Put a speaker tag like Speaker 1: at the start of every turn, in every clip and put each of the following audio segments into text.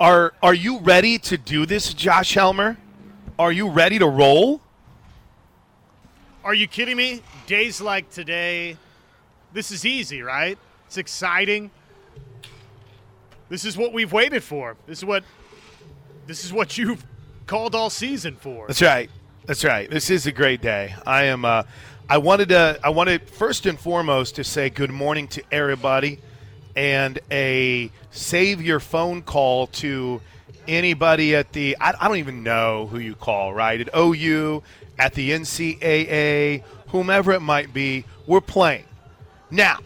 Speaker 1: Are are you ready to do this, Josh Helmer? Are you ready to roll?
Speaker 2: Are you kidding me? Days like today, this is easy, right? It's exciting. This is what we've waited for. This is what this is what you've called all season for.
Speaker 1: That's right. That's right. This is a great day. I am. Uh, I wanted to. I wanted first and foremost to say good morning to everybody, and a save your phone call to anybody at the. I, I don't even know who you call. Right at OU, at the NCAA, whomever it might be. We're playing now.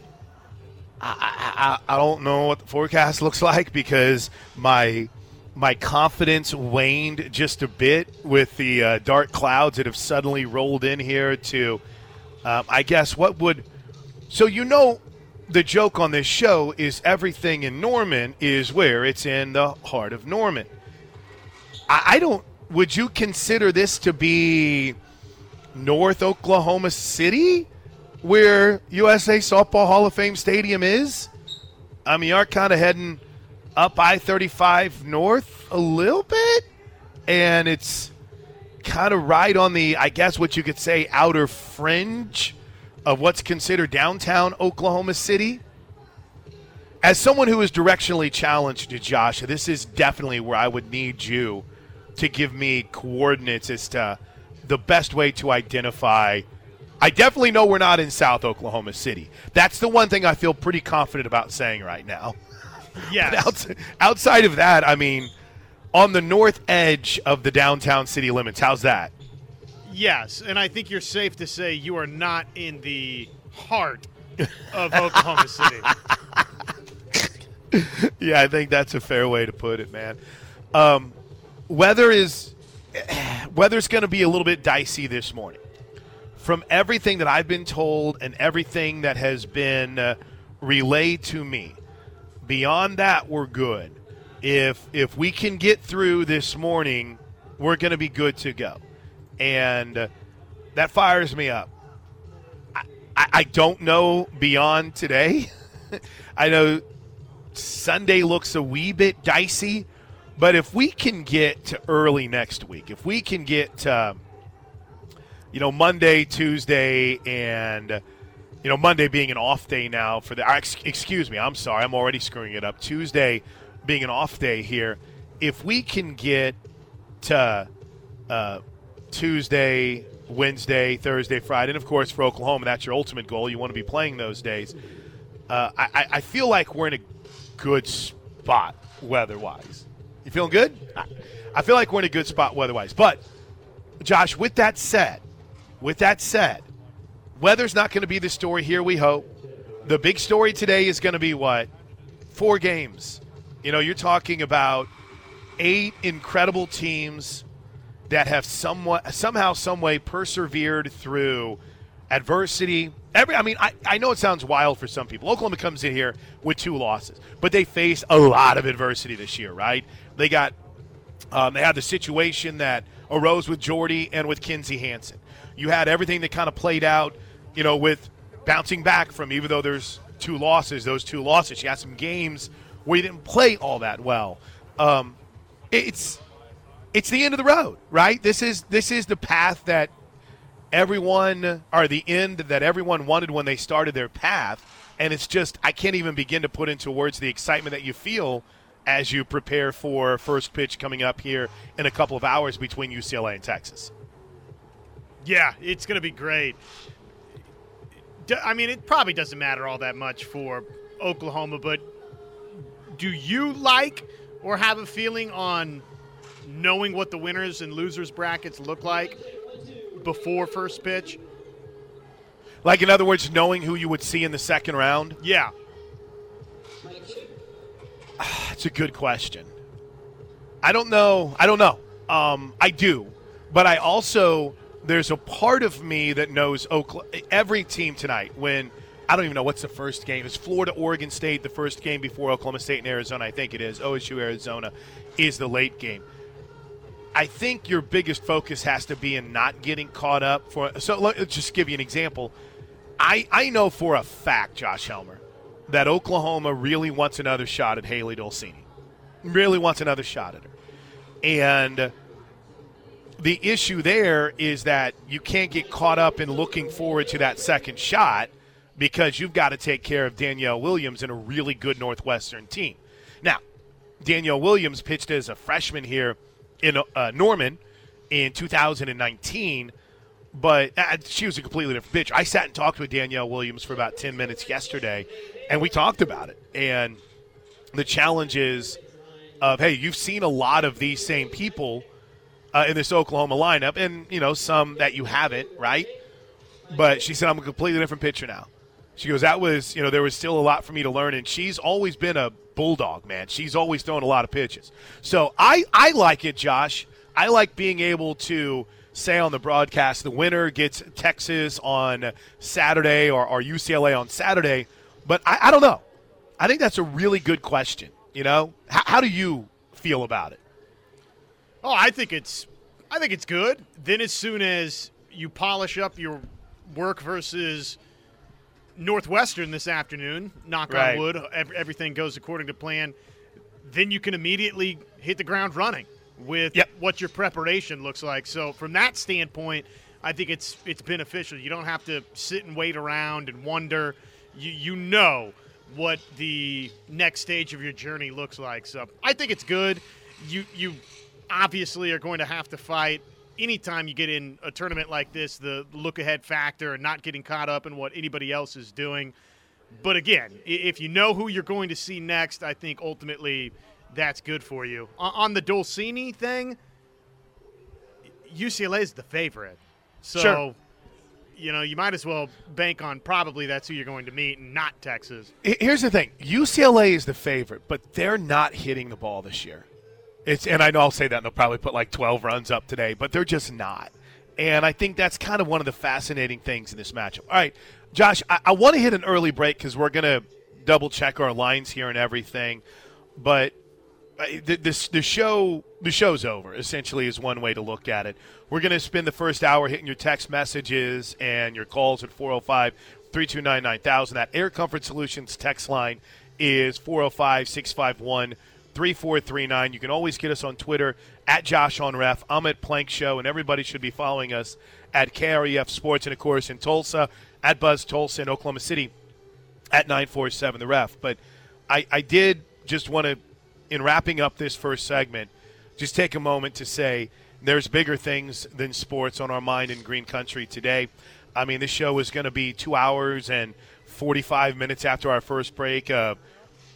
Speaker 1: I, I, I don't know what the forecast looks like because my my confidence waned just a bit with the uh, dark clouds that have suddenly rolled in here to um, i guess what would so you know the joke on this show is everything in norman is where it's in the heart of norman. I, I don't would you consider this to be north oklahoma city where usa softball hall of fame stadium is? I mean you are kind of heading up I 35 north a little bit, and it's kind of right on the, I guess, what you could say, outer fringe of what's considered downtown Oklahoma City. As someone who is directionally challenged, Josh, this is definitely where I would need you to give me coordinates as to the best way to identify. I definitely know we're not in South Oklahoma City. That's the one thing I feel pretty confident about saying right now.
Speaker 2: Yes.
Speaker 1: Outside, outside of that, I mean, on the north edge of the downtown city limits, how's that?
Speaker 2: Yes, and I think you're safe to say you are not in the heart of Oklahoma City.
Speaker 1: yeah, I think that's a fair way to put it, man. Um, weather is weather's going to be a little bit dicey this morning. From everything that I've been told and everything that has been uh, relayed to me, Beyond that, we're good. If if we can get through this morning, we're going to be good to go, and that fires me up. I, I, I don't know beyond today. I know Sunday looks a wee bit dicey, but if we can get to early next week, if we can get to, you know Monday, Tuesday, and you know, Monday being an off day now for the. Excuse me, I'm sorry, I'm already screwing it up. Tuesday being an off day here. If we can get to uh, Tuesday, Wednesday, Thursday, Friday, and of course for Oklahoma, that's your ultimate goal. You want to be playing those days. Uh, I, I feel like we're in a good spot weather-wise. You feeling good? I feel like we're in a good spot weather-wise. But Josh, with that said, with that said, Weather's not going to be the story here, we hope. The big story today is going to be what? Four games. You know, you're talking about eight incredible teams that have somewhat somehow, some way persevered through adversity. Every, I mean, I, I know it sounds wild for some people. Oklahoma comes in here with two losses, but they faced a lot of adversity this year, right? They got, um, they had the situation that arose with Jordy and with Kinzie Hansen. You had everything that kind of played out you know, with bouncing back from even though there's two losses, those two losses, you had some games where you didn't play all that well. Um, it's it's the end of the road, right? This is this is the path that everyone or the end that everyone wanted when they started their path, and it's just I can't even begin to put into words the excitement that you feel as you prepare for first pitch coming up here in a couple of hours between UCLA and Texas.
Speaker 2: Yeah, it's going to be great. I mean, it probably doesn't matter all that much for Oklahoma, but do you like or have a feeling on knowing what the winners and losers brackets look like before first pitch?
Speaker 1: Like, in other words, knowing who you would see in the second round?
Speaker 2: Yeah.
Speaker 1: It's a good question. I don't know. I don't know. Um, I do. But I also there's a part of me that knows Oklahoma, every team tonight when I don't even know what's the first game. It's Florida, Oregon State, the first game before Oklahoma State and Arizona. I think it is. OSU, Arizona is the late game. I think your biggest focus has to be in not getting caught up for. So let's just give you an example. I, I know for a fact, Josh Helmer, that Oklahoma really wants another shot at Hailey Dolcini. really wants another shot at her. And the issue there is that you can't get caught up in looking forward to that second shot because you've got to take care of Danielle Williams and a really good Northwestern team. Now, Danielle Williams pitched as a freshman here in uh, Norman in 2019, but uh, she was a completely different pitch. I sat and talked with Danielle Williams for about 10 minutes yesterday, and we talked about it. And the challenges of, hey, you've seen a lot of these same people uh, in this Oklahoma lineup, and, you know, some that you haven't, right? But she said, I'm a completely different pitcher now. She goes, that was, you know, there was still a lot for me to learn, and she's always been a bulldog, man. She's always throwing a lot of pitches. So I, I like it, Josh. I like being able to say on the broadcast the winner gets Texas on Saturday or, or UCLA on Saturday, but I, I don't know. I think that's a really good question. You know, how, how do you feel about it?
Speaker 2: Oh, I think it's, I think it's good. Then as soon as you polish up your work versus Northwestern this afternoon, knock
Speaker 1: Right.
Speaker 2: on wood, everything goes according to plan, then you can immediately hit the ground running with
Speaker 1: Yep.
Speaker 2: what your preparation looks like. So from that standpoint, I think it's it's beneficial. You don't have to sit and wait around and wonder. You you know what the next stage of your journey looks like. So I think it's good. You you obviously are going to have to fight anytime you get in a tournament like this, the look ahead factor and not getting caught up in what anybody else is doing. But again, if you know who you're going to see next, I think ultimately that's good for you. On the Dolcini thing, UCLA is the favorite. So,
Speaker 1: Sure.
Speaker 2: you know, you might as well bank on probably that's who you're going to meet and not Texas.
Speaker 1: Here's the thing: UCLA is the favorite, but they're not hitting the ball this year. It's and I know I'll say that and they'll probably put like 12 runs up today, but they're just not. And I think that's kind of one of the fascinating things in this matchup. All right, Josh, I, I want to hit an early break because we're going to double check our lines here and everything. But uh, the, this the show the show's over. Essentially, is one way to look at it. We're going to spend the first hour hitting your text messages and your calls at 405 329 9000. That Air Comfort Solutions text line is 405 651 3439. You can always get us on Twitter at Josh on Ref. I'm at Plank Show, and everybody should be following us at KREF Sports, and of course in Tulsa at Buzz Tulsa in Oklahoma City at 947 the ref but i, I did just want to in wrapping up this first segment just take a moment to say there's bigger things than sports on our mind in green country today i mean this show is going to be two hours and 45 minutes after our first break uh,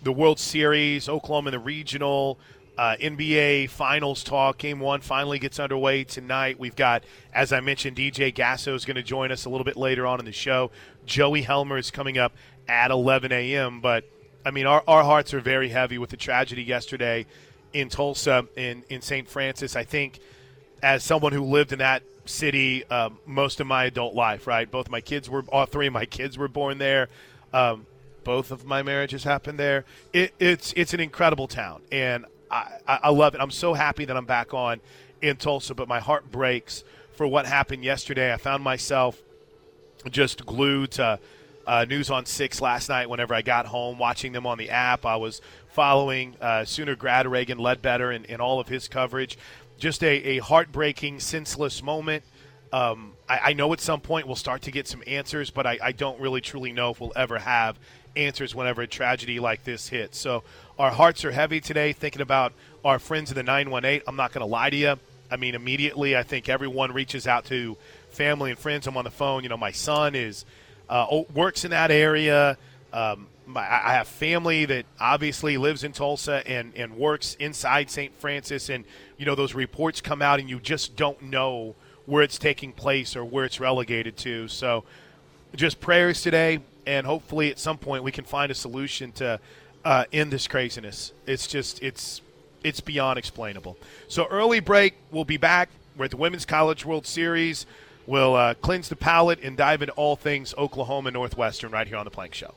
Speaker 1: the world series oklahoma in the regional uh, NBA Finals talk. Game one finally gets underway tonight. We've got, as I mentioned, DJ Gasso is going to join us a little bit later on in the show. Joey Helmer is coming up at 11 a.m. But I mean, our, our hearts are very heavy with the tragedy yesterday in Tulsa in in St. Francis. I think as someone who lived in that city um, most of my adult life, right? Both my kids were, all three of my kids were born there. Um, both of my marriages happened there. It, it's it's an incredible town, and I, I love it. I'm so happy that I'm back on in Tulsa, but my heart breaks for what happened yesterday. I found myself just glued to uh, News on Six last night. Whenever I got home, watching them on the app, I was following uh, Sooner grad Reagan Ledbetter and, and all of his coverage. Just a, a heartbreaking, senseless moment. Um, I, I know at some point we'll start to get some answers, but I, I don't really truly know if we'll ever have answers whenever a tragedy like this hits. So our hearts are heavy today, thinking about our friends in the 918. I'm not going to lie to you. I mean, immediately, I think everyone reaches out to family and friends. I'm on the phone. You know, my son is uh, works in that area. Um, my, I have family that obviously lives in Tulsa and, and works inside St. Francis, and you know those reports come out, and you just don't know where it's taking place or where it's relegated to. So, just prayers today, and hopefully at some point we can find a solution to uh, end this craziness. It's just it's it's beyond explainable. So early break, we'll be back. We're at the Women's College World Series. We'll uh, cleanse the palate and dive into all things Oklahoma Northwestern right here on the Plank Show.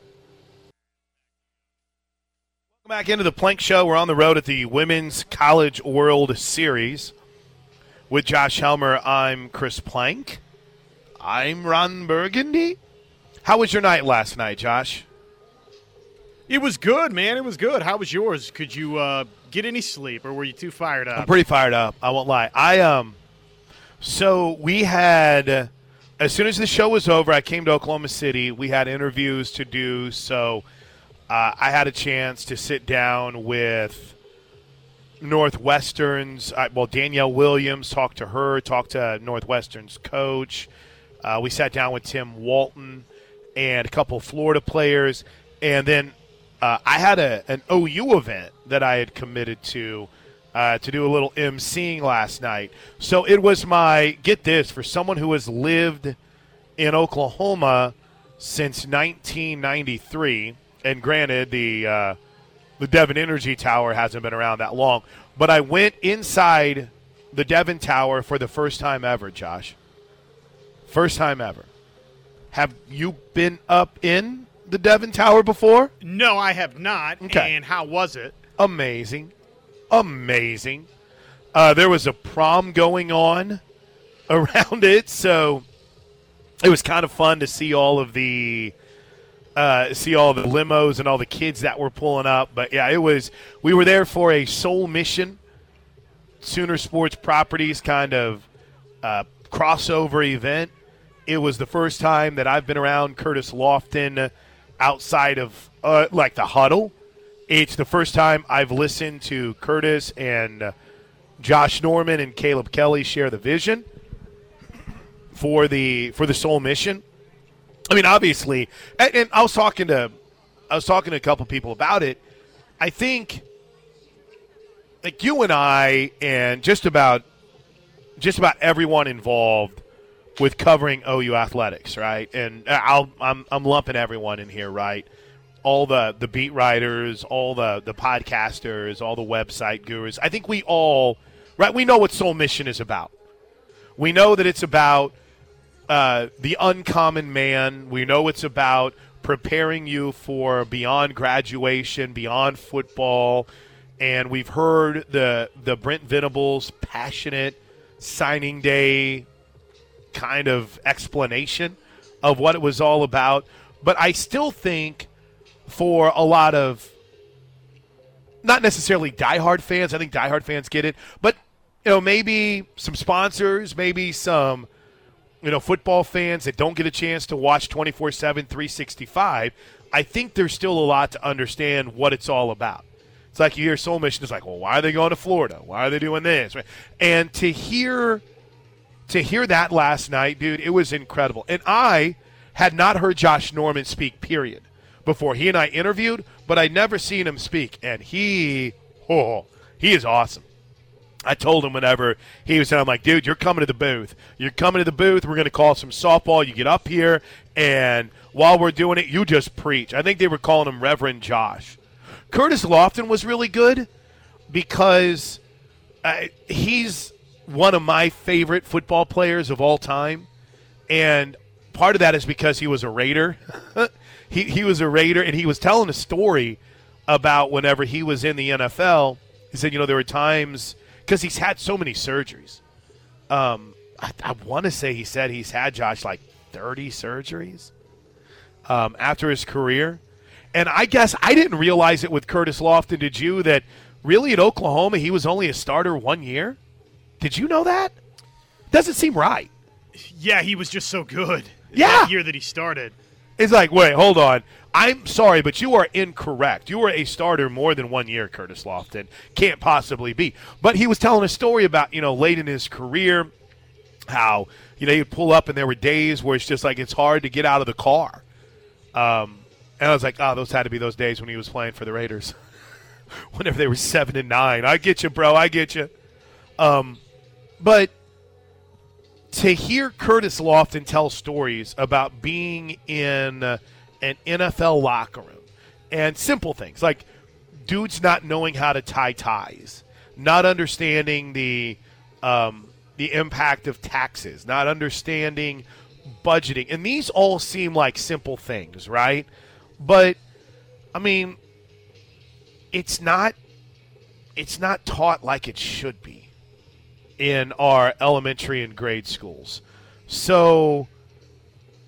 Speaker 1: Welcome back into the Plank Show. We're on the road at the Women's College World Series with Josh Helmer. I'm Chris Plank. I'm Ron Burgundy. How was your night last night, Josh?
Speaker 2: It was good, man. It was good. How was yours? Could you uh, get any sleep, or were you too fired up?
Speaker 1: I'm pretty fired up. I won't lie. I um, so we had as soon as the show was over, I came to Oklahoma City. We had interviews to do, so uh, I had a chance to sit down with Northwestern's. Uh, well, Danielle Williams, talked to her, talked to Northwestern's coach. Uh, we sat down with Tim Walton and a couple Florida players, and then uh, I had a, an OU event that I had committed to uh, to do a little emceeing last night. So it was my get this for someone who has lived in Oklahoma since 1993, and granted the uh, the Devon Energy Tower hasn't been around that long, but I went inside the Devon Tower for the first time ever, Josh. First time ever. Have you been up in the Devon Tower before?
Speaker 2: No, I have not.
Speaker 1: Okay.
Speaker 2: And how was it?
Speaker 1: Amazing. Amazing. Uh, there was a prom going on around it, so it was kind of fun to see all of the uh, see all the limos and all the kids that were pulling up. But yeah, it was. We were there for a Soul Mission Sooner Sports Properties kind of uh, crossover event. It was the first time that I've been around Curtis Lofton outside of uh, like the huddle. It's the first time I've listened to Curtis and uh, Josh Norman and Caleb Kelly share the vision for the for the Soul Mission. I mean, obviously, and, and I was talking to I was talking to a couple people about it. I think like you and I and just about just about everyone involved with covering OU athletics, right? And I'll I'm I'm lumping everyone in here, right? All the the beat writers, all the the podcasters, all the website gurus. I think we all right, we know what Soul Mission is about. We know that it's about uh, the uncommon man. We know it's about preparing you for beyond graduation, beyond football, and we've heard the the Brent Venables passionate signing day kind of explanation of what it was all about. But I still think for a lot of not necessarily diehard fans, I think diehard fans get it, but you know, maybe some sponsors, maybe some you know, football fans that don't get a chance to watch 24 7, 365, I think there's still a lot to understand what it's all about. It's like you hear Soul Mission, it's like, well, why are they going to Florida? Why are they doing this? And to hear to hear that last night, dude, it was incredible. And I had not heard Josh Norman speak, period, before he and I interviewed, but I'd never seen him speak. And he, oh, he is awesome. I told him whenever he was, I'm like, dude, you're coming to the booth. You're coming to the booth. We're going to call some softball. You get up here, and while we're doing it, you just preach. I think they were calling him Reverend Josh. Curtis Lofton was really good because uh, he's one of my favorite football players of all time. And part of that is because he was a Raider. he, he was a Raider, and he was telling a story about whenever he was in the NFL. He said, you know, there were times – because he's had so many surgeries. Um, I, I want to say he said he's had Josh like 30 surgeries um, after his career. And I guess I didn't realize it with Curtis Lofton. Did you? That really at Oklahoma he was only a starter one year. Did you know that? Doesn't seem right.
Speaker 2: Yeah, he was just so good.
Speaker 1: Yeah,
Speaker 2: that year that he started.
Speaker 1: It's like, wait, hold on. I'm sorry, but you are incorrect. You were a starter more than one year, Curtis Lofton. Can't possibly be. But he was telling a story about, you know, late in his career, how, you know, he'd pull up and there were days where it's just like it's hard to get out of the car. Um, and I was like, oh, those had to be those days when he was playing for the Raiders. Whenever they were seven and nine. I get you, bro. I get you. Um, but – to hear Curtis Lofton tell stories about being in an NFL locker room and simple things like dudes not knowing how to tie ties, not understanding the um, the impact of taxes, not understanding budgeting, and these all seem like simple things, right? But I mean, it's not it's not taught like it should be in our elementary and grade schools. So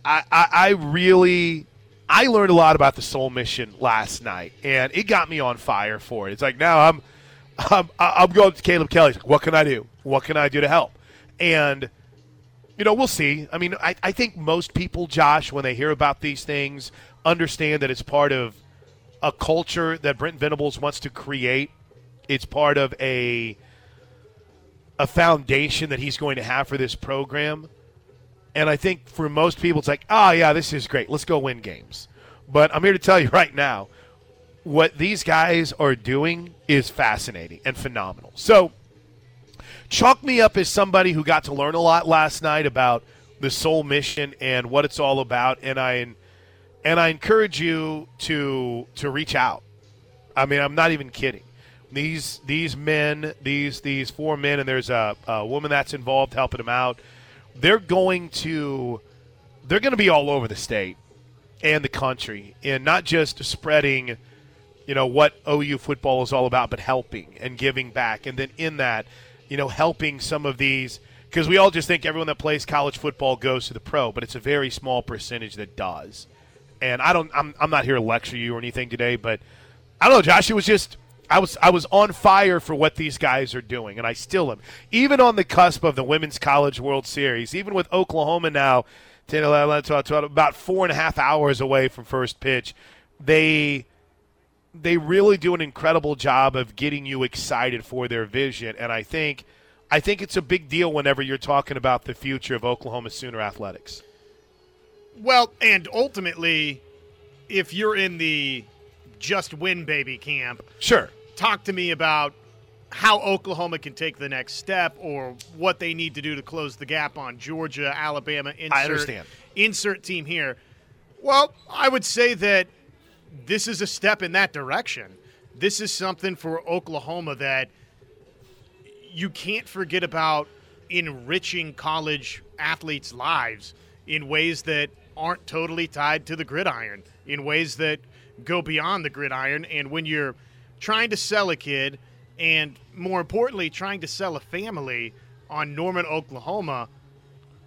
Speaker 1: I, I, I really I learned a lot about the Soul Mission last night, and it got me on fire for it. It's like now I'm, I'm, I'm going to Caleb Kelly. Like, what can I do? What can I do to help? And you know, we'll see. I mean, I, I think most people, Josh, when they hear about these things, understand that it's part of a culture that Brent Venables wants to create. It's part of a a foundation that he's going to have for this program. And I think for most people, it's like, oh, yeah, this is great. Let's go win games. But I'm here to tell you right now, what these guys are doing is fascinating and phenomenal. So, chalk me up as somebody who got to learn a lot last night about the soul mission and what it's all about. And I and I encourage you to to reach out. I mean, I'm not even kidding. These these men, these these four men, and there's a, a woman that's involved helping them out. They're going to they're going to be all over the state and the country, and not just spreading, you know, what OU football is all about, but helping and giving back, and then in that, you know, helping some of these because we all just think everyone that plays college football goes to the pro, but it's a very small percentage that does. And I don't, I'm, I'm not here to lecture you or anything today, but I don't know, Josh. It was just I was I was on fire for what these guys are doing, and I still am. Even on the cusp of the Women's College World Series, even with Oklahoma now, 10, 11, 12, 12, about four and a half hours away from first pitch, they they really do an incredible job of getting you excited for their vision, and I think I think it's a big deal whenever you're talking about the future of Oklahoma Sooner athletics.
Speaker 2: Well, and ultimately, if you're in the just win baby camp,
Speaker 1: sure
Speaker 2: talk to me about how Oklahoma can take the next step or what they need to do to close the gap on Georgia, Alabama. Insert,
Speaker 1: I understand.
Speaker 2: Insert team here. Well, I would say that this is a step in that direction. This is something for Oklahoma that you can't forget about enriching college athletes' lives in ways that aren't totally tied to the gridiron, in ways that go beyond the gridiron. And when you're – trying to sell a kid and more importantly trying to sell a family on Norman, Oklahoma,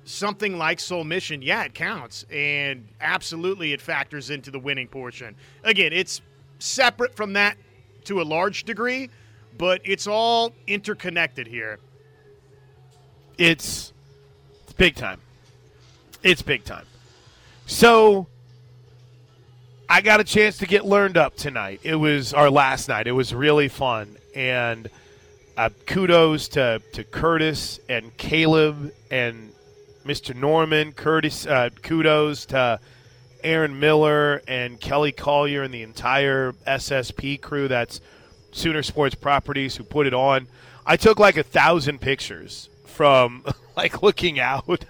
Speaker 2: something like Soul Mission, yeah, it counts and absolutely it factors into the winning portion. Again, it's separate from that to a large degree, but it's all interconnected here.
Speaker 1: It's, it's big time. It's big time. So I got a chance to get learned up tonight. It was our last night. It was really fun, and uh, kudos to to Curtis and Caleb and Mr. Norman. Curtis, uh, kudos to Aaron Miller and Kelly Collier and the entire SSP crew. That's Sooner Sports Properties who put it on. I took like a thousand pictures from like looking out.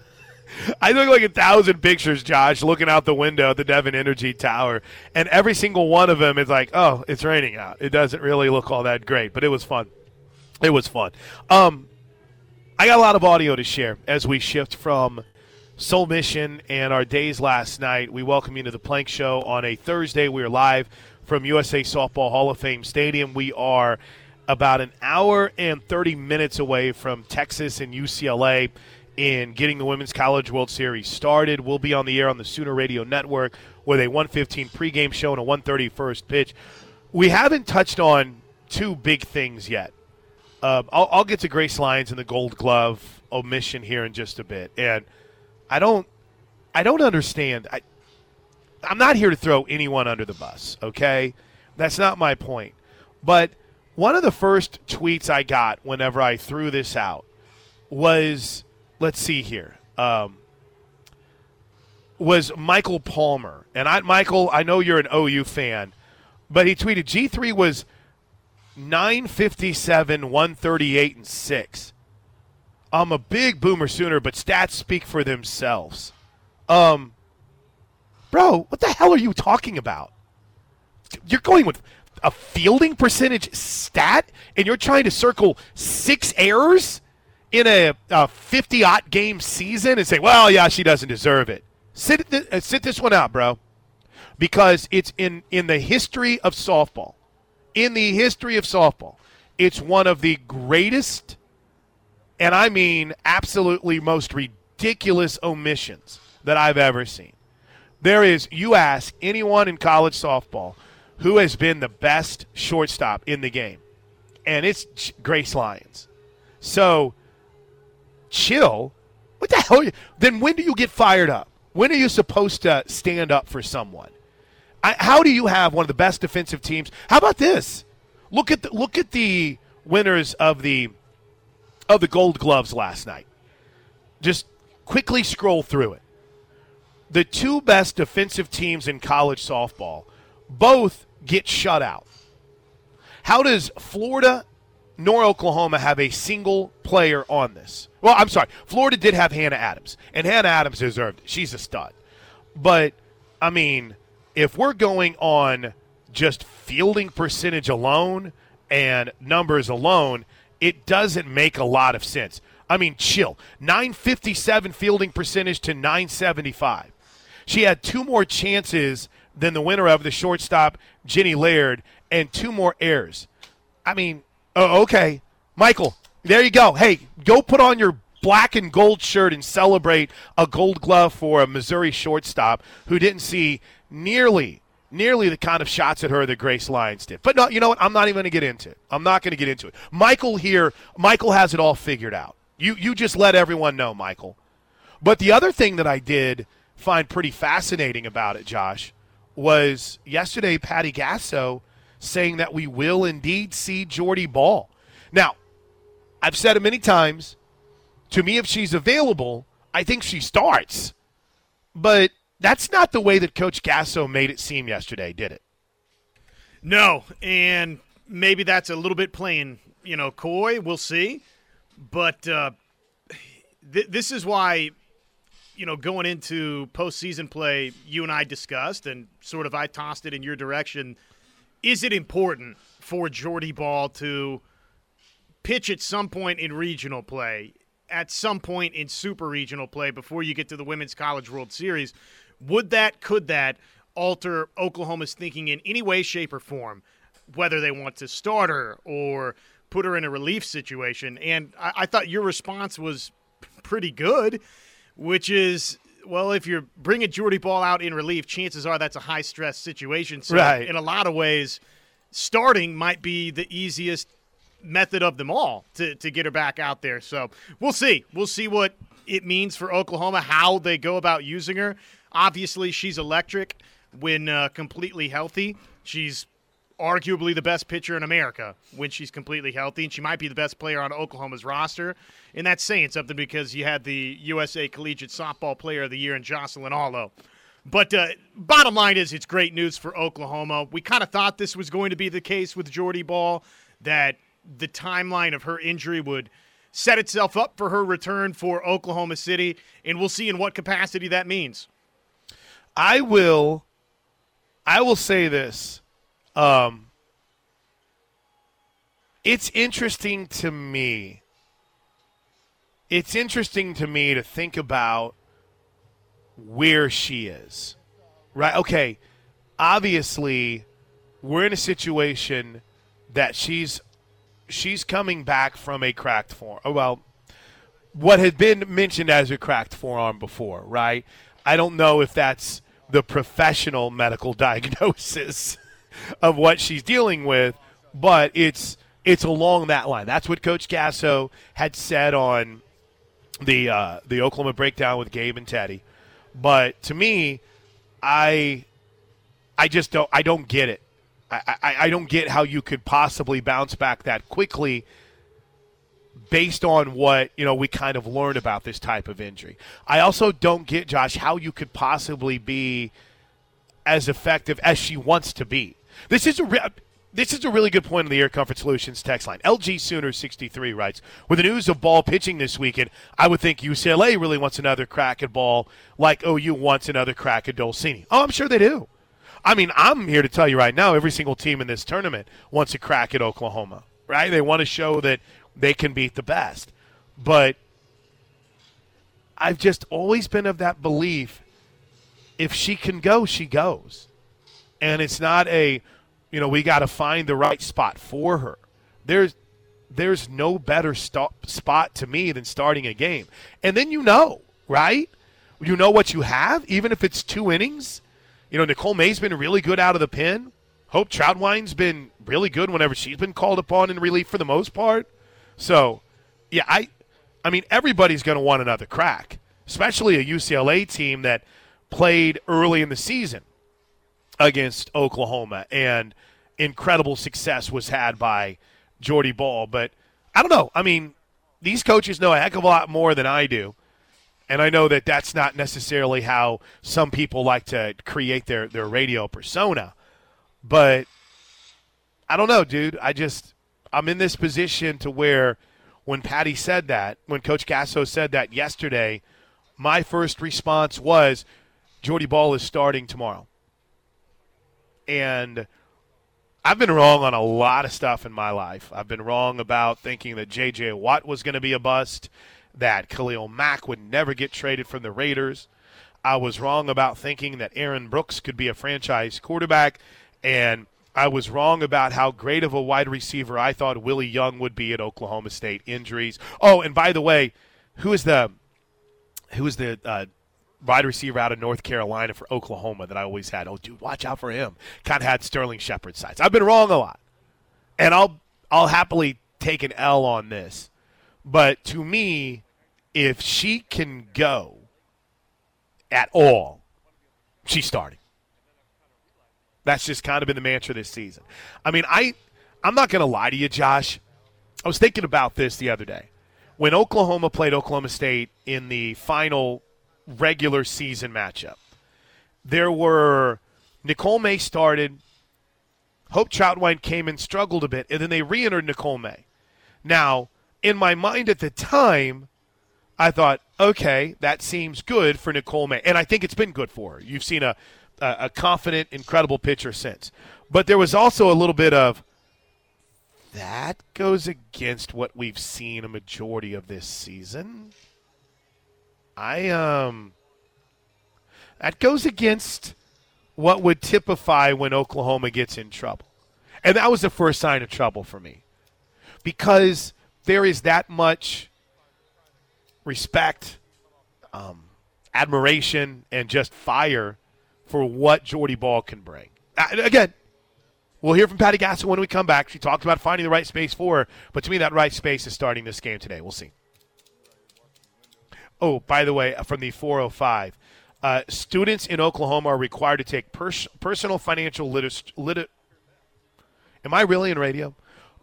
Speaker 1: I took like a thousand pictures, Josh, looking out the window at the Devon Energy Tower, and every single one of them is like, "Oh, it's raining out." It doesn't really look all that great, but it was fun. It was fun. Um, I got a lot of audio to share as we shift from Soul Mission and our days last night. We welcome you to the Plank Show on a Thursday. We are live from USA Softball Hall of Fame Stadium. We are about an hour and 30 minutes away from Texas and UCLA in getting the Women's College World Series started. We'll be on the air on the Sooner Radio Network with a 115 pregame show and a 130 first pitch. We haven't touched on two big things yet. Um, I'll, I'll, get to Grace Lyons and the Gold Glove omission here in just a bit, and I don't, I don't understand. I, I'm not here to throw anyone under the bus. Okay, that's not my point. But one of the first tweets I got whenever I threw this out was let's see here. Um, was Michael Palmer. And I, Michael, I know you're an OU fan, but he tweeted G3 was 957, 138, and 6. I'm a big boomer sooner, but stats speak for themselves. Um, bro, what the hell are you talking about? You're going with a fielding percentage stat, and you're trying to circle six errors? In a, a 50 odd game season and say, well, yeah, she doesn't deserve it. Sit, th- uh, sit this one out, bro. Because it's in, in the history of softball. In the history of softball, it's one of the greatest, and I mean absolutely most ridiculous omissions that I've ever seen. There is, you ask anyone in college softball who has been the best shortstop in the game, and it's Grace Lyons. So, chill. What the hell? Then when do you get fired up? When are you supposed to stand up for someone? I, how do you have one of the best defensive teams? How about this? Look at the, look at the winners of the of the Gold Gloves last night. Just quickly scroll through it. The two best defensive teams in college softball both get shut out. How does Florida nor Oklahoma have a single player on this? Well, I'm sorry. Florida did have Hannah Adams, and Hannah Adams deserved it. She's a stud. But, I mean, if we're going on just fielding percentage alone and numbers alone, it doesn't make a lot of sense. I mean, chill. 957 fielding percentage to 975. She had two more chances than the winner of the shortstop, Jenny Laird, and two more errors. I mean, oh, okay. Michael, there you go. Hey, go put on your black and gold shirt and celebrate a gold glove for a Missouri shortstop who didn't see nearly nearly the kind of shots at her that Grace Lyons did. But no, you know what? I'm not even going to get into it. I'm not going to get into it. Michael here, Michael has it all figured out. You you just let everyone know, Michael. But the other thing that I did find pretty fascinating about it, Josh, was yesterday Patty Gasso saying that we will indeed see Jordy Bahl. Now, I've said it many times. To me, if she's available, I think she starts. But that's not the way that Coach Gasso made it seem yesterday, did it?
Speaker 2: No, and maybe that's a little bit playing, you know, coy. We'll see. But uh, th- this is why, you know, going into postseason play, you and I discussed, and sort of I tossed it in your direction. Is it important for Jordy Bahl to pitch at some point in regional play, at some point in super regional play before you get to the Women's College World Series? Would that, could that alter Oklahoma's thinking in any way, shape, or form, whether they want to start her or put her in a relief situation? And I, I thought your response was pretty good, which is well, if you're bringing Jordy Bahl out in relief, chances are that's a high stress situation. So, right. in a lot of ways, starting might be the easiest method of them all to, to get her back out there. So, we'll see. We'll see what it means for Oklahoma, how they go about using her. Obviously, she's electric when uh, completely healthy. She's arguably the best pitcher in America when she's completely healthy, and she might be the best player on Oklahoma's roster. And that's saying something because you had the USA Collegiate Softball Player of the Year in Jocelyn Alo. But uh, bottom line is, it's great news for Oklahoma. We kind of thought this was going to be the case with Jordy Bahl, that the timeline of her injury would set itself up for her return for Oklahoma City, and we'll see in what capacity that means.
Speaker 1: I will I will say this. Um, it's interesting to me. It's interesting to me to think about where she is. Right? Okay. Obviously, we're in a situation that she's she's coming back from a cracked forearm. Oh, well, what had been mentioned as a cracked forearm before, right? I don't know if that's the professional medical diagnosis of what she's dealing with, but it's it's along that line. That's what Coach Gasso had said on the uh, the Oklahoma breakdown with Gabe and Teddy. But to me, I I just don't I don't get it. I, I, I don't get how you could possibly bounce back that quickly based on what you know we kind of learned about this type of injury. I also don't get Josh how you could possibly be as effective as she wants to be. This is a re- this is a really good point on the Air Comfort Solutions text line. LG Sooner 63 writes, with the news of Bahl pitching this weekend, I would think UCLA really wants another crack at Bahl like OU wants another crack at Dolcini. Oh, I'm sure they do. I mean, I'm here to tell you right now, every single team in this tournament wants a crack at Oklahoma, right? They want to show that they can beat the best. But I've just always been of that belief if she can go, she goes. And it's not a, you know, we got to find the right spot for her. There's there's no better st- spot to me than starting a game. And then you know, right? you know what you have, even if it's two innings. You know, Nicole May's been really good out of the pen. Hope Trautwein's been really good whenever she's been called upon in relief for the most part. So, yeah, I, I mean, everybody's going to want another crack, especially a UCLA team that played early in the season against Oklahoma, and incredible success was had by Jordy Bahl. But I don't know. I mean, these coaches know a heck of a lot more than I do. And I know that that's not necessarily how some people like to create their, their radio persona. But I don't know, dude. I just, I'm in this position to where when Patty said that, when Coach Gasso said that yesterday, my first response was Jordy Bahl is starting tomorrow. And I've been wrong on a lot of stuff in my life. I've been wrong about thinking that J.J. Watt was going to be a bust, that Khalil Mack would never get traded from the Raiders. I was wrong about thinking that Aaron Brooks could be a franchise quarterback, and I was wrong about how great of a wide receiver I thought Willie Young would be at Oklahoma State. Injuries. Oh, and by the way, who is the who is the uh, wide receiver out of North Carolina for Oklahoma that I always had. Oh, dude, watch out for him. Kind of had Sterling Shepard sides. I've been wrong a lot, and I'll I'll happily take an L on this. But to me, if she can go at all, she's starting. That's just kind of been the mantra this season. I mean, I I'm not going to lie to you, Josh. I was thinking about this the other day. When Oklahoma played Oklahoma State in the final regular season matchup. There were Nicole May started, Hope Trautwein came and struggled a bit, and then they re entered Nicole May. Now, in my mind at the time, I thought, okay, that seems good for Nicole May. And I think it's been good for her. You've seen a, a, a confident, incredible pitcher since. But there was also a little bit of, that goes against what we've seen a majority of this season. I um that goes against what would typify when Oklahoma gets in trouble. And that was the first sign of trouble for me. Because there is that much respect, um, admiration, and just fire for what Jordy Bahl can bring. Again, we'll hear from Patty Gasso when we come back. She talked about finding the right space for her, but to me, that right space is starting this game today. We'll see. Oh, by the way, from the 405, uh, students in Oklahoma are required to take pers- personal financial literacy. Lit- Am I really in radio?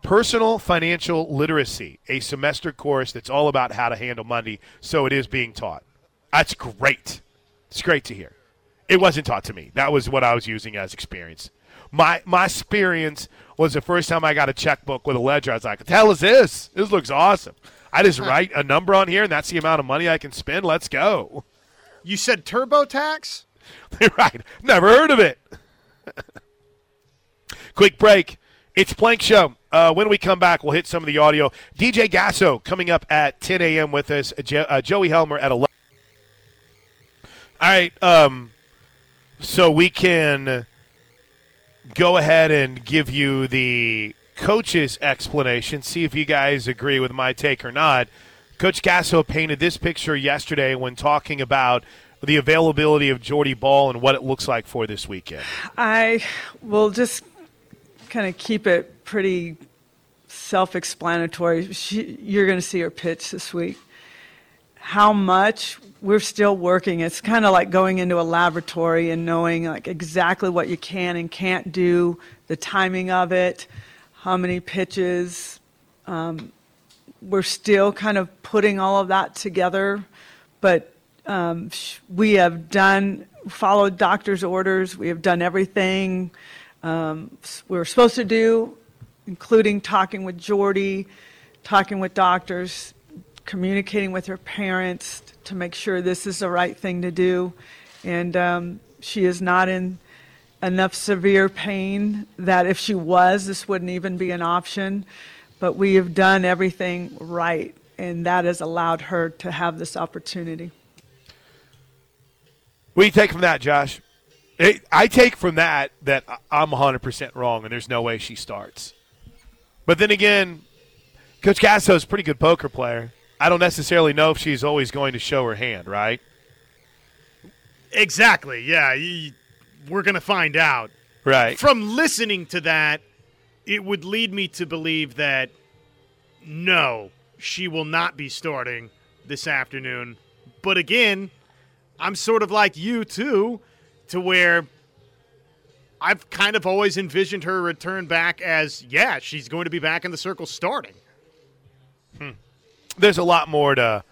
Speaker 1: Personal financial literacy, a semester course that's all about how to handle money. So it is being taught. That's great. It's great to hear. It wasn't taught to me. That was what I was using as experience. My my experience was the first time I got a checkbook with a ledger. I was like, "What the hell is this? This looks awesome." I just write a number on here, and that's the amount of money I can spend. Let's go.
Speaker 2: You said TurboTax?
Speaker 1: right. Never heard of it. Quick break. It's Plank Show. Uh, when we come back, we'll hit some of the audio. DJ Gasso coming up at 10 a.m. with us. Jo- uh, Joey Helmer at 11. All right. Um, so we can go ahead and give you the coach's explanation, see if you guys agree with my take or not. Coach Gasso painted this picture yesterday when talking about the availability of Jordy Bahl and what it looks like for this weekend.
Speaker 3: I will just kind of keep it pretty self explanatory. You're going to see her pitch this week. How much we're still working. It's kind of like going into a laboratory and knowing like exactly what you can and can't do, the timing of it how many pitches. Um, we're still kind of putting all of that together, but um, we have done, followed doctor's orders. We have done everything um, we were supposed to do, including talking with Jordy, talking with doctors, communicating with her parents to make sure this is the right thing to do. And um, she is not in enough severe pain that if she was, this wouldn't even be an option. But we have done everything right, and that has allowed her to have this opportunity.
Speaker 1: What do you take from that, Josh? I take from that that I'm 100% wrong, and there's no way she starts. But then again, Coach Gasso is a pretty good poker player. I don't necessarily know if she's always going to show her hand, right?
Speaker 2: Exactly. Yeah, y- we're gonna find out.
Speaker 1: Right.
Speaker 2: From listening to that, it would lead me to believe that no, she will not be starting this afternoon. But again, I'm sort of like you too, to where I've kind of always envisioned her return back as yeah, she's going to be back in the circle starting. Hmm.
Speaker 1: There's a lot more to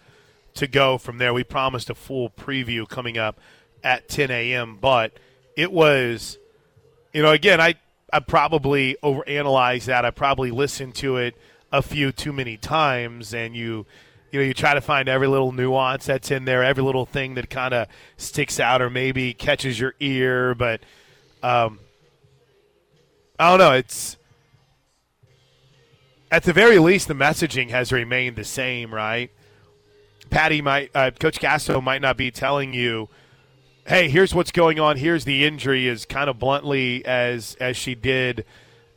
Speaker 1: to go from there. We promised a full preview coming up at 10 a.m., but it was, you know, again, I I probably overanalyzed that. I probably listened to it a few too many times, and you you know you try to find every little nuance that's in there, every little thing that kind of sticks out or maybe catches your ear, but um, I don't know. It's at the very least, the messaging has remained the same, right? Patty might, uh, Coach Gasso might not be telling you, "Hey, here's what's going on. Here's the injury," as kind of bluntly as as she did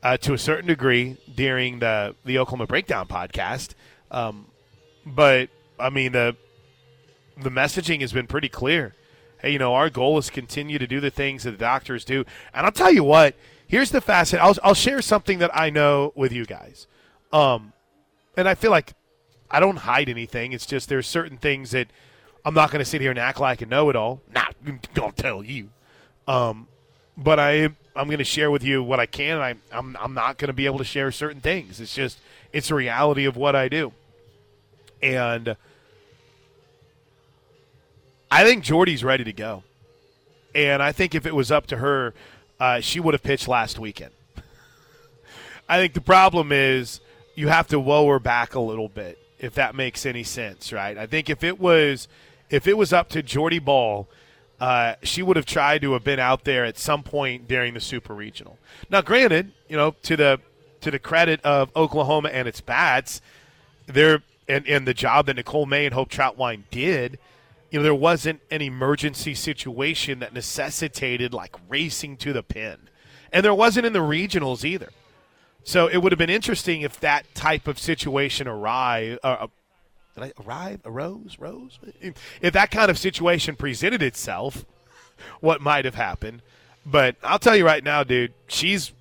Speaker 1: uh, to a certain degree during the the Oklahoma Breakdown podcast. Um, but I mean the the messaging has been pretty clear. Hey, you know, our goal is continue to do the things that the doctors do. And I'll tell you what, here's the facet. I'll, I'll share something that I know with you guys. Um, and I feel like I don't hide anything. It's just there's certain things that I'm not going to sit here and act like I know it all. Not going to tell you. Um, but I I'm going to share with you what I can. I, I'm I'm not going to be able to share certain things. It's just it's a reality of what I do. And I think Jordy's ready to go. And I think if it was up to her, uh, she would have pitched last weekend. I think the problem is you have to lower back a little bit, if that makes any sense, right? I think if it was if it was up to Jordy Bahl, uh, she would have tried to have been out there at some point during the Super Regional. Now, granted, you know to the to the credit of Oklahoma and its bats, there and, and the job that Nicole May and Hope Trautwein did, you know, there wasn't an emergency situation that necessitated like racing to the pin. And there wasn't in the regionals either. So it would have been interesting if that type of situation arrived. Uh, did I arrive? Arose? Rose? If that kind of situation presented itself, what might have happened? But I'll tell you right now, dude, she's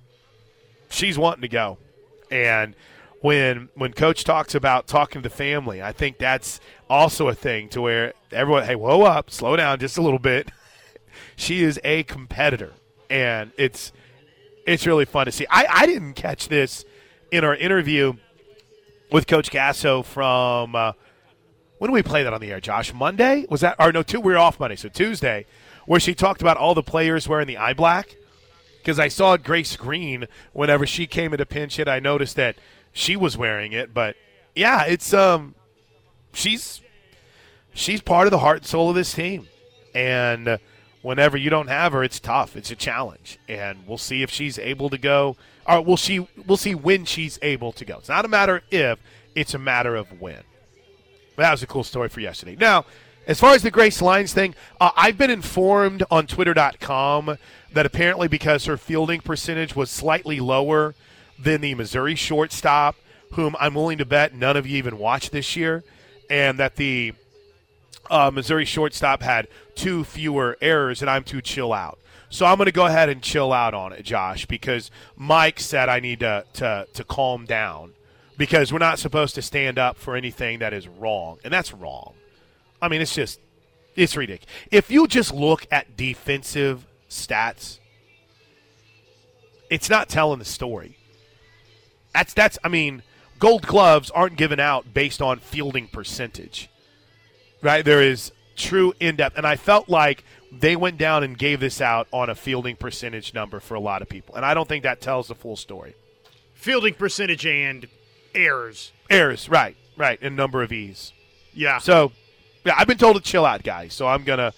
Speaker 1: she's wanting to go, and when when coach talks about talking to the family, I think that's also a thing to where everyone, hey, whoa up, slow down just a little bit. she is a competitor, and it's it's really fun to see. I, I didn't catch this in our interview with Coach Gasso from uh, when did we play that on the air, Josh? Monday was that? Or no, two. We were off Monday, so Tuesday, where she talked about all the players wearing the eye black. Because I saw Grace Green whenever she came into pinch hit, I noticed that she was wearing it. But yeah, it's um, she's she's part of the heart and soul of this team, and. Whenever you don't have her, it's tough. It's a challenge, and we'll see if she's able to go. Or we'll see. We'll see when she's able to go. It's not a matter if; it's a matter of when. But that was a cool story for yesterday. Now, as far as the Grace Lyons thing, uh, I've been informed on Twitter.com that apparently because her fielding percentage was slightly lower than the Missouri shortstop, whom I'm willing to bet none of you even watched this year, and that the uh, Missouri shortstop had two fewer errors, and I'm too chill out. So I'm going to go ahead and chill out on it, Josh, because Mike said I need to, to, to calm down because we're not supposed to stand up for anything that is wrong, and that's wrong. I mean, it's just it's ridiculous. If you just look at defensive stats, it's not telling the story. That's that's I mean, gold gloves aren't given out based on fielding percentage right? There is true in depth. And I felt like they went down and gave this out on a fielding percentage number for a lot of people. And I don't think that tells the full story.
Speaker 2: Fielding percentage and errors.
Speaker 1: Errors, right, right, and number of E's.
Speaker 2: Yeah.
Speaker 1: So, yeah, I've been told to chill out, guys. So I'm gonna,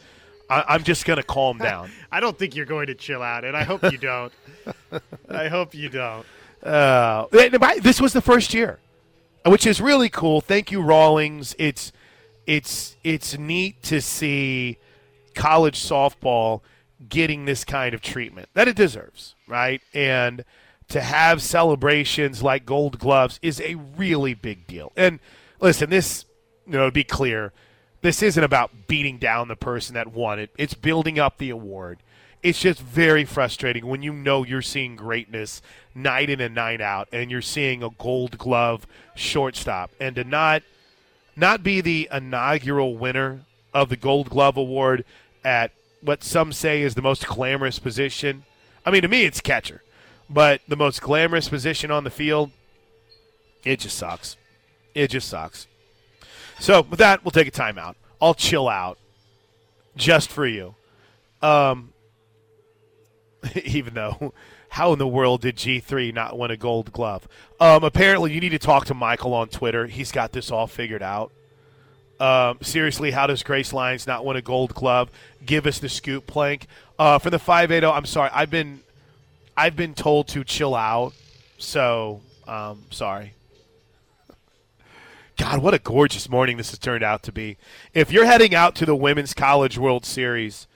Speaker 1: I, I'm just gonna calm down.
Speaker 2: I don't think you're going to chill out, and I hope you don't. I hope you don't.
Speaker 1: Uh, this was the first year, which is really cool. Thank you, Rawlings. It's it's it's neat to see college softball getting this kind of treatment that it deserves, right? And to have celebrations like Gold Gloves is a really big deal. And listen, this you know to be clear, This isn't about beating down the person that won it. It's building up the award. It's just very frustrating when you know you're seeing greatness night in and night out, and you're seeing a Gold Glove shortstop, and to not not be the inaugural winner of the Gold Glove award at what some say is the most glamorous position. I mean, to me, it's catcher, but the most glamorous position on the field. It just sucks. It just sucks. So with that, we'll take a timeout. I'll chill out just for you. Um, even though, how in the world did G3 not win a gold glove? Um, apparently, you need to talk to Michael on Twitter. He's got this all figured out. Um, seriously, how does Grace Lyons not win a gold glove? Give us the scoop, Plank. Uh, for the 580, I'm sorry. I've been I've been told to chill out. So, um, sorry. God, what a gorgeous morning this has turned out to be. If you're heading out to the Women's College World Series,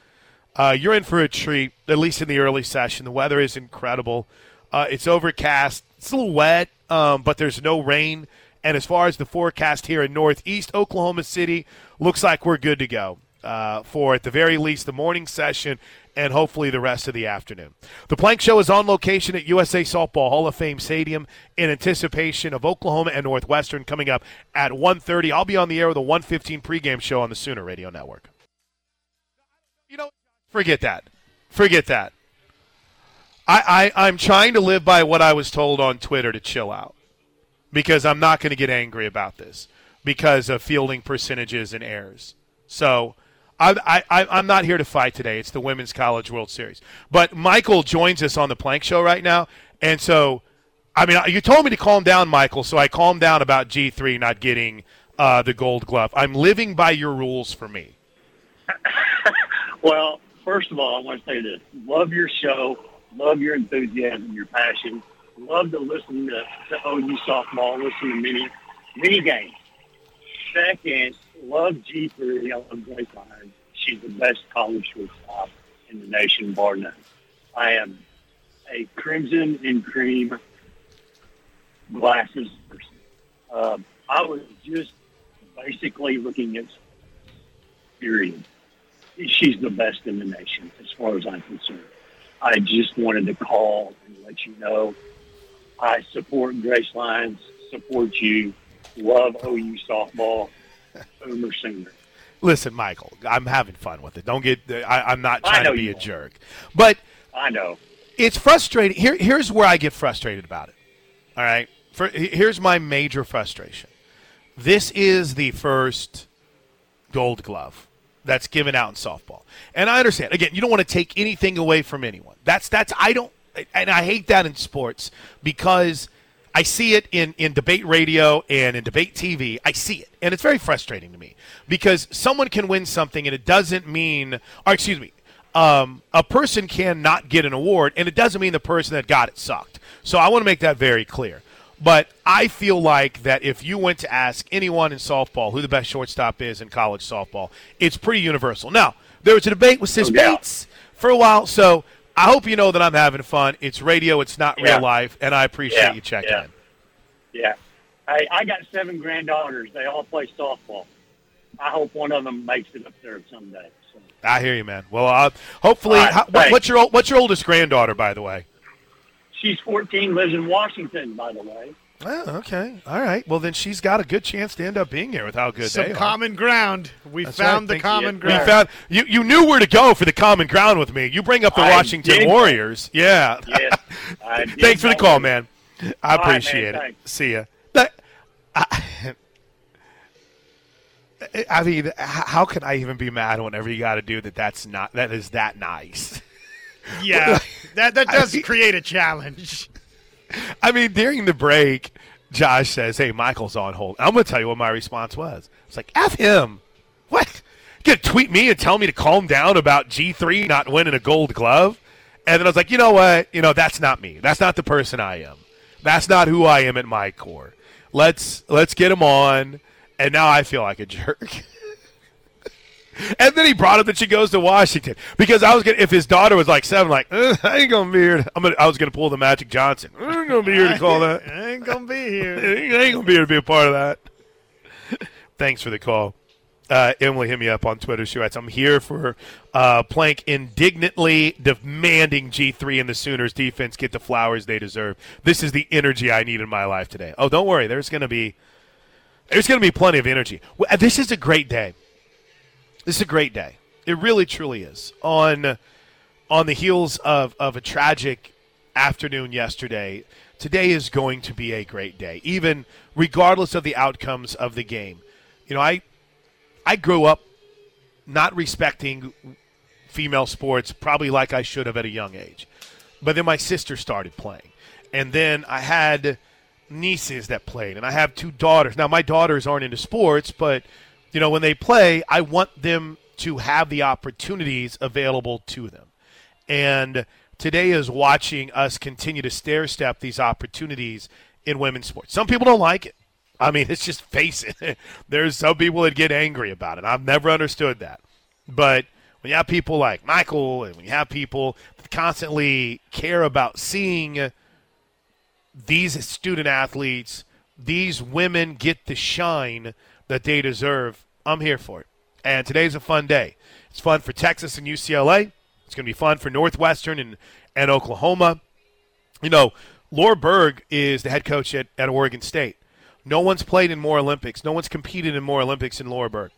Speaker 1: uh, you're in for a treat, at least in the early session. The weather is incredible. Uh, it's overcast. It's a little wet, um, but there's no rain. And as far as the forecast here in Northeast Oklahoma City, looks like we're good to go uh, for, at the very least, the morning session and hopefully the rest of the afternoon. The Plank Show is on location at USA Softball Hall of Fame Stadium in anticipation of Oklahoma and Northwestern coming up at 1.30. I'll be on the air with a 1.15 pregame show on the Sooner Radio Network. You know, forget that. Forget that. I, I, I'm trying to live by what I was told on Twitter to chill out because I'm not going to get angry about this because of fielding percentages and errors. So I, I, I'm not here to fight today. It's the Women's College World Series. But Michael joins us on the Plank Show right now. And so, I mean, you told me to calm down, Michael, so I calmed down about G3 not getting uh, the gold glove. I'm living by your rules for me.
Speaker 4: well, first of all, I want to say this. Love your show. Love your enthusiasm, your passion. Love to listen to, to OU softball, listen to many, many games. Second, love G3. I love Grace Lyons. She's the best college shortstop in the nation, bar none. I am a crimson and cream glasses person. Um, I was just basically looking at period. She's the best in the nation as far as I'm concerned. I just wanted to call and let you know I support Grace Lyons, support you, love OU softball. Boomer Sooner.
Speaker 1: Listen, Michael, I'm having fun with it. Don't get. I, am not trying to be a jerk, but
Speaker 4: I know
Speaker 1: it's frustrating. Here, here's where I get frustrated about it. All right, For, here's my major frustration. This is the first Gold Glove that's given out in softball, and I understand. Again, you don't want to take anything away from anyone. That's that's I don't, and I hate that in sports because I see it in, in debate radio and in debate TV. I see it. And it's very frustrating to me because someone can win something and it doesn't mean, or excuse me, um, a person can not get an award and it doesn't mean the person that got it sucked. So I want to make that very clear. But I feel like that if you went to ask anyone in softball who the best shortstop is in college softball, it's pretty universal. Now, there was a debate with Sis Bates for a while, so I hope you know that I'm having fun. It's radio, it's not yeah. real life, and I appreciate
Speaker 4: yeah.
Speaker 1: you checking
Speaker 4: yeah.
Speaker 1: in.
Speaker 4: Yeah. I, I got seven granddaughters. They all play softball. I hope one of them makes it up there someday. So.
Speaker 1: I hear you, man. Well, uh, hopefully, right, how, what's your what's your oldest granddaughter, by the way?
Speaker 4: She's 14, lives in Washington, by the way.
Speaker 1: Oh, okay. All right. Well, then she's got a good chance to end up being here with how good
Speaker 2: Some
Speaker 1: they
Speaker 2: are. common ground. We
Speaker 1: That's
Speaker 2: found
Speaker 1: right.
Speaker 2: the common ground.
Speaker 1: We found you. You knew where to go for the common ground with me. You bring up the
Speaker 4: I
Speaker 1: Washington
Speaker 4: did.
Speaker 1: Warriors. Yeah.
Speaker 4: Yes,
Speaker 1: Thanks for the call, man. I
Speaker 4: All right, man.
Speaker 1: appreciate it.
Speaker 4: Thanks.
Speaker 1: See ya. That, I, I mean, how can I even be mad whenever you got to do that? That's not that is that nice.
Speaker 2: yeah, that that
Speaker 1: I
Speaker 2: does
Speaker 1: mean-
Speaker 2: create a challenge.
Speaker 1: I mean, during the break, Josh says, "Hey, Michael's on hold." I'm to tell you what my response was. It's like, "F him." What? You gonna tweet me and tell me to calm down about G3 not winning a Gold Glove? And then I was like, you know what? You know that's not me. That's not the person I am. That's not who I am at my core. Let's let's get him on. And now I feel like a jerk. And then he brought up that she goes to Washington because I was gonna. If his daughter was like seven, like "Uh, I ain't gonna be here. I'm gonna. I was gonna pull the Magic Johnson. I ain't gonna be here to call that.
Speaker 2: I ain't gonna be here.
Speaker 1: I ain't gonna be here to be a part of that. Thanks for the call. Uh, Emily hit me up on Twitter. She writes, I'm here for uh, Plank indignantly demanding G3 and the Sooners defense get the flowers they deserve. This is the energy I need in my life today. Oh, don't worry. There's going to be there's going to be plenty of energy. This is a great day. This is a great day. It really, truly is. On on the heels of, of a tragic afternoon yesterday, today is going to be a great day, even regardless of the outcomes of the game. You know, I I grew up not respecting female sports probably like I should have at a young age. But then my sister started playing. And then I had nieces that played and I have two daughters. Now my daughters aren't into sports, but you know, when they play, I want them to have the opportunities available to them. And today is watching us continue to stair step these opportunities in women's sports. Some people don't like it. I mean, it's just face it. There's some people that get angry about it. I've never understood that. But when you have people like Michael and when you have people that constantly care about seeing these student athletes, these women get the shine that they deserve, I'm here for it. And today's a fun day. It's fun for Texas and UCLA. It's going to be fun for Northwestern and, and Oklahoma. You know, Laura Berg is the head coach at, at Oregon State. No one's played in more Olympics. No one's competed in more Olympics than Laura Berg.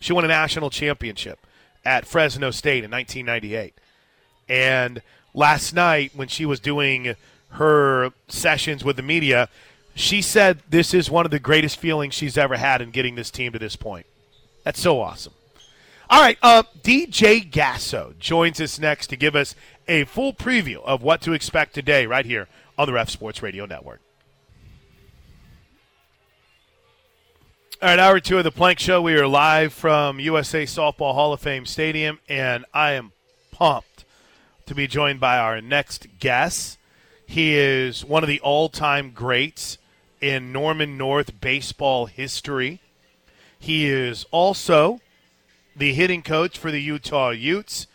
Speaker 1: She won a national championship at Fresno State in 1998. And last night, when she was doing her sessions with the media, she said this is one of the greatest feelings she's ever had in getting this team to this point. That's so awesome. All right, uh, DJ Gasso joins us next to give us a full preview of what to expect today, right here on the Ref Sports Radio Network. All right, hour two of the Plank Show. We are live from USA Softball Hall of Fame Stadium, and I am pumped to be joined by our next guest. He is one of the all time greats in Norman North baseball history. He is also the hitting coach for the Utah Utes,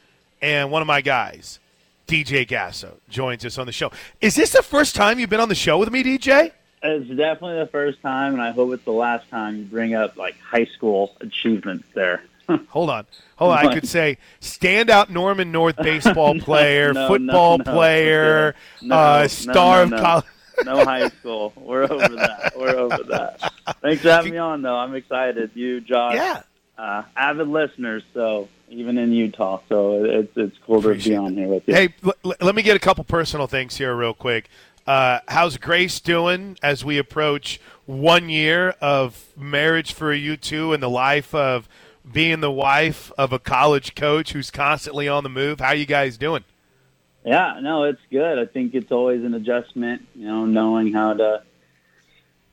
Speaker 1: and one of my guys, DJ Gasso, joins us on the show. Is this the first time you've been on the show with me, DJ?
Speaker 5: It's definitely the first time, and I hope it's the last time you bring up like high school achievements there.
Speaker 1: hold on, hold on. I could say standout Norman North baseball player,
Speaker 5: no,
Speaker 1: football
Speaker 5: no, no,
Speaker 1: player, uh, star of college.
Speaker 5: No high school. We're over that. We're over that. Thanks for having me on, though. I'm excited. You, Josh,
Speaker 1: yeah,
Speaker 5: uh, avid listeners. So even in Utah, so it's it's cool
Speaker 1: Appreciate
Speaker 5: to be on here with you.
Speaker 1: Hey, l- let me get a couple personal things here, real quick. Uh, how's Grace doing as we approach one year of marriage for you two and the life of being the wife of a college coach who's constantly on the move? How you guys doing?
Speaker 5: Yeah, no, it's good. I think it's always an adjustment, you know, knowing how to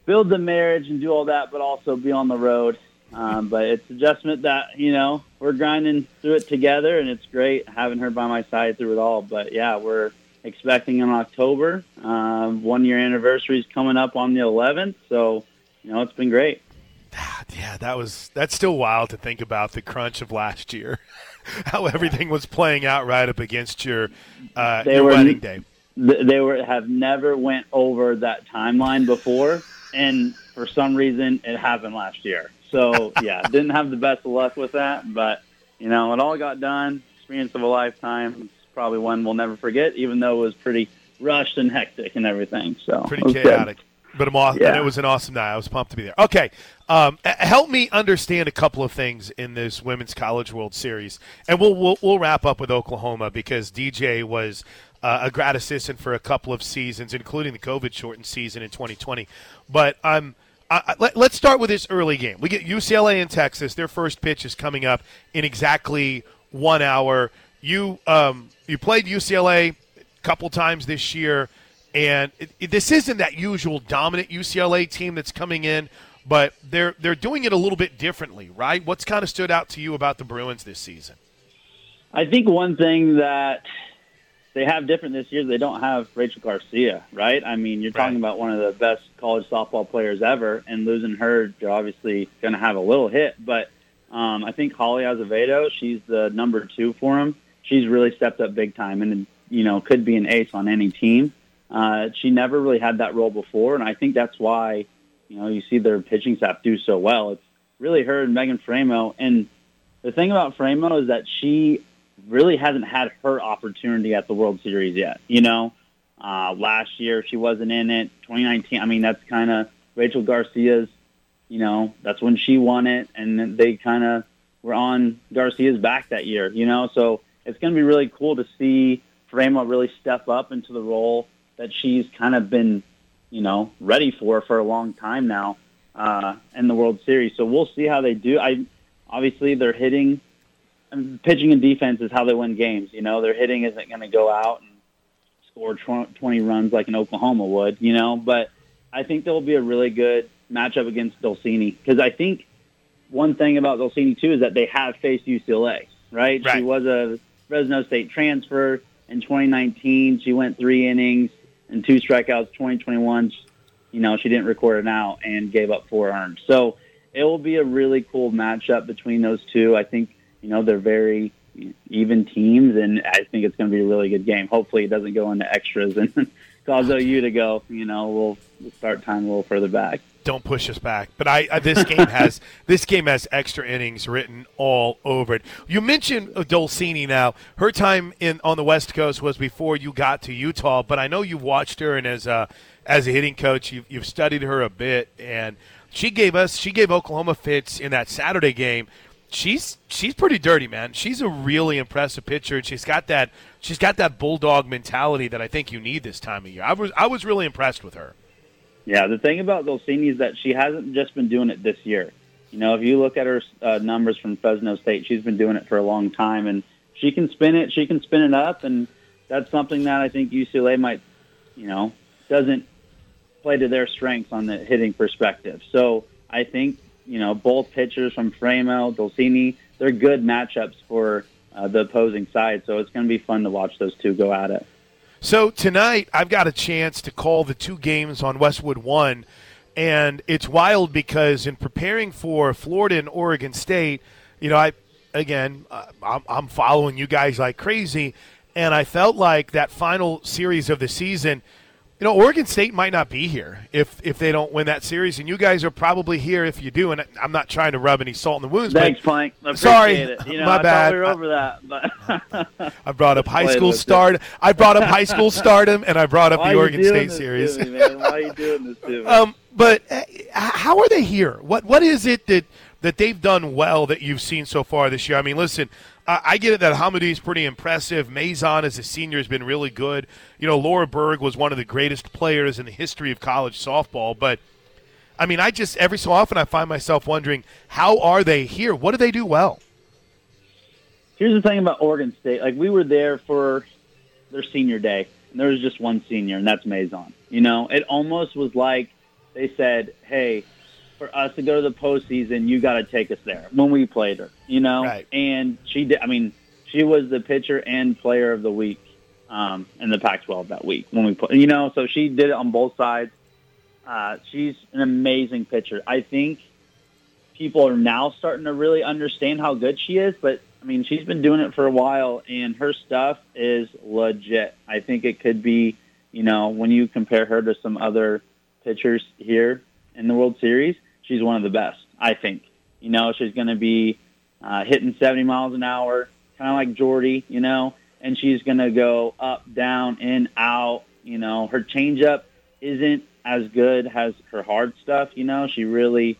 Speaker 5: build the marriage and do all that, but also be on the road. Um, but it's adjustment that you know we're grinding through it together, and it's great having her by my side through it all. But yeah, we're expecting in October. Um, one year anniversary is coming up on the 11th, so you know it's been great.
Speaker 1: Yeah, that was that's still wild to think about the crunch of last year, how everything was playing out right up against your uh,
Speaker 5: They
Speaker 1: your
Speaker 5: were-
Speaker 1: wedding day.
Speaker 5: They were have never went over that timeline before, and for some reason it happened last year. So yeah, didn't have the best of luck with that, but you know it all got done. Experience of a lifetime. It's probably one we'll never forget, even though it was pretty rushed and hectic and everything. So
Speaker 1: pretty
Speaker 5: was good.
Speaker 1: But I'm.
Speaker 5: Yeah.
Speaker 1: and it was an awesome night. I was pumped to be there. Okay, um, help me understand a couple of things in this Women's College World Series, and we'll we'll, we'll wrap up with Oklahoma because DJ was uh, a grad assistant for a couple of seasons, including the COVID shortened season in 2020. But um, I, let, let's start with this early game. We get UCLA and Texas. Their first pitch is coming up in exactly one hour. You um, you played UCLA a couple times this year. And it, it- this isn't that usual dominant UCLA team that's coming in, but they're they're doing it a little bit differently, right? What's kind of stood out to you about the Bruins this season?
Speaker 5: I think one thing that they have different this year, is they don't have Rachel Garcia, right? I mean, you're talking about one of the best college softball players ever, and losing her, you're obviously going to have a little hit. But um, I think Holly Azevedo, she's the number two for them. She's really stepped up big time, and you know, could be an ace on any team. Uh, she never really had that role before, and I think that's why you know you see their pitching staff do so well. It's really her and Megan Faraimo. And the thing about Faraimo is that she really hasn't had her opportunity at the World Series yet. You know, uh, last year she wasn't in it. 2019, I mean, that's kind of Rachel Garcia's. You know, that's when she won it, and they kind of were on Garcia's back that year. You know, so it's going to be really cool to see Faraimo really step up into the role that she's kind of been, you know, ready for for a long time now uh, in the World Series. So we'll see how they do. I obviously they're hitting, and pitching and defense is how they win games. You know, their hitting isn't going to go out and score tw- 20 runs like an Oklahoma would. You know, but I think there will be a really good matchup against Dolcini because I think one thing about Dolcini too is that they have faced UCLA. Right?
Speaker 1: Right.
Speaker 5: She was a Fresno State transfer in 2019. She went three innings and two strikeouts. 2021, you know, she didn't record an out and gave up four earned. So it will be a really cool matchup between those two. I think, you know, they're very even teams, and I think it's going to be a really good game. Hopefully, it doesn't go into extras and cause OU to go, you know, we'll we'll start time a little further back.
Speaker 1: Don't push us back. But I, I this game has this game has extra innings written all over it. You mentioned uh, Dolcini now. Her time in on the West Coast was before you got to Utah, but I know you've watched her and as a as a hitting coach, you've, you've studied her a bit, and she gave us she gave Oklahoma fits in that Saturday game. She's she's pretty dirty, man. She's a really impressive pitcher, and she's got that she's got that bulldog mentality that I think you need this time of year. I was I was really impressed with her.
Speaker 5: Yeah, the thing about Dolcini is that she hasn't just been doing it this year. You know, if you look at her uh, numbers from Fresno State, she's been doing it for a long time, and she can spin it. She can spin it up, and that's something that I think UCLA might, you know, doesn't play to their strengths on the hitting perspective. So I think you know both pitchers from Faraimo, Dolcini, they're good matchups for uh, the opposing side. So it's going to be fun to watch those two go at it.
Speaker 1: So tonight, I've got a chance to call the two games on Westwood One, and it's wild because in preparing for Florida and Oregon State, you know, I again, I'm following you guys like crazy, and I felt like that final series of the season. You know, Oregon State might not be here if if they don't win that series, and you guys are probably here if you do. And I'm not trying to rub any salt in the wounds.
Speaker 5: Thanks,
Speaker 1: but
Speaker 5: Plank. I
Speaker 1: Sorry,
Speaker 5: it. You know,
Speaker 1: my
Speaker 5: I
Speaker 1: bad.
Speaker 5: we were over that, but
Speaker 1: I brought up high school start. I brought up high school stardom, and I brought up
Speaker 5: Why
Speaker 1: the Oregon State series.
Speaker 5: me. Why are you doing this to me?
Speaker 1: Um, but uh, how are they here? What what is it that that they've done well that you've seen so far this year? I mean, listen, uh, I get it that Hamidi is pretty impressive. Maison as a senior has been really good. You know, Laura Berg was one of the greatest players in the history of college softball. But I mean, I just every so often I find myself wondering how are they here? What do they do well?
Speaker 5: Here's the thing about Oregon State. Like we were there for their senior day, and there was just one senior, and that's Maison. You know, it almost was like they said, "Hey, for us to go to the postseason, you got to take us there." When we played her, you know,
Speaker 1: Right.
Speaker 5: and she did. I mean, she was the pitcher and player of the week um, in the Pac-12 that week when we put. You know, so she did it on both sides. Uh, she's an amazing pitcher. I think people are now starting to really understand how good she is, but I mean, she's been doing it for a while, and her stuff is legit. I think it could be, you know, when you compare her to some other pitchers here in the World Series, she's one of the best. I think. You know, she's going to be uh, hitting 70 miles an hour, kind of like Jordy, you know, and she's going to go up, down, in, out. You know, her changeup isn't as good as her hard stuff. You know, she really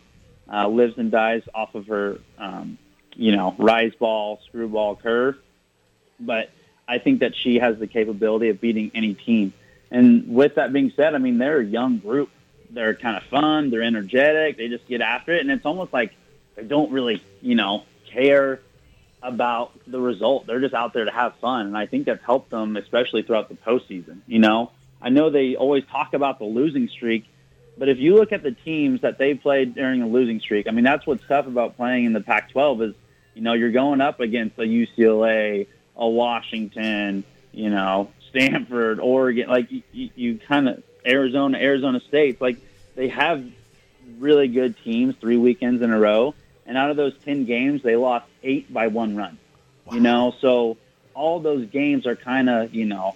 Speaker 5: uh, lives and dies off of her, um, you know, rise ball, screwball curve. But I think that she has the capability of beating any team. And with that being said, I mean, they're a young group. They're kind of fun. They're energetic. They just get after it. And it's almost like they don't really, you know, care about the result. They're just out there to have fun. And I think that's helped them, especially throughout the postseason. You know, I know they always talk about the losing streak, but if you look at the teams that they played during a losing streak, I mean, that's what's tough about playing in the Pac-12 is, you know, you're going up against a UCLA, a Washington, you know, Stanford, Oregon, like you, you, you kind of Arizona, Arizona State, like they have really good teams three weekends in a row, and out of those ten games, they lost eight by one run. You know, so all those games are kind of you know,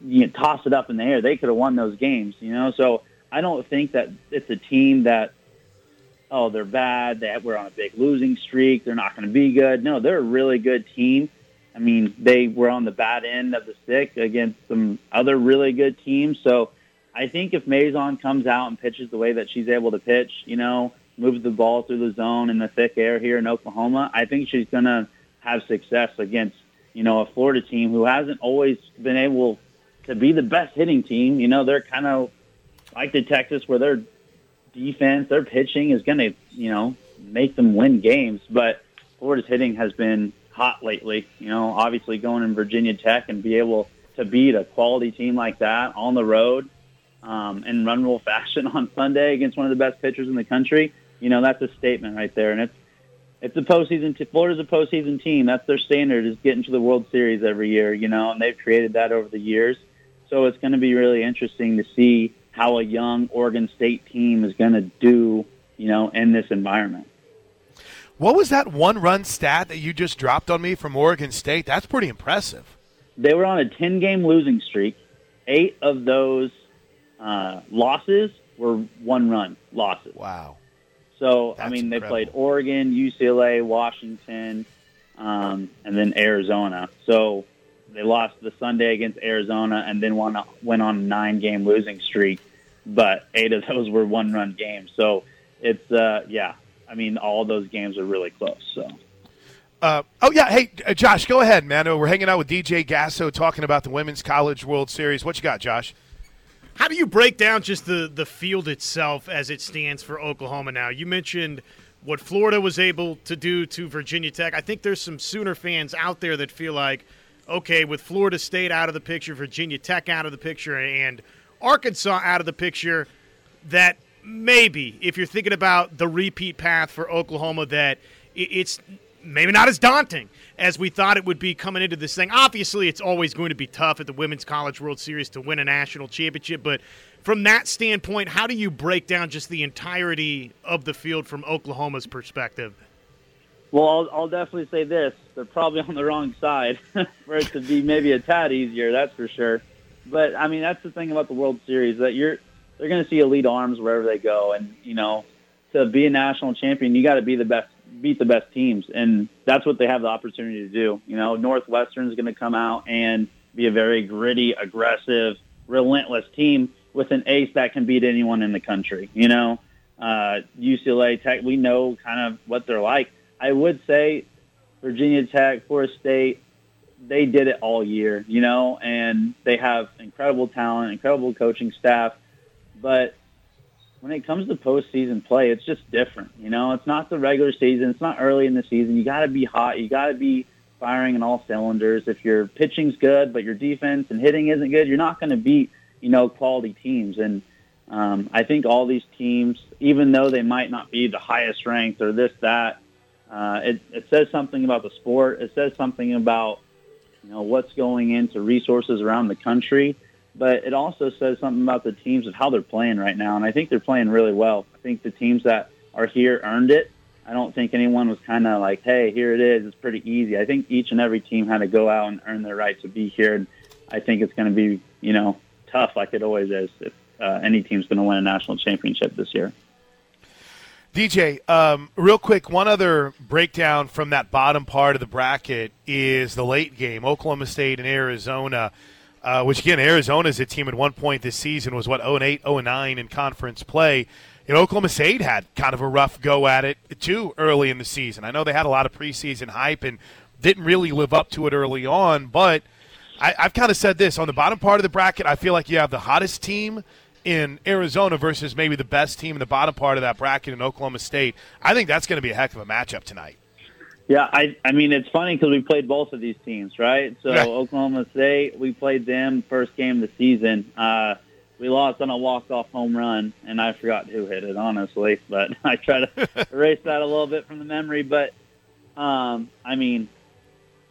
Speaker 5: you know, toss it up in the air. They could have won those games. You know, so I don't think that it's a team that oh, they're bad. They we're on a big losing streak. They're not going to be good. No, they're a really good team. I mean, they were on the bad end of the stick against some other really good teams. So I think if Maison comes out and pitches the way that she's able to pitch, you know, moves the ball through the zone in the thick air here in Oklahoma, I think she's going to have success against, you know, a Florida team who hasn't always been able to be the best hitting team. You know, they're kind of like the Texas where their defense, their pitching is going to, you know, make them win games. But Florida's hitting has been hot lately. You know, obviously going in Virginia Tech and be able to beat a quality team like that on the road um, and run rule fashion on Sunday against one of the best pitchers in the country. You know, that's a statement right there, and it's it's a postseason. T- Florida's a postseason team. That's their standard is getting to the World Series every year. You know, and they've created that over the years. So it's going to be really interesting to see how a young Oregon State team is going to do. You know, in this environment.
Speaker 1: What was that one run stat that you just dropped on me from Oregon State? That's pretty impressive.
Speaker 5: They were on a 10 game losing streak. Eight of those uh, losses were one run losses.
Speaker 1: Wow.
Speaker 5: So,
Speaker 1: That's
Speaker 5: I mean, they
Speaker 1: incredible.
Speaker 5: played Oregon, UCLA, Washington, um, and then Arizona. So they lost the Sunday against Arizona and then won, went on a nine game losing streak. But eight of those were one run games. So it's, uh, yeah, I mean, all those games are really close. So.
Speaker 1: Uh, oh yeah, hey uh, Josh, go ahead, man. We're hanging out with DJ Gasso talking about the Women's College World Series. What you got, Josh?
Speaker 2: How do you break down just the, the field itself as it stands for Oklahoma now? You mentioned what Florida was able to do to Virginia Tech. I think there's some Sooner fans out there that feel like, okay, with Florida State out of the picture, Virginia Tech out of the picture, and Arkansas out of the picture, that maybe if you're thinking about the repeat path for Oklahoma, that it's maybe not as daunting as we thought it would be coming into this thing. Obviously, it's always going to be tough at the Women's College World Series to win a national championship, but from that standpoint, how do you break down just the entirety of the field from Oklahoma's perspective?
Speaker 5: Well, I'll, I'll definitely say this: they're probably on the wrong side for it to be maybe a tad easier. That's for sure. But I mean, that's the thing about the World Series that you're they're going to see elite arms wherever they go, and you know, to be a national champion, you got to be the best, beat the best teams, and that's what they have the opportunity to do. You know, Northwestern is going to come out and be a very gritty, aggressive, relentless team with an ace that can beat anyone in the country. You know, uh, UCLA Tech, we know kind of what they're like. I would say Virginia Tech, Florida State, they did it all year, you know, and they have incredible talent, incredible coaching staff. But when it comes to postseason play, it's just different. You know, it's not the regular season. It's not early in the season. You got to be hot. You got to be firing in all cylinders. If your pitching's good, but your defense and hitting isn't good, you're not going to beat, you know, quality teams. And um, I think all these teams, even though they might not be the highest ranked or this, that, uh, it, it says something about the sport. It says something about, you know, what's going into resources around the country but it also says something about the teams of how they're playing right now. And I think they're playing really well. I think the teams that are here earned it. I don't think anyone was kind of like, hey, here it is. It's pretty easy. I think each and every team had to go out and earn their right to be here. And I think it's going to be, you know, tough like it always is if uh, any team's going to win a national championship this year.
Speaker 1: DJ, um, real quick, one other breakdown from that bottom part of the bracket is the late game, Oklahoma State and Arizona. Uh, which again, Arizona is a team at one point this season was what 0 and 8, 0 and 9 in conference play. And Oklahoma State had kind of a rough go at it too early in the season. I know they had a lot of preseason hype and didn't really live up to it early on, but I, I've kind of said this on the bottom part of the bracket. I feel like you have the hottest team in Arizona versus maybe the best team in the bottom part of that bracket in Oklahoma State. I think that's going to be a heck of a matchup tonight.
Speaker 5: Yeah, I I mean it's funny because we played both of these teams, right? So
Speaker 1: Yeah.
Speaker 5: Oklahoma State, we played them first game of the season. Uh, we lost on a walk off home run, and I forgot who hit it, honestly. But I try to erase that a little bit from the memory. But um, I mean,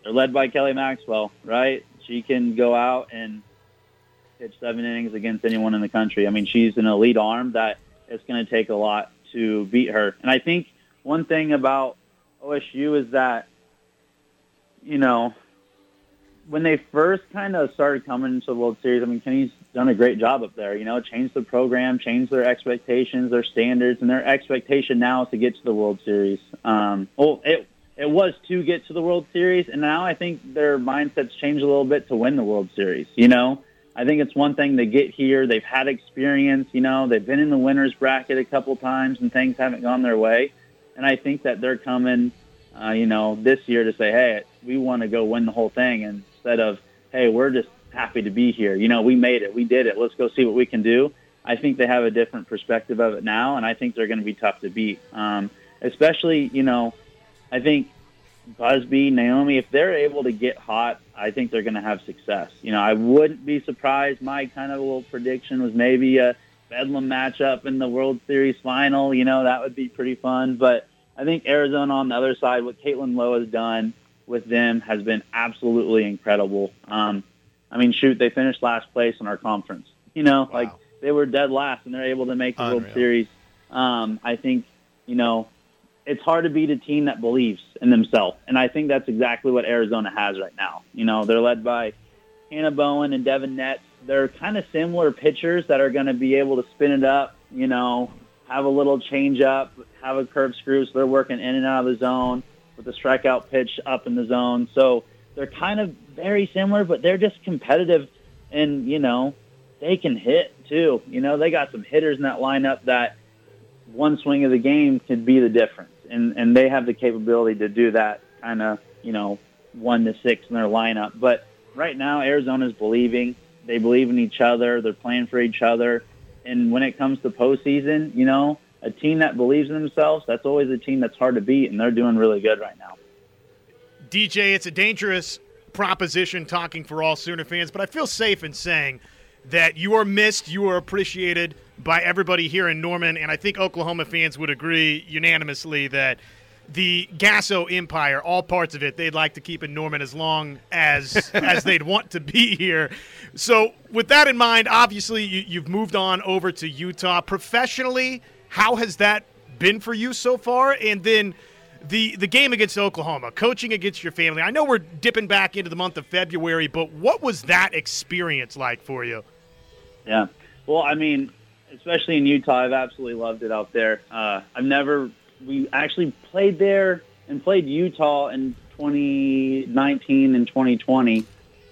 Speaker 5: they're led by Kelly Maxwell, right? She can go out and pitch seven innings against anyone in the country. I mean, she's an elite arm that it's going to take a lot to beat her. And I think one thing about OSU is that, you know, when they first kind of started coming into the World Series, I mean, Kenny's done a great job up there. You know, changed the program, changed their expectations, their standards, and their expectation now is to get to the World Series. Um, well, it it was to get to the World Series, and now I think their mindset's changed a little bit to win the World Series. You know, I think it's one thing to get here. They've had experience. You know, they've been in the winners bracket a couple times, and things haven't gone their way. And I think that they're coming, uh, you know, this year to say, hey, we want to go win the whole thing instead of, hey, we're just happy to be here. You know, we made it, we did it. Let's go see what we can do. I think they have a different perspective of it now, and I think they're going to be tough to beat. Um, especially, you know, I think Busby, Naomi, if they're able to get hot, I think they're going to have success. You know, I wouldn't be surprised. My kind of little prediction was maybe a Bedlam matchup in the World Series final. You know, that would be pretty fun. But I think Arizona on the other side, what Caitlin Lowe has done with them has been absolutely incredible. Um, I mean, shoot, they finished last place in our conference. You know, wow. like they were dead last, and they're able to make the Unreal. World Series. Um, I think, you know, it's hard to beat a team that believes in themselves, and I think that's exactly what Arizona has right now. You know, they're led by Hanah Bowen and Devon Netz. They're kind of similar pitchers that are going to be able to spin it up. You know, have a little change up, have a curve screw, so they're working in and out of the zone with a strikeout pitch up in the zone. So they're kind of very similar, but they're just competitive, and you know, they can hit too. You know, they got some hitters in that lineup that one swing of the game could be the difference and and they have the capability to do that kind of you know one to six in their lineup. But right now, Arizona's believing. They believe in each other. They're playing for each other. And when it comes to postseason, you know, a team that believes in themselves, that's always a team that's hard to beat, and they're doing really good right now.
Speaker 2: DJ, it's a dangerous proposition talking for all Sooner fans, but I feel safe in saying that you are missed, you are appreciated by everybody here in Norman, and I think Oklahoma fans would agree unanimously that the Gasso Empire, all parts of it, they'd like to keep in Norman as long as as they'd want to be here. So, with that in mind, obviously you, you've moved on over to Utah professionally. How has that been for you so far? And then the the game against Oklahoma, coaching against your family. I know we're dipping back into the month of February, but what was that experience like for you?
Speaker 5: Yeah. Well, I mean, especially in Utah, I've absolutely loved it out there. Uh, I've never, we actually played there and played Utah in 2019 and 2020.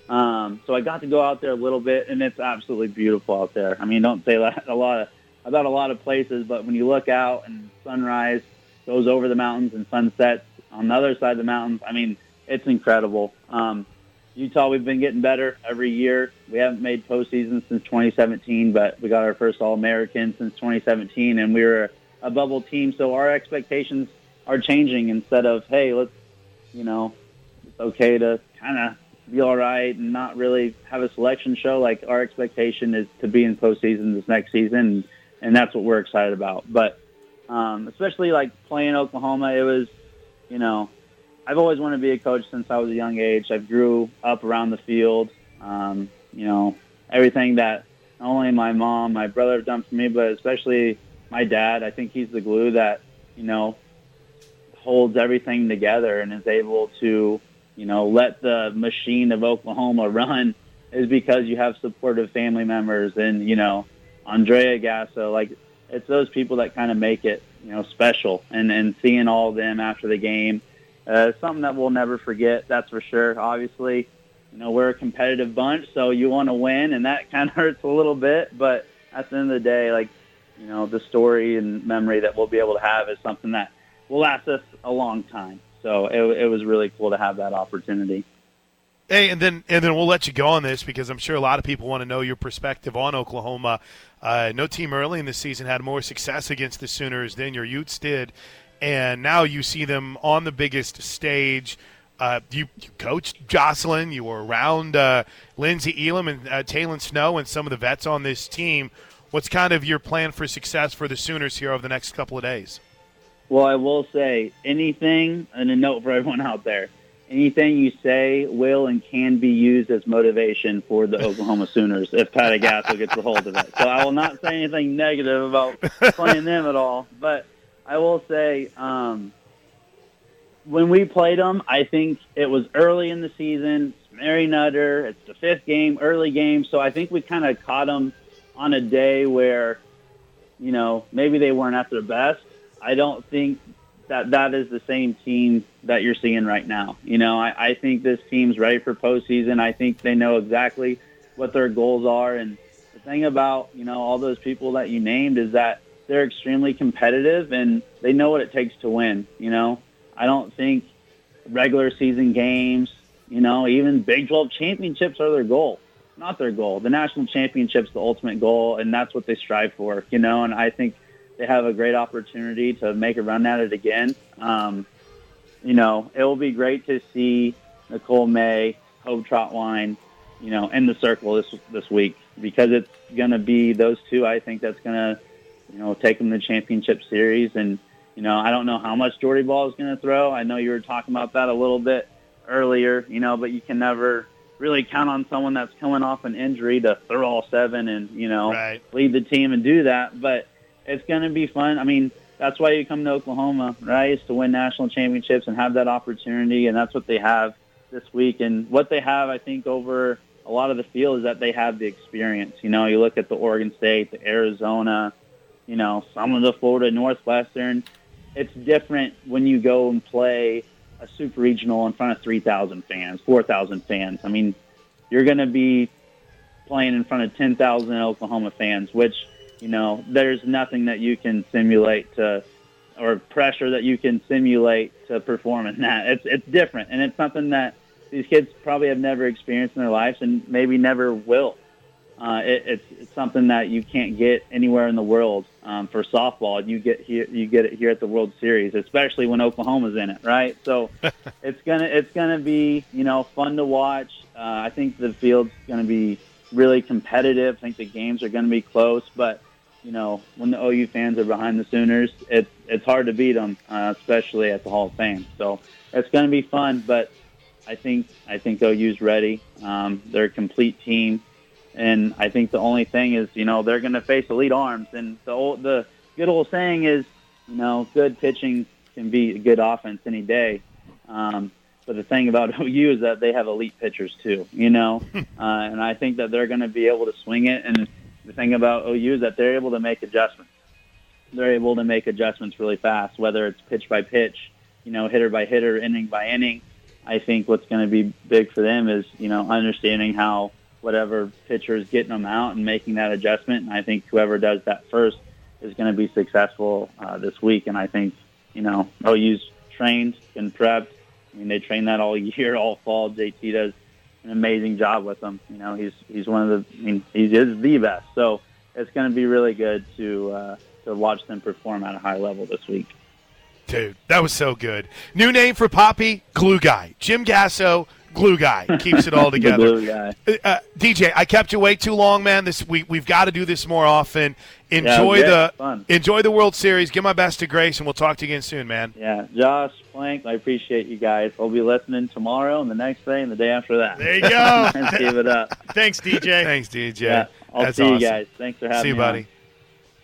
Speaker 5: Um, so I got to go out there a little bit, and it's absolutely beautiful out there. I mean, don't say that a lot of, about a lot of places, but when you look out and sunrise goes over the mountains and sunsets on the other side of the mountains, I mean, it's incredible. Um, Utah, we've been getting better every year. We haven't made postseason since 2017, but we got our first All American since 2017, and we were a bubble team. So our expectations are changing. Instead of hey, let's you know, it's okay to kind of be all right and not really have a selection show. Like our expectation is to be in postseason this next season, and that's what we're excited about. But um, especially like playing Oklahoma, it was, you know, I've always wanted to be a coach since I was a young age. I grew up around the field. Um, you know, everything that not only my mom, my brother have done for me, but especially my dad. I think he's the glue that you know holds everything together and is able to you know let the machine of Oklahoma run. Is because you have supportive family members and you know Andrea Gasso. Like it's those people that kind of make it you know special. And and seeing all of them after the game uh, something that we'll never forget, that's for sure. Obviously, you know, we're a competitive bunch, so you want to win, and that kind of hurts a little bit. But at the end of the day, like, you know, the story and memory that we'll be able to have is something that will last us a long time. So it, it was really cool to have that opportunity.
Speaker 1: Hey, and then and then we'll let you go on this because I'm sure a lot of people want to know your perspective on Oklahoma. Uh, no team early in the season had more success against the Sooners than your Utes did and now you see them on the biggest stage. Uh, you, you, coached Jocelyn. You were around uh, Lynnsie Elam and uh, Taylon Snow and some of the vets on this team. What's kind of your plan for success for the Sooners here over the next couple of days?
Speaker 5: Well, I will say anything, and a note for everyone out there anything you say will and can be used as motivation for the Oklahoma Sooners if Patty Gasso gets a hold of it. So I will not say anything negative about playing them at all. But I will say, um, when we played them, I think it was early in the season, It's Mary Nutter. It's the fifth game, early game. So I think we kind of caught them on a day where, you know, maybe they weren't at their best. I don't think that that is the same team that you're seeing right now. You know, I, I think this team's ready for postseason. I think they know exactly what their goals are. And the thing about, you know, all those people that you named is that they're extremely competitive and they know what it takes to win. You know, I don't think regular season games, you know, even Big 12 championships are their goal. Not their goal. The national championship's the ultimate goal, and that's what they strive for, you know, and I think they have a great opportunity to make a run at it again. Um, you know, it will be great to see Nicole May, Hope Trautwein, you know, in the circle this this week because it's going to be those two. I think that's going to, you know, take them to the championship series. And you know, I don't know how much Jordy Bahl is going to throw. I know you were talking about that a little bit earlier, you know, but you can never really count on someone that's coming off an injury to throw all seven and you know
Speaker 1: Right.
Speaker 5: lead the team and do that. But it's going to be fun. I mean, that's why you come to Oklahoma, right? Is to win national championships and have that opportunity, and that's what they have this week. And what they have, I think, over a lot of the field is that they have the experience. You know, you look at the Oregon State, the Arizona, you know, some of the Florida Northwestern. It's different when you go and play a super regional in front of 3,000 fans, 4,000 fans. I mean, you're going to be playing in front of 10,000 Oklahoma fans, which, you know, there's nothing that you can simulate to, or pressure that you can simulate to perform in that. It's, it's different. And it's something that these kids probably have never experienced in their lives and maybe never will. Uh, it, it's, it's something that you can't get anywhere in the world um, for softball. You get here, you get it here at the World Series, especially when Oklahoma's in it, right? So it's gonna it's gonna be you know fun to watch. Uh, I think the field's gonna be really competitive. I think the games are gonna be close, but you know when the OU fans are behind the Sooners, it's it's hard to beat them, uh, especially at the Hall of Fame. So it's gonna be fun, but I think I think OU's ready. Um, they're a complete team. And I think the only thing is, you know, they're going to face elite arms. And the old, the good old saying is, you know, good pitching can be a good offense any day. Um, but the thing about OU is that they have elite pitchers too, you know, uh, and I think that they're going to be able to swing it. And the thing about OU is that they're able to make adjustments. They're able to make adjustments really fast, whether it's pitch by pitch, you know, hitter by hitter, inning by inning. I think what's going to be big for them is, you know, understanding how whatever pitcher is getting them out and making that adjustment. And I think whoever does that first is going to be successful uh, this week. And I think, you know, OU's trained and prepped. I mean, they train that all year, all fall. JT does an amazing job with them. You know, he's he's one of the, I mean, he is the best. So it's going to be really good to uh, to watch them perform at a high level this week.
Speaker 1: Dude, that was so good. New name for Poppy, Glue Guy. Jim Gasso, Glue Guy. Keeps it all together.
Speaker 5: blue guy.
Speaker 1: Uh, DJ, I kept you way too long, man. This we we've got to do this more often. Enjoy
Speaker 5: Yeah,
Speaker 1: the enjoy the World Series. Give my best to Grace, and we'll talk to you again soon, man.
Speaker 5: Yeah, Josh Plank, I appreciate you guys. I'll be listening tomorrow and the next day and the day after that.
Speaker 2: There you go.
Speaker 5: Give it up.
Speaker 2: Thanks, DJ.
Speaker 1: Thanks, DJ.
Speaker 5: Yeah, I'll
Speaker 1: That's
Speaker 5: see
Speaker 1: awesome.
Speaker 5: you guys. Thanks for having me.
Speaker 1: See you,
Speaker 5: me.
Speaker 1: buddy.
Speaker 5: on.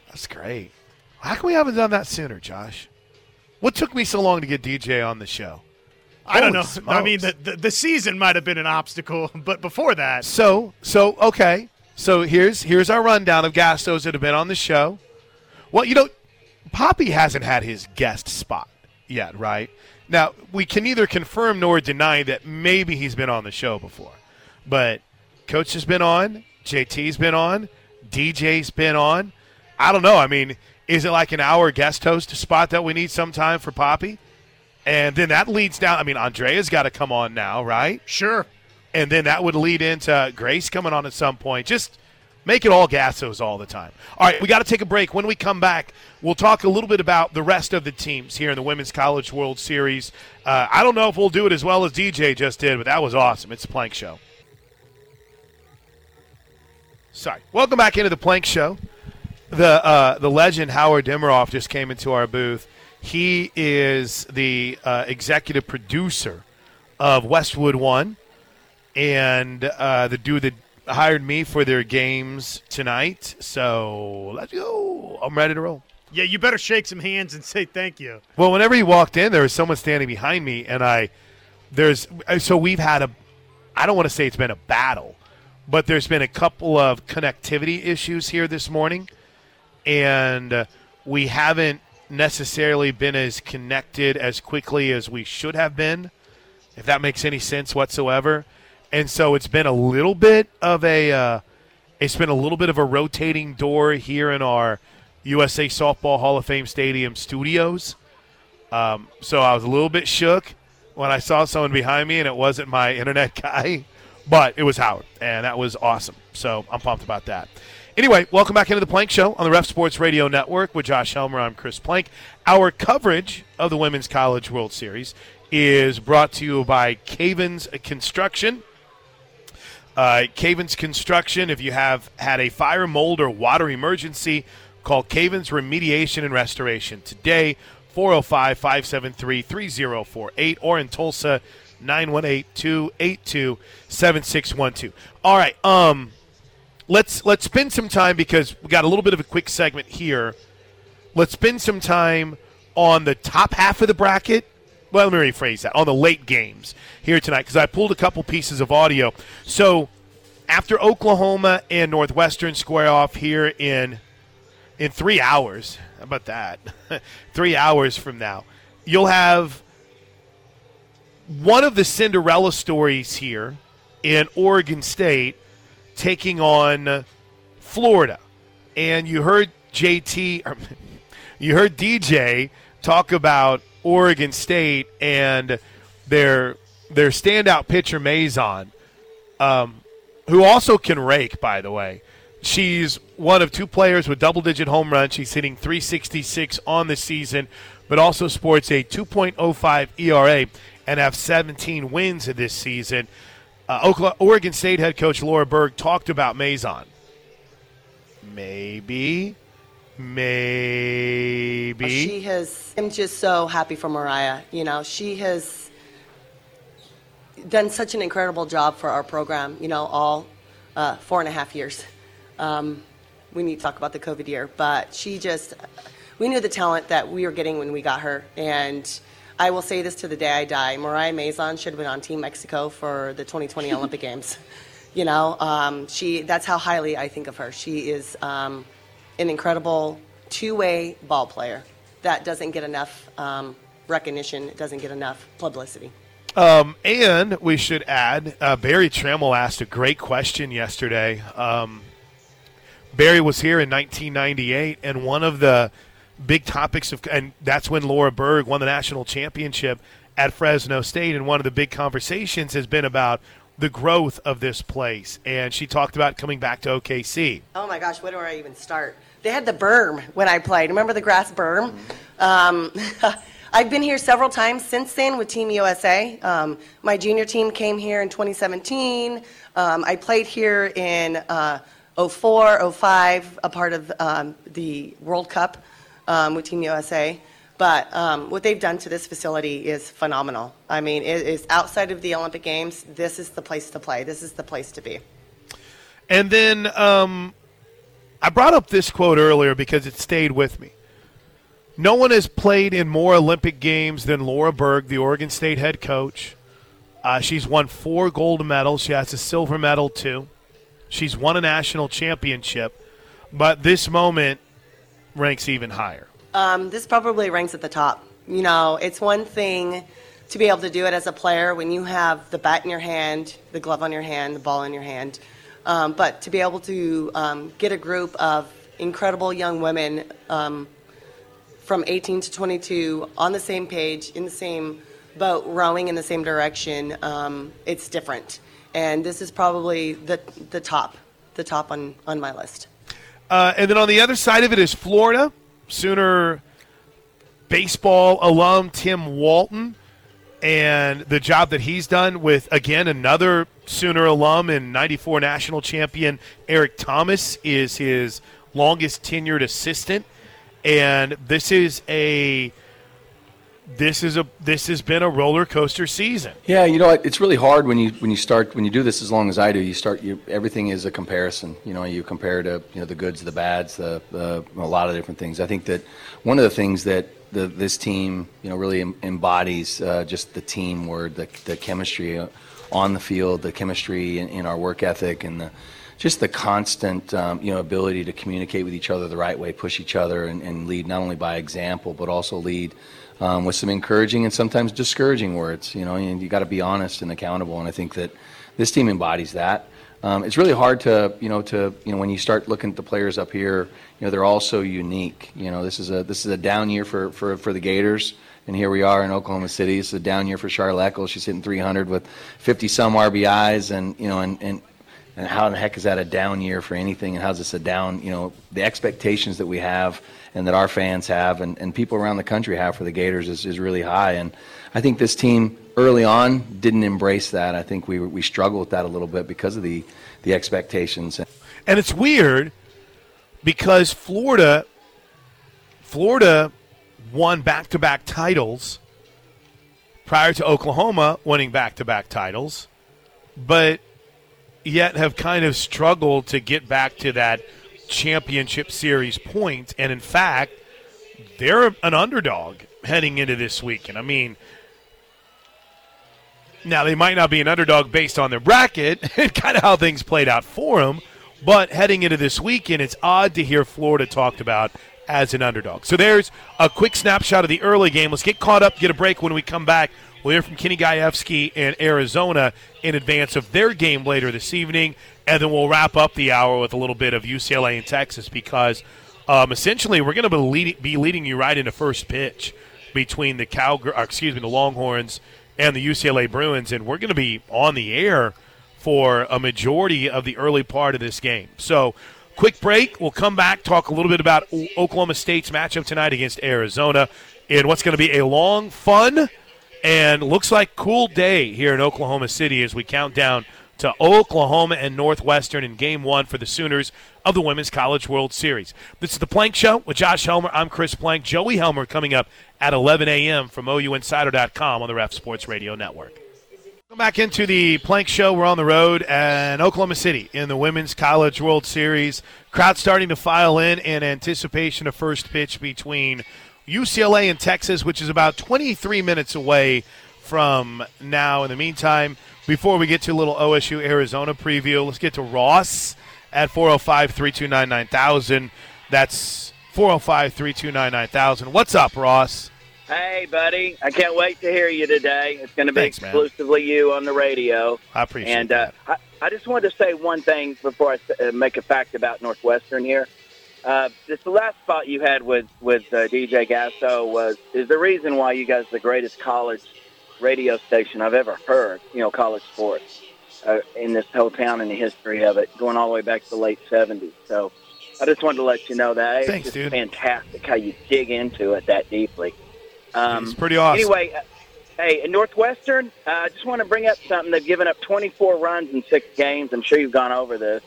Speaker 1: That's great. How come we haven't done that sooner, Josh? What took me so long to get DJ on the show?
Speaker 2: I don't
Speaker 1: Holy
Speaker 2: know. I mean, the, the the season might have been an obstacle, but before that,
Speaker 1: So, so okay. So here's here's our rundown of Gassos that have been on the show. Well, you know, Poppy hasn't had his guest spot yet, right? Now we can neither confirm nor deny that maybe he's been on the show before, but Coach has been on, JT's been on, DJ's been on. I don't know. I mean, is it like an hour guest host spot that we need sometime for Poppy? And then that leads down. I mean, Andrea's got to come on now, right?
Speaker 2: sure.
Speaker 1: and then that would lead into Grace coming on at some point. Just make it all Gassos all the time. All right, we got to take a break. When we come back, we'll talk a little bit about the rest of the teams here in the Women's College World Series. Uh, I don't know if we'll do it as well as DJ just did, but that was awesome. It's the Plank Show. Sorry. Welcome back into the Plank Show. The uh, the legend Howard Deneroff just came into our booth. He is the uh, executive producer of Westwood One and uh, the dude that hired me for their games tonight. So let's go. I'm ready to roll.
Speaker 2: Yeah, you better shake some hands and say thank you.
Speaker 1: Well, whenever he walked in, there was someone standing behind me, and I there's so we've had a I don't want to say it's been a battle, but there's been a couple of connectivity issues here this morning, and uh, we haven't necessarily been as connected as quickly as we should have been, if that makes any sense whatsoever. And so it's been a little bit of a uh, it's been a little bit of a rotating door here in our USA Softball Hall of Fame Stadium studios. Um, so I was a little bit shook when I saw someone behind me, and it wasn't my internet guy, but it was Howard, and that was awesome. So I'm pumped about that. Anyway, welcome back into the Plank Show on the Ref Sports Radio Network with Josh Helmer. I'm Chris Plank. Our coverage of the Women's College World Series is brought to you by Cavens Construction. Uh, Cavens Construction, if you have had a fire, mold, or water emergency, call Cavens Remediation and Restoration today, 405 573 3048, or in Tulsa, 918 282 7612. All right. Um, let's let's spend some time because we got a little bit of a quick segment here. Let's spend some time on the top half of the bracket. Well, let me rephrase that on the late games here tonight because I pulled a couple pieces of audio. So after Oklahoma and Northwestern square off here in in three hours, how about that? three hours from now, you'll have one of the Cinderella stories here in Oregon State taking on Florida. And you heard JT, you heard DJ talk about Oregon State and their their standout pitcher Mazon, um, who also can rake. By the way, she's one of two players with double-digit home runs. She's hitting 366 on the season, but also sports a 2.05 ERA and have 17 wins this season. Uh, Oklahoma, Oregon State head coach Laura Berg talked about Mazon. Maybe, maybe
Speaker 6: She has. I'm just so happy for Mariah. You know, she has done such an incredible job for our program. You know, all uh, four and a half years. Um, we need to talk about the COVID year, but she just. We knew the talent that we were getting when we got her, and I will say this to the day I die: Mariah Mazon should have been on Team Mexico for the 2020 Olympic Games. You know, um, she. That's how highly I think of her. She is um, an incredible two-way ball player that doesn't get enough um, recognition, doesn't get enough publicity.
Speaker 1: Um, and we should add, uh, Berry Tramel asked a great question yesterday. Um, Berry was here in 1998, and one of the big topics of, and that's when Laura Berg won the national championship at Fresno State, and one of the big conversations has been about the growth of this place, and she talked about coming back to OKC.
Speaker 6: Oh my gosh, where do I even start? They had the berm when I played. Remember the grass berm? Um, I've been here several times since then with Team USA. Um, my junior team came here in 2017. Um, I played here in uh, 04, 05, a part of um, the World Cup um, with Team USA. But um, what they've done to this facility is phenomenal. I mean, it is outside of the Olympic Games. This is the place to play. This is the place to be.
Speaker 1: And then um, I brought up this quote earlier because it stayed with me. No one has played in more Olympic games than Laura Berg, the Oregon State head coach. Uh, she's won four gold medals. She has a silver medal, too. She's won a national championship. But this moment ranks even higher.
Speaker 6: Um, this probably ranks at the top. You know, it's one thing to be able to do it as a player when you have the bat in your hand, the glove on your hand, the ball in your hand. Um, but to be able to um, get a group of incredible young women um, from 18 to 22 on the same page, in the same boat, rowing in the same direction, um, it's different. And this is probably the, the top, the top on, on my list.
Speaker 1: Uh, and then on the other side of it is Florida. Sooner baseball alum Tim Walton and the job that he's done with, again, another Sooner alum and 94 national champion Eric Thomas is his longest tenured assistant. And this is a. This is a this has been a roller coaster season.
Speaker 7: Yeah, you know, it's really hard when you when you start when you do this as long as I do. You start you everything is a comparison. You know, you compare to you know the goods, the bads, the, the a lot of different things. I think that one of the things that the, this team you know really em- embodies uh, just the team word, the the chemistry uh, on the field, the chemistry in, in our work ethic, and the just the constant um, you know ability to communicate with each other the right way, push each other, and, and lead not only by example but also lead um, with some encouraging and sometimes discouraging words. You know, and you got to be honest and accountable. And I think that this team embodies that. Um, it's really hard to you know to you know when you start looking at the players up here, you know they're all so unique. You know, this is a this is a down year for for, for the Gators. And here we are in Oklahoma City. It's a down year for Charlotte Echols. She's hitting 300 with 50 some RBIs, and you know, and, and and how the heck is that a down year for anything? And how's this a down? You know, the expectations that we have and that our fans have and, and people around the country have for the Gators is, is really high. And I think this team early on didn't embrace that. I think we we struggled with that a little bit because of the the expectations.
Speaker 1: And it's weird because Florida Florida won back-to-back titles prior to Oklahoma winning back-to-back titles, but yet have kind of struggled to get back to that championship series points. And in fact, they're an underdog heading into this weekend. I mean, now they might not be an underdog based on their bracket and kind of how things played out for them, but heading into this weekend, it's odd to hear Florida talked about as an underdog. So there's a quick snapshot of the early game. Let's get caught up, get a break when we come back. We'll hear from Kenny Gajewski and Arizona in advance of their game later this evening, and then we'll wrap up the hour with a little bit of UCLA and Texas because um, essentially we're going to be leading, be leading you right into first pitch between the cow, excuse me, the Longhorns and the UCLA Bruins, and we're going to be on the air for a majority of the early part of this game. So. Quick break. We'll come back, talk a little bit about Oklahoma State's matchup tonight against Arizona in what's going to be a long, fun, and looks like cool day here in Oklahoma City as we count down to Oklahoma and Northwestern in game one for the Sooners of the Women's College World Series. This is the Plank Show with Josh Helmer. I'm Chris Plank. Joey Helmer coming up at 11 a.m. from OUinsider.com on the Ref Sports Radio Network. Come back into the Plank Show. We're on the road in Oklahoma City in the Women's College World Series. Crowd starting to file in in anticipation of first pitch between UCLA in Texas, which is about 23 minutes away from now. In the meantime, before we get to a little OSU Arizona preview, let's get to Ross at 405 329 9000. That's 405 329 9000. What's up, Ross?
Speaker 8: Hey, buddy. I can't wait to hear you today. It's going to be
Speaker 1: Thanks, man.
Speaker 8: exclusively you on the radio.
Speaker 1: I appreciate
Speaker 8: And
Speaker 1: that.
Speaker 8: uh, I, I just wanted to say one thing before I uh, make a fact about Northwestern here. Uh, this the last spot you had with with uh, DJ Gasso was is the reason why you guys are the greatest college radio station I've ever heard. You know, college sports uh, in this whole town and the history of it, going all the way back to the late '70s. So I just wanted to let you know that
Speaker 1: Thanks,
Speaker 8: it's just
Speaker 1: dude.
Speaker 8: fantastic how you dig into it that deeply. Um,
Speaker 1: It's pretty awesome.
Speaker 8: Anyway, uh, hey, in Northwestern, uh, I just want to bring up something. They've given up 24 runs in six games. I'm sure you've gone over this.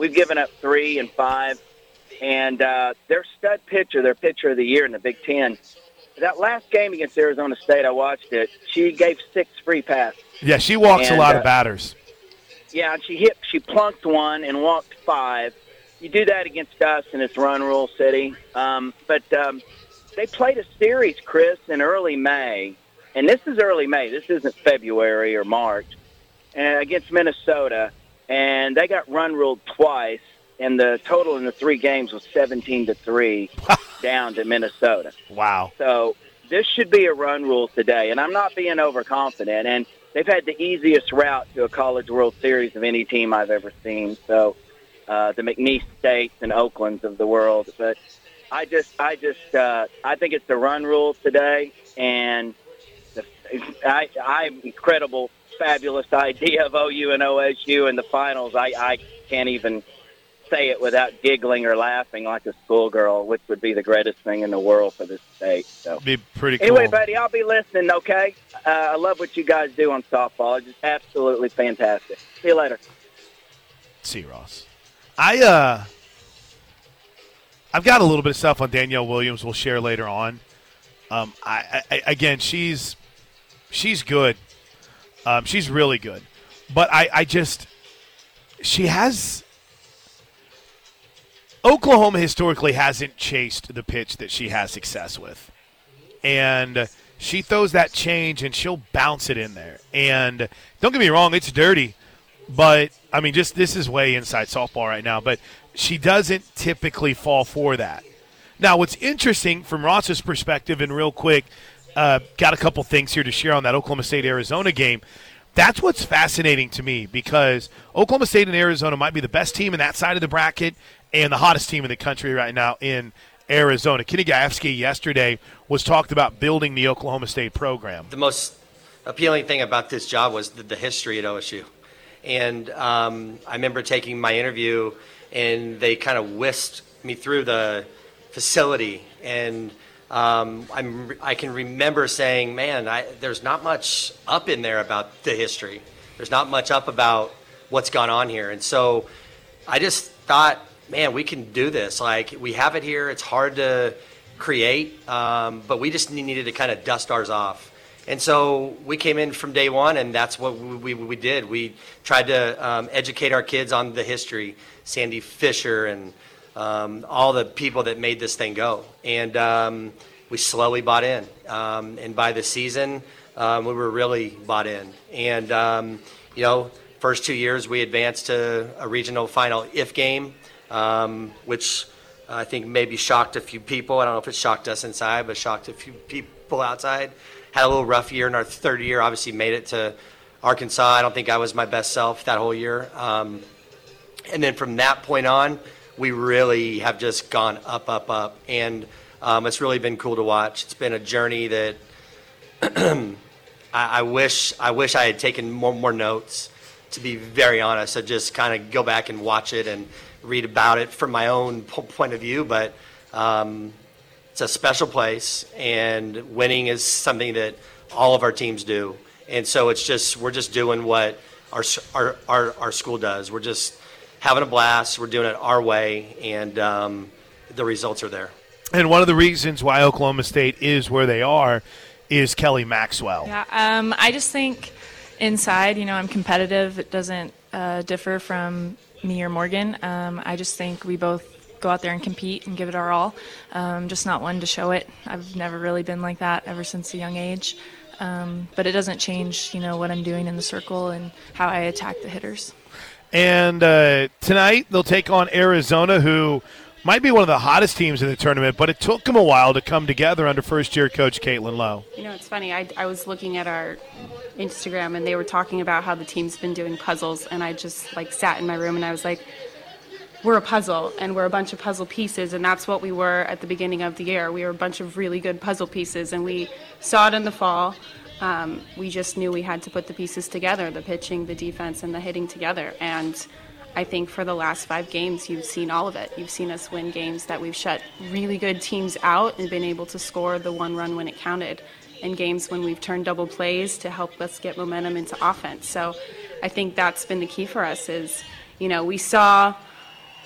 Speaker 8: We've given up three and five, and uh, their stud pitcher, their pitcher of the year in the Big Ten. That last game against Arizona State, I watched it. She gave six free passes.
Speaker 1: yeah, she walks a lot
Speaker 8: uh,
Speaker 1: of batters.
Speaker 8: Yeah, and she hit, she plunked one and walked five. You do that against us, and it's run rule city. Um, but um, they played a series, Chris, in early May, and this is early May. This isn't February or March, uh, against Minnesota, and they got run ruled twice. And the total in the three games was seventeen to three, down to Minnesota.
Speaker 1: Wow.
Speaker 8: So this should be a run rule today, and I'm not being overconfident. And they've had the easiest route to a College World Series of any team I've ever seen. So uh, the McNeese States and Oaklands of the world, but I just, I just, uh, I think it's the run rule today, and the, I, I incredible, fabulous idea of OU and OSU in the finals. I, I can't even say it without giggling or laughing like a schoolgirl, which would be the greatest thing in the world for this state. So.
Speaker 1: Be pretty cool.
Speaker 8: Anyway, buddy, I'll be listening. Okay, uh, I love what you guys do on softball. It's just absolutely fantastic. See you later.
Speaker 1: See, Ross. I uh, I've got a little bit of stuff on Danielle Williams. We'll share later on. Um, I, I again, she's she's good. Um, she's really good, but I, I just she has Oklahoma historically hasn't chased the pitch that she has success with, and she throws that change and she'll bounce it in there. And don't get me wrong, it's dirty, but I mean, just this is way inside softball right now. But she doesn't typically fall for that. Now, what's interesting from Ross's perspective, and real quick, uh, got a couple things here to share on that Oklahoma State Arizona game. That's what's fascinating to me because Oklahoma State and Arizona might be the best team in that side of the bracket and the hottest team in the country right now in Arizona. Kenny Gajewski yesterday was talked about building the Oklahoma State program.
Speaker 9: The most appealing thing about this job was the, the history at OSU. And um, I remember taking my interview, and they kind of whisked me through the facility. And um, I'm, I can remember saying, man, I, there's not much up in there about the history. There's not much up about what's gone on here. And so I just thought, man, we can do this. Like we have it here. It's hard to create, um, but we just needed to kind of dust ours off. And so we came in from day one, and that's what we, we, we did. We tried to um, educate our kids on the history, Sandy Fisher, and um, all the people that made this thing go. And um, we slowly bought in. Um, and by the season, um, we were really bought in. And, um, you know, first two years we advanced to a regional final if game um, which I think maybe shocked a few people. I don't know if it shocked us inside, but shocked a few people outside. Had a little rough year in our third year. Obviously, made it to Arkansas. I don't think I was my best self that whole year. And then from that point on, we really have just gone up, up, up, and um, it's really been cool to watch. It's been a journey that I, I wish I wish I had taken more more notes. To be very honest, so just kind of go back and watch it and read about it from my own point of view, but um, it's a special place, and winning is something that all of our teams do. And so it's just we're just doing what our our our, our school does. We're just having a blast. We're doing it our way, and um, the results are there.
Speaker 1: And one of the reasons why Oklahoma State is where they are is Kelly Maxwell.
Speaker 10: Yeah, um, I just think inside, you know, I'm competitive. It doesn't uh, differ from me or Morgan. Um, I just think we both go out there and compete and give it our all. Um, just not one to show it. I've never really been like that ever since a young age. Um, but it doesn't change, you know, what I'm doing in the circle and how I attack the hitters.
Speaker 1: And uh, tonight they'll take on Arizona, who might be one of the hottest teams in the tournament, but it took them a while to come together under first year coach Caitlin Lowe.
Speaker 11: You know, it's funny. I, I was looking at our Instagram and they were talking about how the team's been doing puzzles, and I just like sat in my room and I was like, we're a puzzle and we're a bunch of puzzle pieces and that's what we were at the beginning of the year we were a bunch of really good puzzle pieces and we saw it in the fall um, we just knew we had to put the pieces together the pitching the defense and the hitting together and I think for the last five games, you've seen all of it. You've seen us win games that we've shut really good teams out and been able to score the one run when it counted, and games when we've turned double plays to help us get momentum into offense. So I think that's been the key for us is, you know, we saw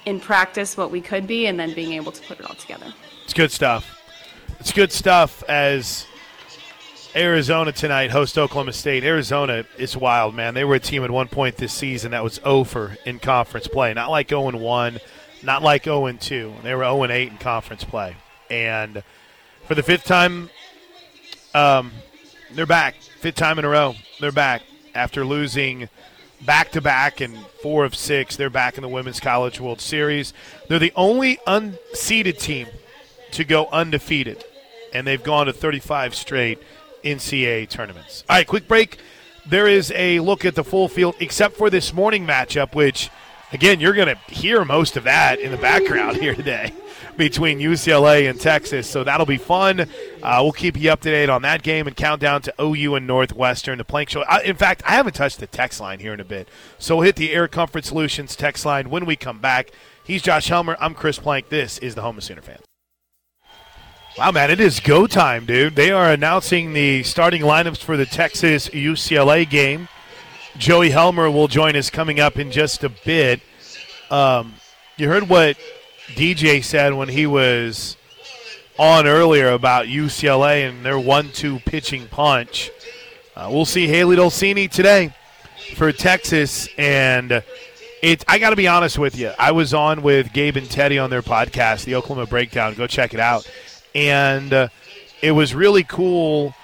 Speaker 11: in practice what we could be and then being able to put it all together.
Speaker 1: It's good stuff. It's good stuff as Arizona tonight host Oklahoma State. Arizona is wild, man. They were a team at one point this season that was over in conference play. Not like 0 1, not like 0 2. They were 0 8 in conference play. And for the fifth time, um, they're back. Fifth time in a row, they're back after losing back to back and four of six. They're back in the Women's College World Series. They're the only unseeded team to go undefeated, and they've gone to 35 straight NCAA tournaments. All right, quick break. There is a look at the full field, except for this morning matchup, which, again, you're going to hear most of that in the background here today between UCLA and Texas. So that'll be fun. Uh, we'll keep you up to date on that game and count down to OU and Northwestern, the Plank Show. Uh, in fact, I haven't touched the text line here in a bit. So we'll hit the Air Comfort Solutions text line when we come back. He's Josh Helmer. I'm Chris Plank. This is the Home of Sooner fans. Wow, man, it is go time, dude. They are announcing the starting lineups for the Texas UCLA game. Joey Helmer will join us coming up in just a bit. Um, you heard what DJ said when he was on earlier about UCLA and their one-two pitching punch. Uh, we'll see Hailey Dolcini today for Texas, and it. I got to be honest with you. I was on with Gabe and Teddy on their podcast, the Oklahoma Breakdown. Go check it out and uh, it was really cool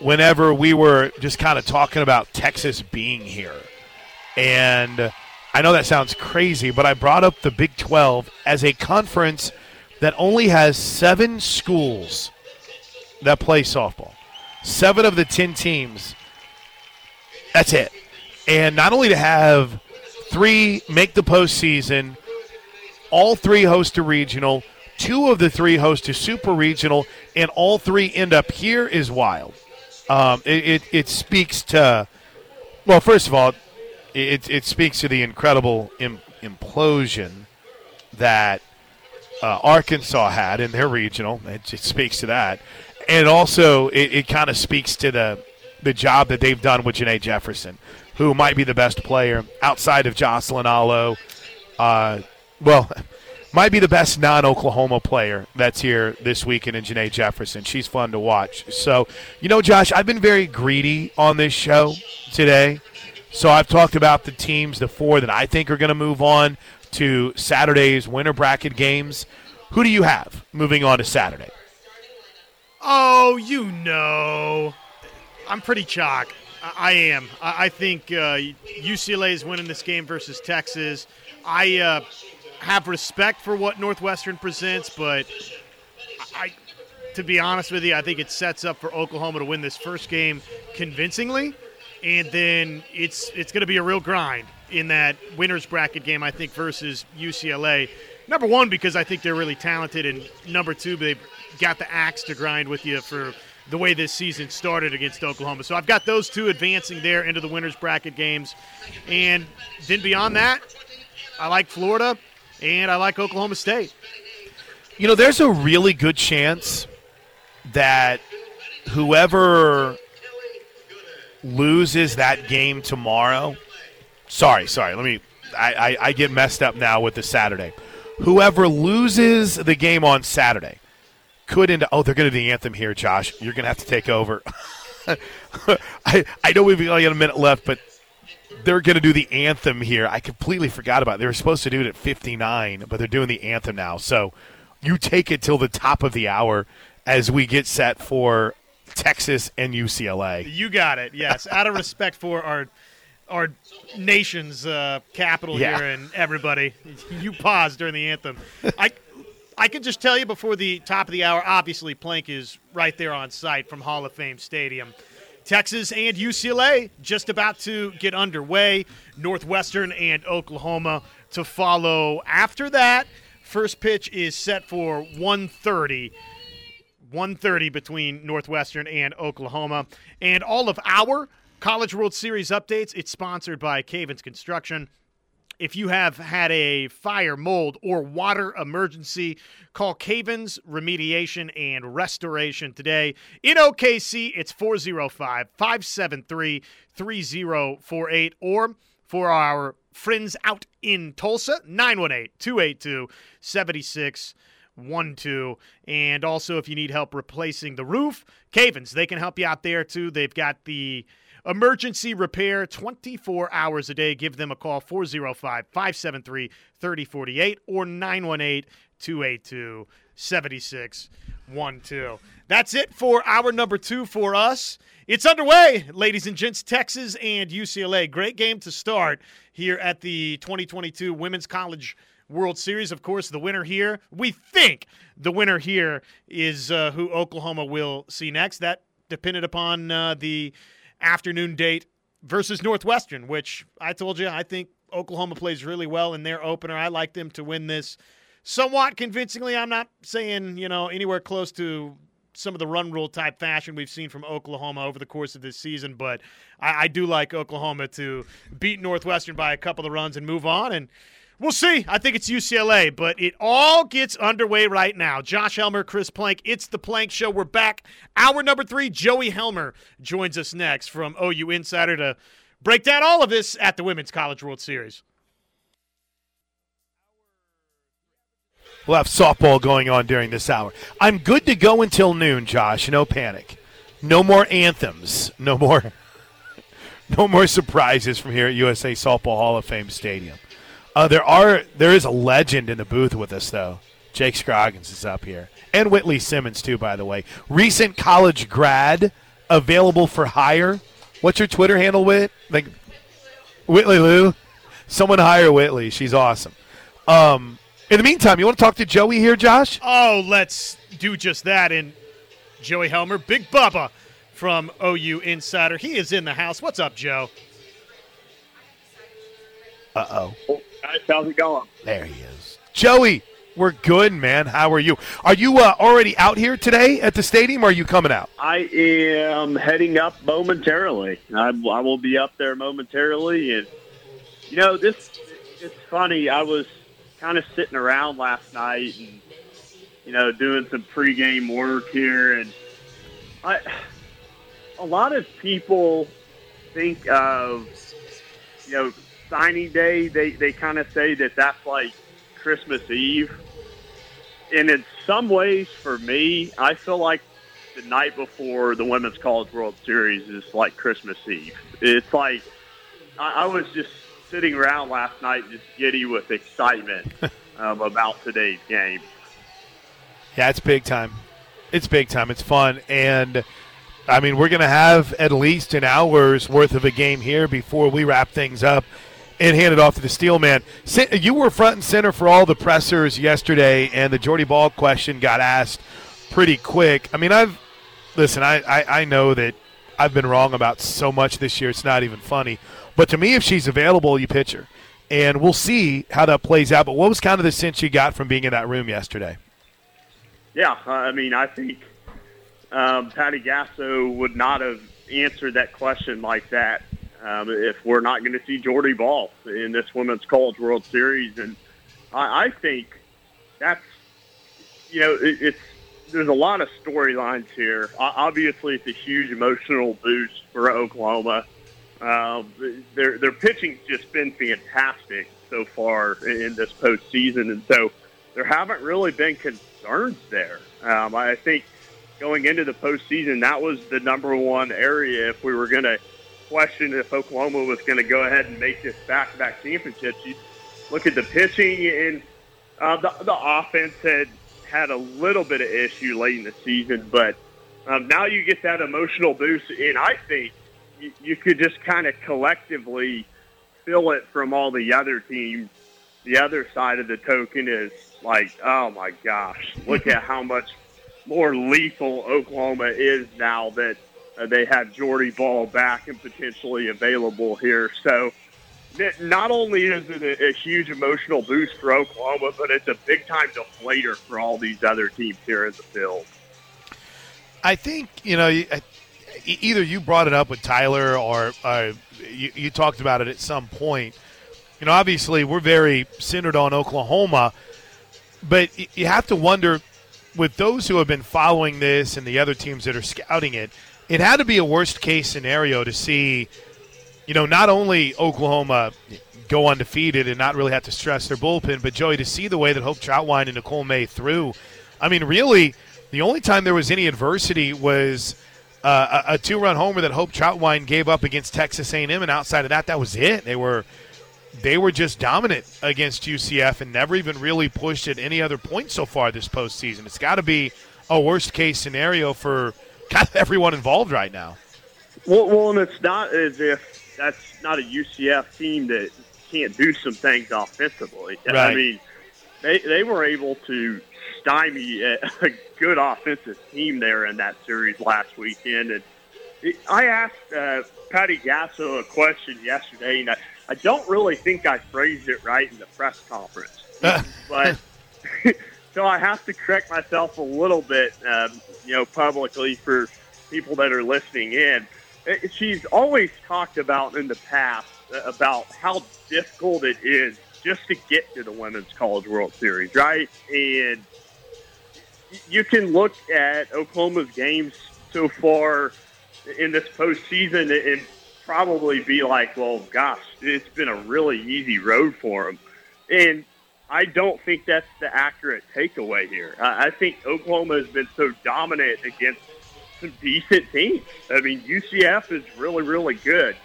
Speaker 1: whenever we were just kind of talking about Texas being here. And I know that sounds crazy, but I brought up the Big 12 as a conference that only has seven schools that play softball. Seven of the 10 teams. That's it. And not only to have three make the postseason, all three host a regional, two of the three host a super regional, and all three end up here is wild. Um, it, it, it speaks to, well, first of all, it, it speaks to the incredible Im- implosion that uh, Arkansas had in their regional. It, it speaks to that. And also, it, it kind of speaks to the, the job that they've done with Janae Jefferson, who might be the best player outside of Jocelyn Alo. Uh, well, might be the best non-Oklahoma player that's here this weekend in Janae Jefferson. She's fun to watch. So, you know, Josh, I've been very greedy on this show today. So I've talked about the teams, the four that I think are going to move on to Saturday's winter bracket games. Who do you have moving on to Saturday?
Speaker 2: Oh, you know. I'm pretty chalk. I, am. I, I think uh, UCLA is winning this game versus Texas. I uh, have respect for what Northwestern presents, but I, to be honest with you, I think it sets up for Oklahoma to win this first game convincingly, and then it's it's going to be a real grind in that winners bracket game. I think versus UCLA. Number one, because I think they're really talented, and number two, they've got the axe to grind with you for the way this season started against Oklahoma. So I've got those two advancing there into the winners bracket games, and then beyond that, I like Florida and I like Oklahoma State.
Speaker 1: You know, there's a really good chance that whoever loses that game tomorrow. Sorry, sorry. Let me. I, I, I get messed up now with the Saturday. Whoever loses the game on Saturday could end. Oh, they're going to do the anthem here, Josh. You're going to have to take over. I I know we've only got a minute left, but they're going to do the anthem here. I completely forgot about it. They were supposed to do it at 59, but they're doing the anthem now. So you take it till the top of the hour as we get set for Texas and UCLA.
Speaker 2: You got it. Yes, out of respect for our our nation's uh, capital
Speaker 1: Yeah.
Speaker 2: here and everybody, you pause during the anthem. I I can just tell you before the top of the hour. Obviously, Plank is right there on site from Hall of Fame Stadium. Texas and UCLA just about to get underway. Northwestern and Oklahoma to follow after that. First pitch is set for 1:30. 1:30 between Northwestern and Oklahoma. And all of our College World Series updates, it's sponsored by Cavens Construction. If you have had a fire, mold, or water emergency, call Cavens Remediation and Restoration today. In OKC, it's 405 573 3048. Or for our friends out in Tulsa, 918 282 7612. And also, if you need help replacing the roof, Cavens, they can help you out there too. They've got the emergency repair 24 hours a day. Give them a call 405 573 3048 or 918 282 7612. That's it for hour number two for us. It's underway, ladies and gents. Texas and UCLA. Great game to start here at the 2022 Women's College World Series. Of course, the winner here, we think the winner here is uh, who Oklahoma will see next. That depended upon uh, the afternoon date versus Northwestern, which I told you I think Oklahoma plays really well in their opener. I like them to win this somewhat convincingly. I'm not saying, you know, anywhere close to some of the run rule type fashion we've seen from Oklahoma over the course of this season, but I, I do like Oklahoma to beat Northwestern by a couple of runs and move on. And We'll see. I think it's UCLA, but it all gets underway right now. Josh Helmer, Chris Plank. It's the Plank Show. We're back. Hour number three. Joey Helmer joins us next from OU Insider to break down all of this at the Women's College World Series.
Speaker 1: We'll have softball going on during this hour. I'm good to go until noon, Josh. No panic. No more anthems. No more. No more surprises from here at USA Softball Hall of Fame Stadium. Uh, there are there is a legend in the booth with us though. Jake Scroggins is up here, and Whitley Simmons too. By the way, recent college grad available for hire. What's your Twitter handle, Whit? Like Whitley Lou. Someone hire Whitley. She's awesome. Um, in the meantime, you want to talk to Joey here, Josh?
Speaker 2: Oh, let's do just that. And Joey Helmer, Big Bubba from OU Insider. He is in the house. What's up, Joe?
Speaker 1: Uh oh.
Speaker 12: Guys, how's it going?
Speaker 1: There he is. Joey, we're good, man. How are you? Are you uh, already out here today at the stadium, or are you coming out?
Speaker 12: I am heading up momentarily. I, I will be up there momentarily, and you know this. It's funny. I was kind of sitting around last night, and you know, doing some pregame work here, and I. A lot of people think of, you know, signing day. They they kind of say that that's like Christmas Eve. And in some ways, for me, I feel like the night before the Women's College World Series is like Christmas Eve. It's like I, I was just sitting around last night just giddy with excitement um, about today's game.
Speaker 1: Yeah, it's big time. It's big time. It's fun. And, I mean, we're going to have at least an hour's worth of a game here before we wrap things up and hand it off to the steel man. You were front and center for all the pressers yesterday, and the Jordy Bahl question got asked pretty quick. I mean, I've listen. I, I, I know that I've been wrong about so much this year. It's not even funny. But to me, if she's available, you pitch her, and we'll see how that plays out. But what was kind of the sense you got from being in that room yesterday?
Speaker 12: Yeah, I mean, I think um, Patty Gasso would not have answered that question like that um, if we're not going to see Jordy Bahl in this Women's College World Series. And I, I think that's, you know, it, it's there's a lot of storylines here. Obviously, it's a huge emotional boost for Oklahoma. Um, their their pitching's just been fantastic so far in this postseason, and so there haven't really been concerns there. Um, I think going into the postseason, that was the number one area if we were going to question if Oklahoma was going to go ahead and make this back-to-back championship. You look at the pitching, and uh, the, the offense had had a little bit of issue late in the season, but um, now you get that emotional boost, and I think you, you could just kind of collectively feel it from all the other teams. The other side of the token is like, oh my gosh, look at how much more lethal Oklahoma is now that – uh, they have Jordy Bahl back and potentially available here. So not only is it a, a, huge emotional boost for Oklahoma, but it's a big time deflator for all these other teams here in the field.
Speaker 1: I think you know either you brought it up with Tyler or uh, you, you talked about it at some point. You know, obviously we're very centered on Oklahoma, but you have to wonder with those who have been following this and the other teams that are scouting it it had to be a worst case scenario to see, you know, not only Oklahoma go undefeated and not really have to stress their bullpen, but Joey to see the way that Hope Trautwein and Nicole May threw. I mean, really, the only time there was any adversity was uh, a, a two-run homer that Hope Trautwein gave up against Texas A&M, and outside of that, that was it. They were they were just dominant against UCF and never even really pushed at any other point so far this postseason. It's got to be a worst case scenario for of everyone involved right now.
Speaker 12: Well, well, and it's not as if that's not a UCF team that can't do some things offensively.
Speaker 1: Right.
Speaker 12: I mean, they they were able to stymie a, a good offensive team there in that series last weekend. And I asked uh, Patty Gasso a question yesterday, and I, I don't really think I phrased it right in the press conference, but. So I have to correct myself a little bit, um, you know, publicly for people that are listening in. She's always talked about in the past uh, about how difficult it is just to get to the Women's College World Series, right? And you can look at Oklahoma's games so far in this postseason and probably be like, well, gosh, it's been a really easy road for them. And I don't think that's the accurate takeaway here. I, I think Oklahoma has been so dominant against some decent teams. I mean, UCF is really, really good.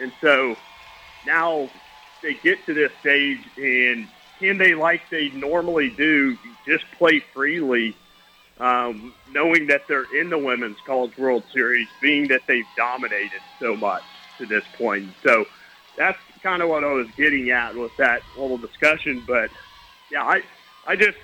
Speaker 12: And so now they get to this stage, and can they, like they normally do, just play freely um, knowing that they're in the Women's College World Series, being that they've dominated so much to this point. So that's kind of what I was getting at with that little discussion. But yeah, I, I just,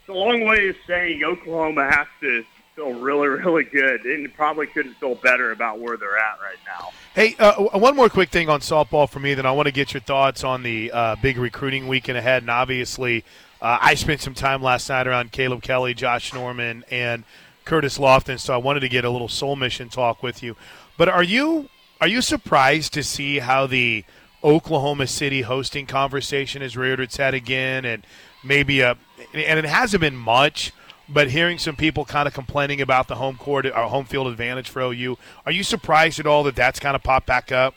Speaker 12: it's a long way of saying Oklahoma has to feel really, really good and probably couldn't feel better about where they're at right now.
Speaker 1: Hey, uh, one more quick thing on softball for me, then I want to get your thoughts on the uh, big recruiting weekend ahead. And obviously, uh, I spent some time last night around Caleb Kelly, Josh Norman, and Curtis Lofton, so I wanted to get a little soul mission talk with you. But are you are you surprised to see how the Oklahoma City hosting conversation has reared its head again, and maybe a and it hasn't been much, but hearing some people kind of complaining about the home court or home field advantage for OU, are you surprised at all that that's kind of popped back up?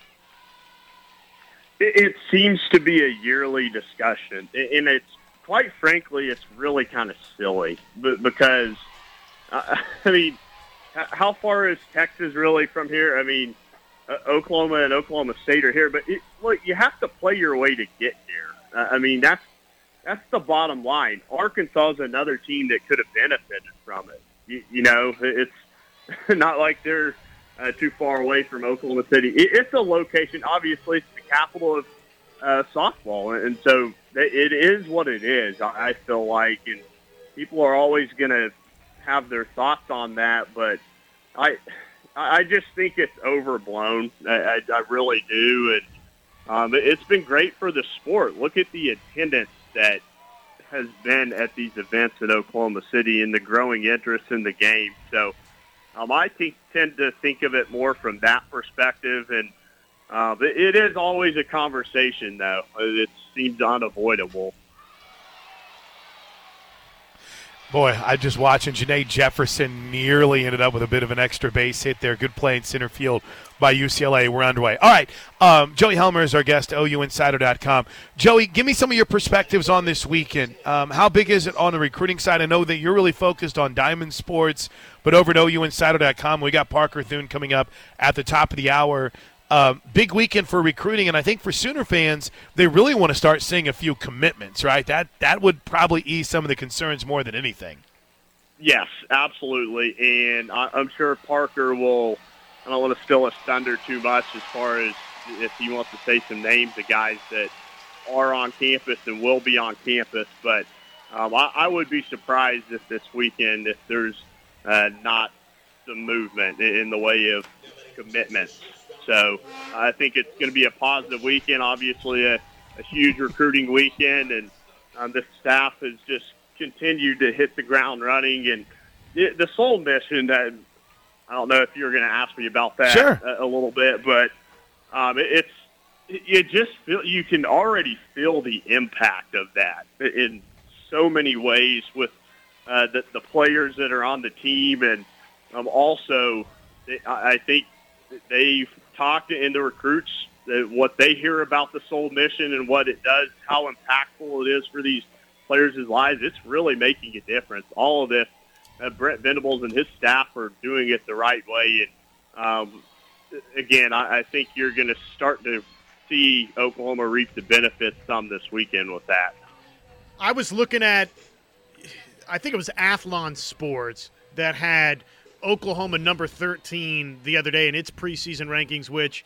Speaker 12: It, seems to be a yearly discussion, and it's quite frankly, it's really kind of silly because, uh, I mean, how far is Texas really from here? I mean, uh, Oklahoma and Oklahoma State are here, but it, look, you have to play your way to get here. Uh, I mean, that's that's the bottom line. Arkansas is another team that could have benefited from it. You, you know, it's not like they're uh, too far away from Oklahoma City. It, it's a location. Obviously, it's the capital of uh, softball, and so it is what it is. I feel like, and people are always going to have their thoughts on that, but I, I just think it's overblown. I, I, I really do, and um, it's been great for the sport. Look at the attendance that has been at these events in Oklahoma City and the growing interest in the game. So um, I think, tend to think of it more from that perspective, and uh, it is always a conversation, though. It seems unavoidable.
Speaker 1: Boy, I just watching Janae Jefferson nearly ended up with a bit of an extra base hit there. Good play in center field by UCLA. We're underway. All right. Um, Joey Helmer is our guest, OUinsider.com. Joey, give me some of your perspectives on this weekend. Um, how big is it on the recruiting side? I know that you're really focused on Diamond Sports, but over at OUinsider.com, we got Parker Thune coming up at the top of the hour. Um, big weekend for recruiting, and I think for Sooner fans, they really want to start seeing a few commitments, right? That that would probably ease some of the concerns more than anything.
Speaker 12: Yes, absolutely, and I, I'm sure Parker will. I don't want to steal his thunder too much as far as if he wants to say some names of guys that are on campus and will be on campus, but um, I, I would be surprised if this weekend if there's uh, not some movement in the way of commitments so I think it's going to be a positive weekend. Obviously, a, a huge recruiting weekend, and um, the staff has just continued to hit the ground running. And the, the Soul Mission that I don't know if you're going to ask me about that
Speaker 1: sure.
Speaker 12: a, a, little bit, but um, it, it's you just feel you can already feel the impact of that in so many ways with uh, the, the players that are on the team, and um, also I think they've talk to, the recruits that what they hear about the Soul Mission and what it does, how impactful it is for these players' lives, it's really making a difference. All of this, uh, Brent Venables and his staff are doing it the right way. And um, again, I, I think you're going to start to see Oklahoma reap the benefits some this weekend with that.
Speaker 2: I was looking at, I think it was Athlon Sports that had – Oklahoma number 13 the other day in its preseason rankings, which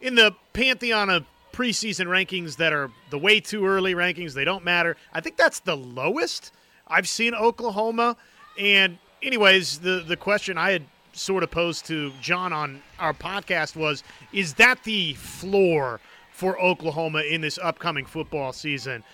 Speaker 2: in the pantheon of preseason rankings that are the way too early rankings, they don't matter. I think that's the lowest I've seen Oklahoma. And, anyways, the, the question I had sort of posed to John on our podcast was is that the floor for Oklahoma in this upcoming football season?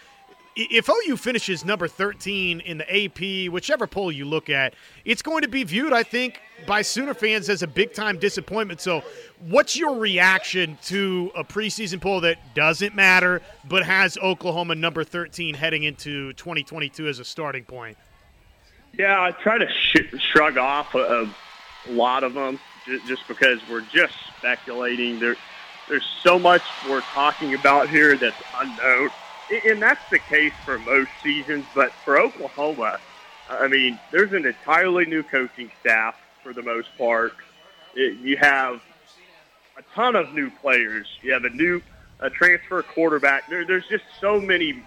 Speaker 2: If OU finishes number 13 in the AP, whichever poll you look at, it's going to be viewed, I think, by Sooner fans as a big time disappointment. So, what's your reaction to a preseason poll that doesn't matter but has Oklahoma number 13 heading into 2022 as a starting point?
Speaker 12: Yeah, I try to sh- shrug off a, a, lot of them just because we're just speculating. There, there's so much we're talking about here that's unknown and that's the case for most seasons. But for Oklahoma, I mean, there's an entirely new coaching staff for the most part. It, you have a ton of new players. You have a new a transfer quarterback. There, there's just so many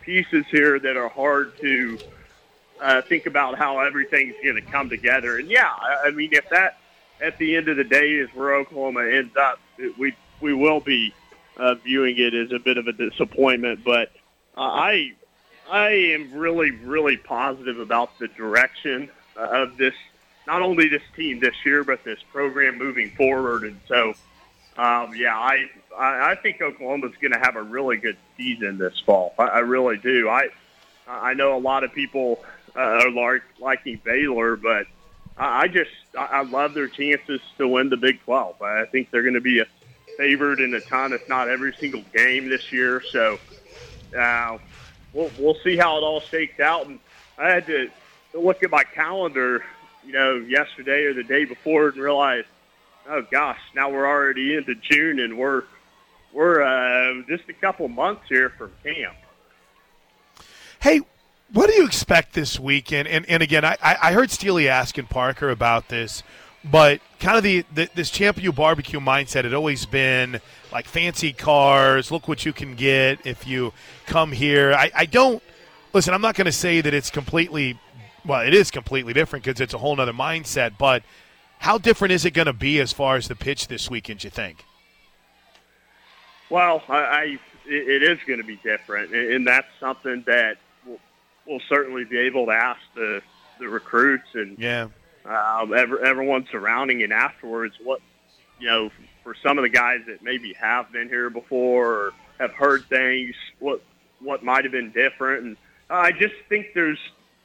Speaker 12: pieces here that are hard to uh, think about how everything's going to come together. And yeah, I, I mean, if that at the end of the day is where Oklahoma ends up, it, we we will be uh, viewing it as a bit of a disappointment. But uh, I I am really really positive about the direction uh, of this not only this team this year, but this program moving forward. And so, um, yeah, I I, I think Oklahoma's going to have a really good season this fall. I, I really do. I I know a lot of people uh, are like, liking Baylor, but I, I just I, I love their chances to win the Big 12. I think they're going to be a favored in a ton, if not every single game this year. So uh, we'll we'll see how it all shakes out. And I had to look at my calendar, you know, yesterday or the day before, and realize, oh gosh, now we're already into June, and we're we're uh, just a couple months here from camp.
Speaker 1: Hey, what do you expect this weekend? And and again, I I heard Steely asking Parker about this, but kind of the, the this Champion barbecue mindset had always been like fancy cars. Look what you can get if you come here. I, I don't listen. I'm not going to say that it's completely well. It is completely different because it's a whole other mindset. But how different is it going to be as far as the pitch this weekend? You think?
Speaker 12: Well, I, I it is going to be different, and that's something that we'll, we'll certainly be able to ask the the recruits and
Speaker 1: yeah,
Speaker 12: um, every, everyone surrounding it afterwards. What you know, for some of the guys that maybe have been here before or have heard things, what what might have been different, and I just think there's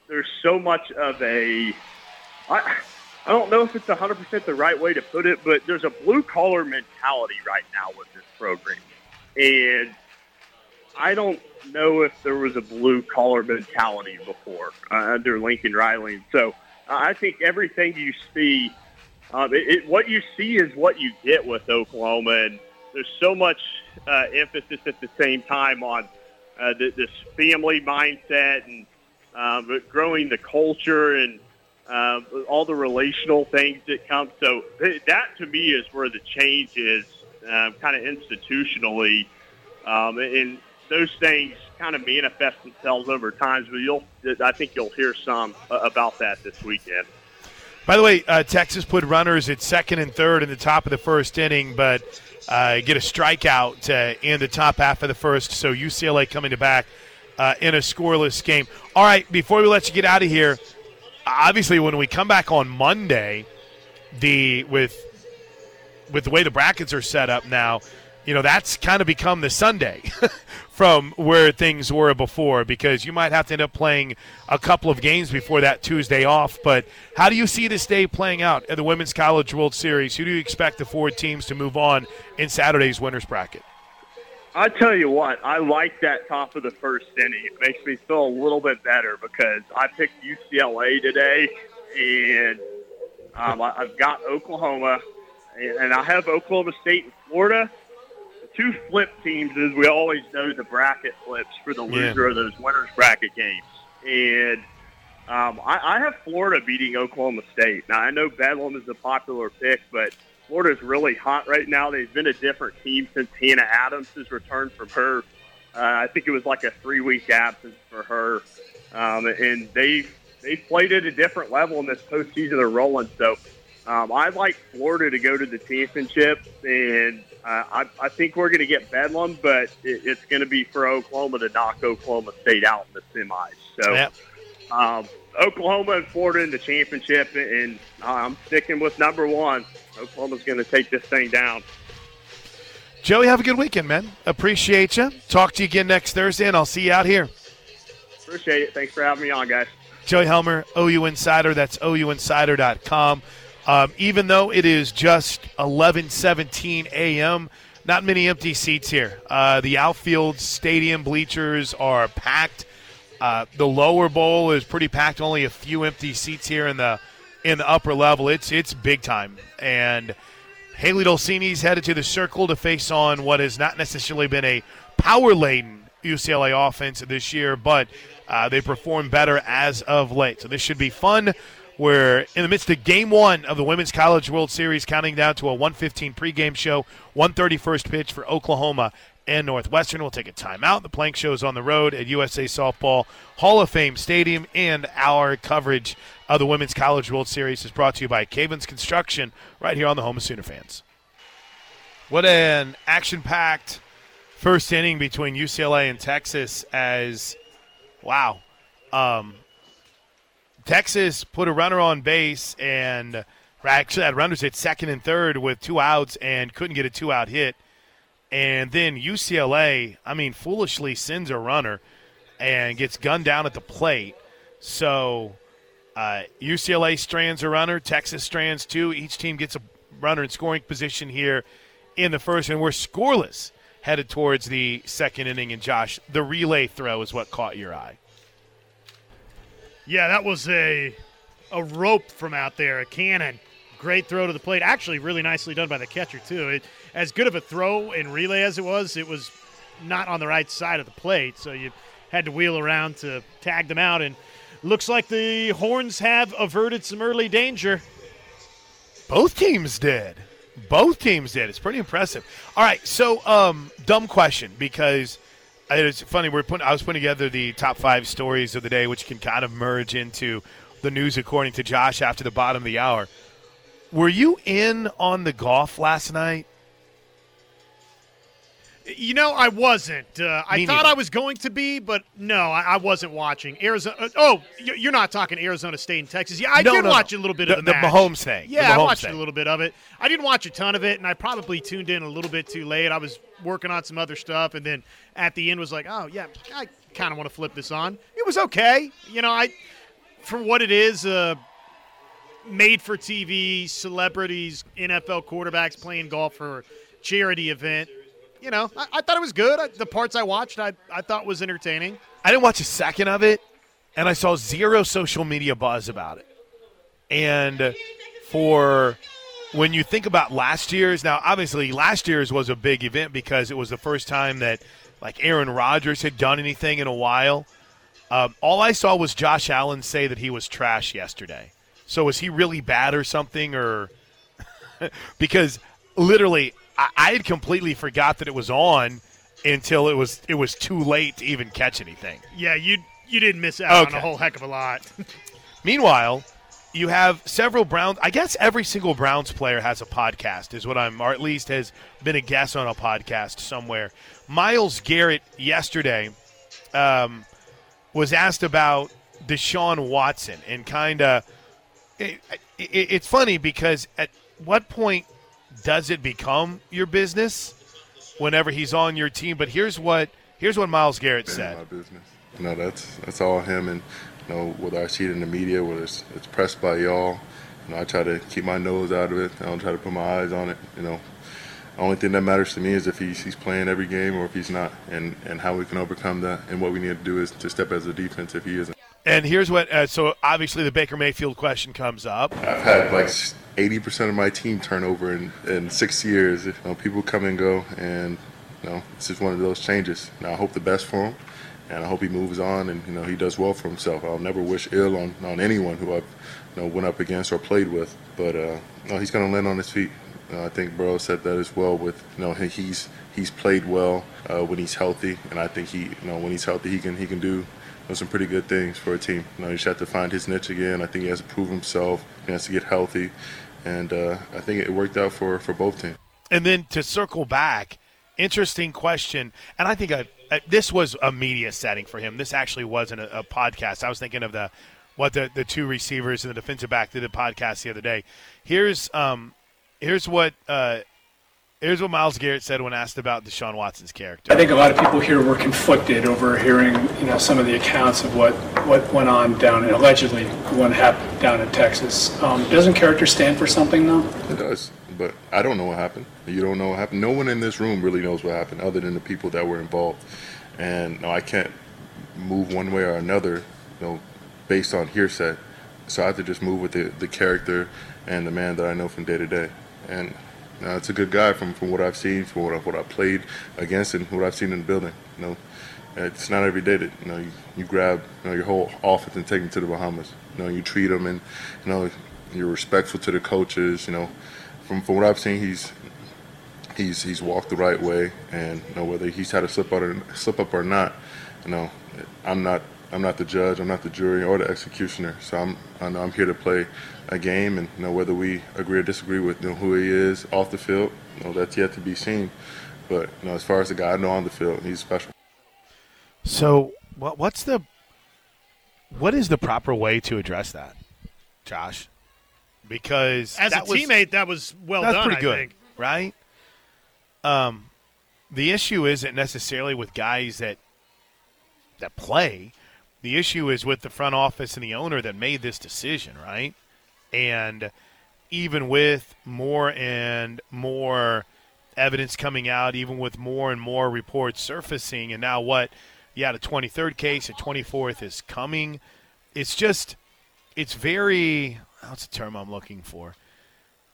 Speaker 12: there's so much of a I, I don't know if it's 100% the right way to put it, but there's a blue collar mentality right now with this program. And I don't know if there was a blue collar mentality before uh, under Lincoln Riley. So uh, I think everything you see, um, it, it, what you see is what you get with Oklahoma. And there's so much uh, emphasis at the same time on uh, the, this family mindset and um, growing the culture and um, all the relational things that come. So that to me is where the change is um, kind of institutionally, um, and those things kind of manifest themselves over time. But you'll, I think you'll hear some uh, about that this weekend.
Speaker 1: By the way, uh, Texas put runners at second and third in the top of the first inning, but uh, get a strikeout uh, in the top half of the first. So UCLA coming to back uh, in a scoreless game. All right, before we let you get out of here, obviously when we come back on Monday, the with with the way the brackets are set up now, you know, that's kind of become the Sunday from where things were before because you might have to end up playing a couple of games before that Tuesday off. But how do you see this day playing out at the Women's College World Series? Who do you expect the four teams to move on in Saturday's winners bracket?
Speaker 12: I tell you what, I like that top of the first inning. It makes me feel a little bit better because I picked UCLA today, and um, I've got Oklahoma, and I have Oklahoma State and Florida. Two flip teams, as we always know, the bracket flips for the loser yeah. of those winners bracket games, and um, I, I have Florida beating Oklahoma State. Now I know Bedlam is a popular pick, but Florida's really hot right now. They've been a different team since Hannah Adams has returned from her. Uh, I think it was like a three-week absence for her, um, and they they played at a different level in this postseason. They're rolling, so um, I'd like Florida to go to the championship, and uh, I, I think we're going to get Bedlam, but it, it's going to be for Oklahoma to knock Oklahoma State out in the semis. So.
Speaker 1: Yep.
Speaker 12: Um, Oklahoma and Florida in the championship, and I'm sticking with number one. Oklahoma's going to take this thing down.
Speaker 1: Joey, have a good weekend, man. Appreciate you. Talk to you again next Thursday, and I'll see you out here.
Speaker 12: Appreciate it. Thanks for having me on, guys.
Speaker 1: Joey Helmer, OU Insider. That's OUinsider.com. Um, even though it is just 11:17 a.m., not many empty seats here. Uh, the outfield stadium bleachers are packed. Uh, the lower bowl is pretty packed. Only a few empty seats here in the in the upper level. It's it's big time. And Hailey Dolcini's headed to the circle to face on what has not necessarily been a power laden UCLA offense this year, but uh, they perform better as of late. So this should be fun. We're in the midst of game one of the Women's College World Series, counting down to a 115 pregame show, 131st pitch for Oklahoma and Northwestern We'll take a timeout. The Plank Show is on the road at USA Softball Hall of Fame Stadium, and our coverage of the Women's College World Series is brought to you by Cavens Construction right here on the home of Sooner fans. What an action packed first inning between UCLA and Texas as, wow. Um, Texas put a runner on base and actually had runners at second and third with two outs and couldn't get a two out hit. And then UCLA, I mean, foolishly sends a runner and gets gunned down at the plate. So uh, UCLA strands a runner, Texas strands two. Each team gets a runner in scoring position here in the first, and we're scoreless headed towards the second inning. And Josh, the relay throw is what caught your eye.
Speaker 2: Yeah, that was a a rope from out there, a cannon. Great throw to the plate. Actually, really nicely done by the catcher too. It, as good of a throw and relay as it was, it was not on the right side of the plate, so you had to wheel around to tag them out. And looks like the Horns have averted some early danger.
Speaker 1: Both teams did. Both teams did. It's pretty impressive. All right, so um, dumb question because it's funny. We're putting. I was putting together the top five stories of the day, which can kind of merge into the news according to Josh after the bottom of the hour. Were you in on the golf last night?
Speaker 2: You know, I wasn't. Uh, I thought. I was going to be, but no, I, I wasn't watching Arizona. uh, oh, you- you're not talking Arizona State and Texas. Yeah, I
Speaker 1: No,
Speaker 2: did
Speaker 1: no,
Speaker 2: watch
Speaker 1: no.
Speaker 2: a little bit
Speaker 1: The-
Speaker 2: of the,
Speaker 1: the
Speaker 2: match.
Speaker 1: Mahomes thing.
Speaker 2: Yeah, I watched
Speaker 1: thing.
Speaker 2: a little bit of it. I didn't watch a ton of it, and I probably tuned in a little bit too late. I was working on some other stuff, and then at the end was like, oh yeah, I kind of want to flip this on. It was okay. You know, I for what it is. Uh, made for TV, celebrities, NFL quarterbacks playing golf for charity event. You know, I, I thought it was good. I, the parts I watched, I, I thought was entertaining.
Speaker 1: I didn't watch a second of it, and I saw zero social media buzz about it. And for when you think about last year's, now obviously last year's was a big event because it was the first time that like Aaron Rodgers had done anything in a while. Um, all I saw was Josh Allen say that he was trash yesterday. So was he really bad or something, or because literally I, I had completely forgot that it was on until it was it was too late to even catch anything.
Speaker 2: Yeah, you you didn't miss out on a whole heck of a lot.
Speaker 1: Meanwhile, you have several Browns. I guess every single Browns player has a podcast, is what I'm, or at least has been a guest on a podcast somewhere. Myles Garrett yesterday um, was asked about Deshaun Watson and kind of. It, it, it's funny because at what point does it become your business whenever he's on your team? But here's what here's what Myles Garrett said.
Speaker 13: my business. You know, that's that's all him, and you know, whether I see it in the media, whether it's, it's pressed by y'all, you know, I try to keep my nose out of it. I don't try to put my eyes on it. You know, the only thing that matters to me is if he's, he's playing every game or if he's not, and and how we can overcome that. And what we need to do is to step as a defense if he isn't.
Speaker 1: And here's what. Uh, so obviously the Baker Mayfield question comes up.
Speaker 13: I've had like 80% of my team turnover in, in six years. You know, people come and go, and you know, it's just one of those changes. And I hope the best for him, and I hope he moves on and you know he does well for himself. I'll never wish ill on, on anyone who I've you know went up against or played with, but uh, no, he's going to land on his feet. Uh, I think Burrow said that as well. With you know he's he's played well uh, when he's healthy, and I think he you know when he's healthy he can he can do some pretty good things for a team. You know, he just has to find his niche again. I think he has to prove himself. He has to get healthy, and uh, I think it worked out for, for both teams.
Speaker 1: And then to circle back, interesting question. And I think I, uh, this was a media setting for him. This actually wasn't a, a podcast. I was thinking of the what the, the two receivers and the defensive back did a podcast the other day. Here's um, here's what uh, here's what Myles Garrett said when asked about Deshaun Watson's character.
Speaker 14: I think a lot of people here were conflicted over hearing, you know, some of the accounts of what, what went on down, in, allegedly, what happened down in Texas. Um, doesn't character stand for something, though?
Speaker 13: It does, but I don't know what happened. You don't know what happened. No one in this room really knows what happened, other than the people that were involved. And no, I can't move one way or another, you know, based on hearsay. So I have to just move with the, the character and the man that I know from day to day. And uh, it's a good guy from, from what I've seen, from what, I, what I played against, and what I've seen in the building. You know, it's not every day that you know you, you grab you know, your whole offense and take them to the Bahamas. You know, you treat them and you know you're respectful to the coaches. You know, from from what I've seen, he's he's he's walked the right way, and you know whether he's had a slip up or slip up or not, you know, I'm not I'm not the judge, I'm not the jury or the executioner. So I'm I know I'm here to play a game, and you know whether we agree or disagree with you know, who he is off the field, you know that's yet to be seen. But you know, as far as the guy I know on the field, he's special.
Speaker 1: So, what what's the what is the proper way to address that, Josh? Because
Speaker 2: As a
Speaker 1: was-
Speaker 2: teammate, that was well
Speaker 1: that's
Speaker 2: done.
Speaker 1: pretty
Speaker 2: I
Speaker 1: good,
Speaker 2: think.
Speaker 1: right? Um, the issue isn't necessarily with guys that that play. The issue is with the front office and the owner that made this decision, right? And even with more and more evidence coming out, even with more and more reports surfacing, and now what? Yeah, the 23rd case, the 24th is coming. It's just, it's very, what's the term I'm looking for?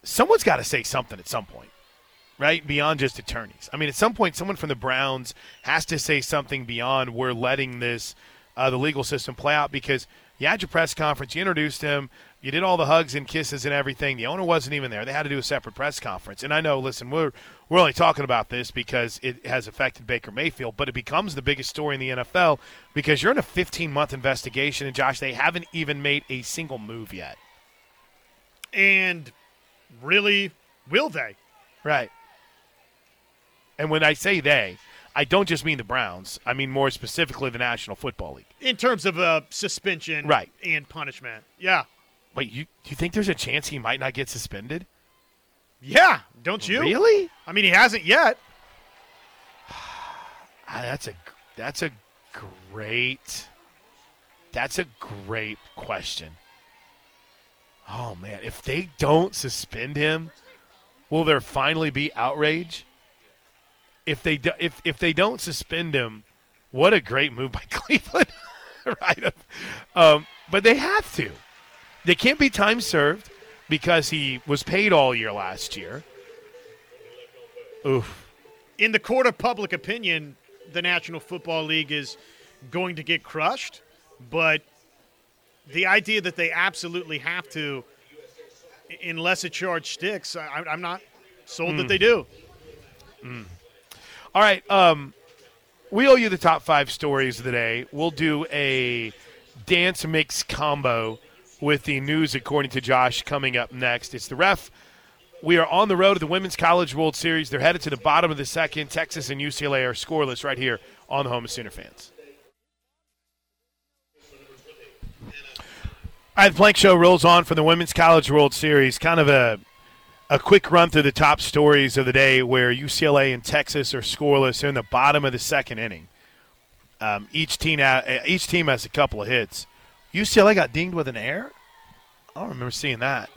Speaker 1: Someone's got to say something at some point, right? Beyond just attorneys. I mean, at some point, someone from the Browns has to say something beyond we're letting this, uh, the legal system play out because you had your press conference, you introduced him, you did all the hugs and kisses and everything. The owner wasn't even there. They had to do a separate press conference. And I know, listen, we're we're only talking about this because it has affected Baker Mayfield, but it becomes the biggest story in the NFL because you're in a 15 month investigation, and Josh, they haven't even made a single move yet.
Speaker 2: And really, will they?
Speaker 1: Right. And when I say they, I don't just mean the Browns. I mean more specifically the National Football League.
Speaker 2: In terms of uh, suspension
Speaker 1: Right.
Speaker 2: and punishment. Yeah.
Speaker 1: Wait, you you think there's a chance he might not get suspended?
Speaker 2: Yeah, don't you?
Speaker 1: Really?
Speaker 2: I mean, he hasn't yet.
Speaker 1: Ah, that's a that's a great that's a great question. Oh man, if they don't suspend him, will there finally be outrage? If they do, if if they don't suspend him, what a great move by Cleveland, right? Um, but they have to. They can't be time served because he was paid all year last year. Oof.
Speaker 2: In the court of public opinion, the National Football League is going to get crushed, but the idea that they absolutely have to, unless a charge sticks, I, I'm not sold that
Speaker 1: Mm.
Speaker 2: they do.
Speaker 1: All right. Um, we owe you the top five stories of the day. We'll do a dance mix combo with the news, according to Josh, coming up next. It's the ref. We are on the road to the Women's College World Series. They're headed to the bottom of the second. Texas and UCLA are scoreless right here on the home of Sooner fans. All right, the Plank Show rolls on for the Women's College World Series. Kind of a a quick run through the top stories of the day where UCLA and Texas are scoreless. In the bottom of the second inning. Um, each team uh, each team has a couple of hits. UCLA got dinged with an error. I don't remember seeing that.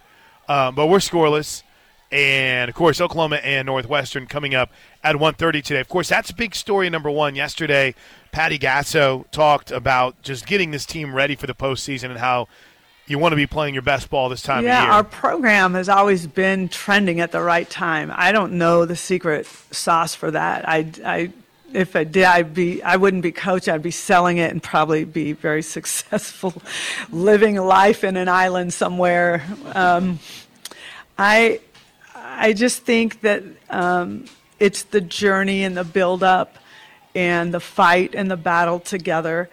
Speaker 1: Um, but we're scoreless, and of course Oklahoma and Northwestern coming up at 1:30 today. Of course, that's big story number one. Yesterday, Patty Gasso talked about just getting this team ready for the postseason and how you want to be playing your best ball this time
Speaker 3: yeah,
Speaker 1: of year.
Speaker 3: Yeah, our program has always been trending at the right time. I don't know the secret sauce for that. I, I, if I did, I'd be, I wouldn't be coach. I'd be selling it and probably be very successful, living life in an island somewhere. Um, I, I just think that um, it's the journey and the build up, and the fight and the battle together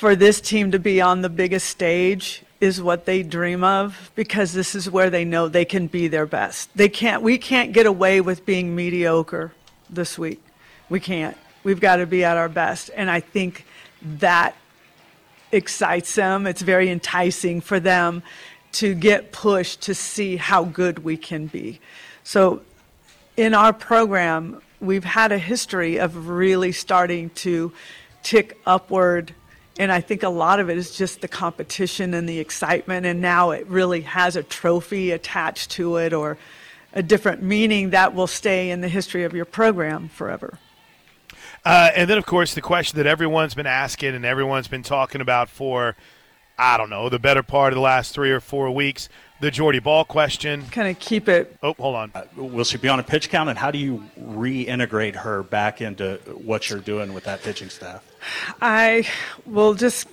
Speaker 3: for this team to be on the biggest stage is what they dream of because this is where they know they can be their best. They can't we can't get away with being mediocre this week. We can't. We've got to be at our best and I think that excites them. It's very enticing for them to get pushed to see how good we can be. So in our program, we've had a history of really starting to tick upward. And I think a lot of it is just the competition and the excitement. And now it really has a trophy attached to it or a different meaning that will stay in the history of your program forever.
Speaker 1: Uh, and then, of course, the question that everyone's been asking and everyone's been talking about for, I don't know, the better part of the last three or four weeks the Jordy Bahl question.
Speaker 3: Kind of keep it.
Speaker 1: Oh, hold on.
Speaker 15: Uh, will she be on a pitch count, and how do you reintegrate her back into what you're doing with that pitching staff?
Speaker 3: I will just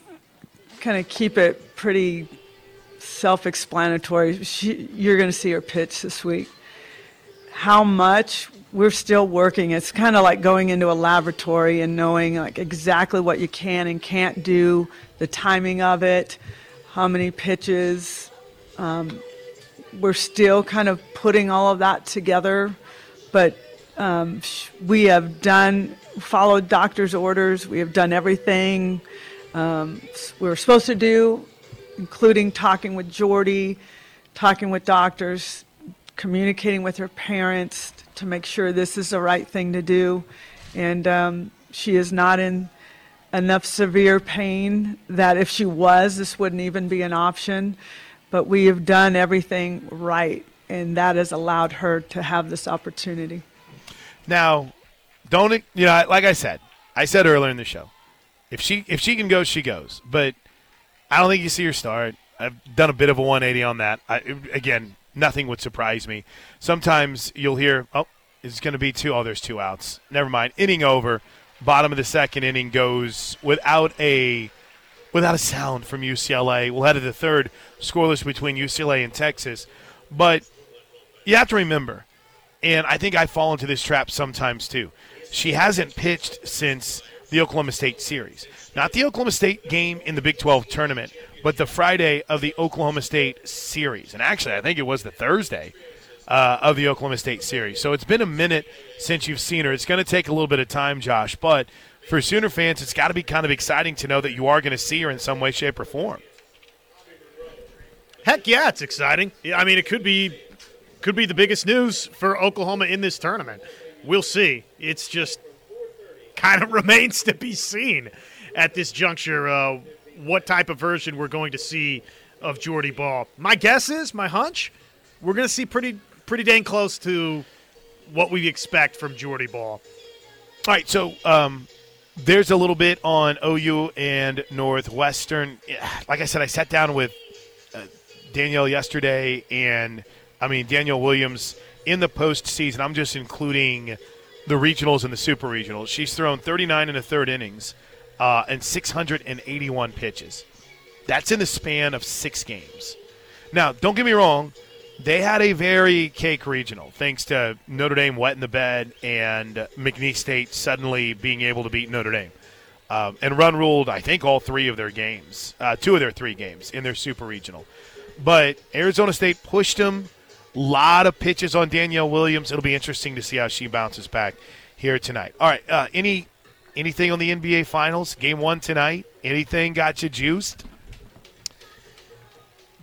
Speaker 3: kind of keep it pretty self explanatory. You're going to see her pitch this week. How much we're still working. It's kind of like going into a laboratory and knowing like exactly what you can and can't do, the timing of it, how many pitches. Um, we're still kind of putting all of that together, but um, we have done followed doctor's orders. We have done everything um, we were supposed to do, including talking with Jordy, talking with doctors, communicating with her parents to make sure this is the right thing to do. And um, she is not in enough severe pain that if she was, this wouldn't even be an option. But we have done everything right, and that has allowed her to have this opportunity.
Speaker 1: Now, don't you know? Like I said, I said earlier in the show, if she if she can go, she goes. But I don't think you see her start. I've done a bit of a 180 on that. I, again, nothing would surprise me. Sometimes you'll hear, oh, it's going to be two. Oh, there's two outs. Never mind. Inning over. Bottom of the second inning goes without a without a sound from UCLA. We'll head to the third, scoreless between UCLA and Texas. But you have to remember, and I think I fall into this trap sometimes too. She hasn't pitched since the Oklahoma State series. Not the Oklahoma State game in the Big 12 tournament, but the Friday of the Oklahoma State series. And actually, I think it was the Thursday uh, of the Oklahoma State series. So it's been a minute since you've seen her. It's going to take a little bit of time, Josh, but for Sooner fans, it's got to be kind of exciting to know that you are going to see her in some way, shape, or form.
Speaker 2: Heck yeah, it's exciting. I mean, it could be could be the biggest news for Oklahoma in this tournament. We'll see. It's just kind of remains to be seen at this juncture uh, what type of version we're going to see of Jordy Bahl. My guess is, my hunch, we're going to see pretty pretty dang close to what we expect from Jordy Bahl.
Speaker 1: All right, so um, there's a little bit on OU and Northwestern. Like I said, I sat down with uh, Danielle yesterday, and I mean Danielle Williams in the postseason. I'm just including the regionals and the super regionals. She's thrown 39 and a third innings uh, and 681 pitches. That's in the span of six games. Now, don't get me wrong. They had a very cake regional, thanks to Notre Dame wet in the bed and McNeese State suddenly being able to beat Notre Dame. Um, and run ruled, I think, all three of their games, uh, two of their three games in their super regional. But Arizona State pushed them. Lot of pitches on Danielle Williams. It'll be interesting to see how she bounces back here tonight. All right, uh, any anything on the NBA Finals? Game one tonight. Anything got you juiced?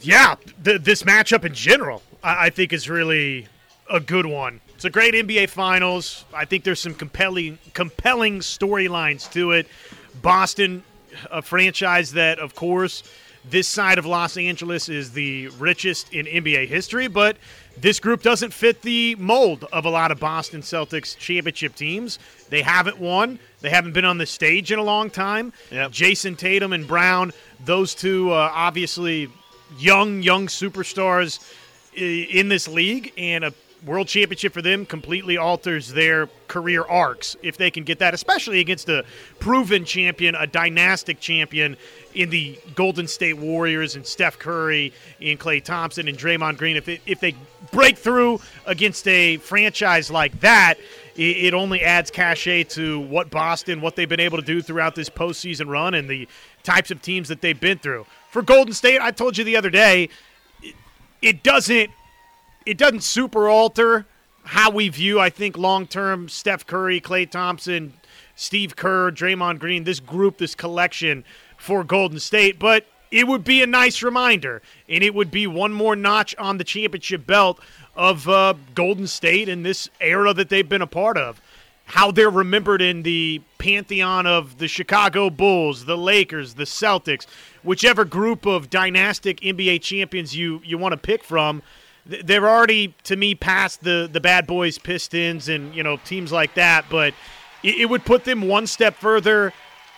Speaker 2: Yeah, th- this matchup in general, I-, I think, is really a good one. It's a great NBA Finals. I think there's some compelling, compelling storylines to it. Boston, a franchise that, of course, this side of Los Angeles is the richest in NBA history, but this group doesn't fit the mold of a lot of Boston Celtics championship teams. They haven't won. They haven't been on the stage in a long time. Jayson Tatum and Brown, those two uh, obviously young, young superstars in this league, and a world championship for them completely alters their career arcs if they can get that, especially against a proven champion, a dynastic champion in the Golden State Warriors and Steph Curry and Klay Thompson and Draymond Green. If, it, if they break through against a franchise like that, it, it only adds cachet to what Boston, what they've been able to do throughout this postseason run and the types of teams that they've been through. For Golden State, I told you the other day, it, it doesn't it doesn't super alter how we view, I think, long term Steph Curry, Klay Thompson, Steve Kerr, Draymond Green, this group, this collection for Golden State. But it would be a nice reminder, and it would be one more notch on the championship belt of uh, Golden State in this era that they've been a part of. How they're remembered in the pantheon of the Chicago Bulls, the Lakers, the Celtics, whichever group of dynastic NBA champions you, you want to pick from they're already to me past the the bad boys pistons and you know teams like that but it, it would put them one step further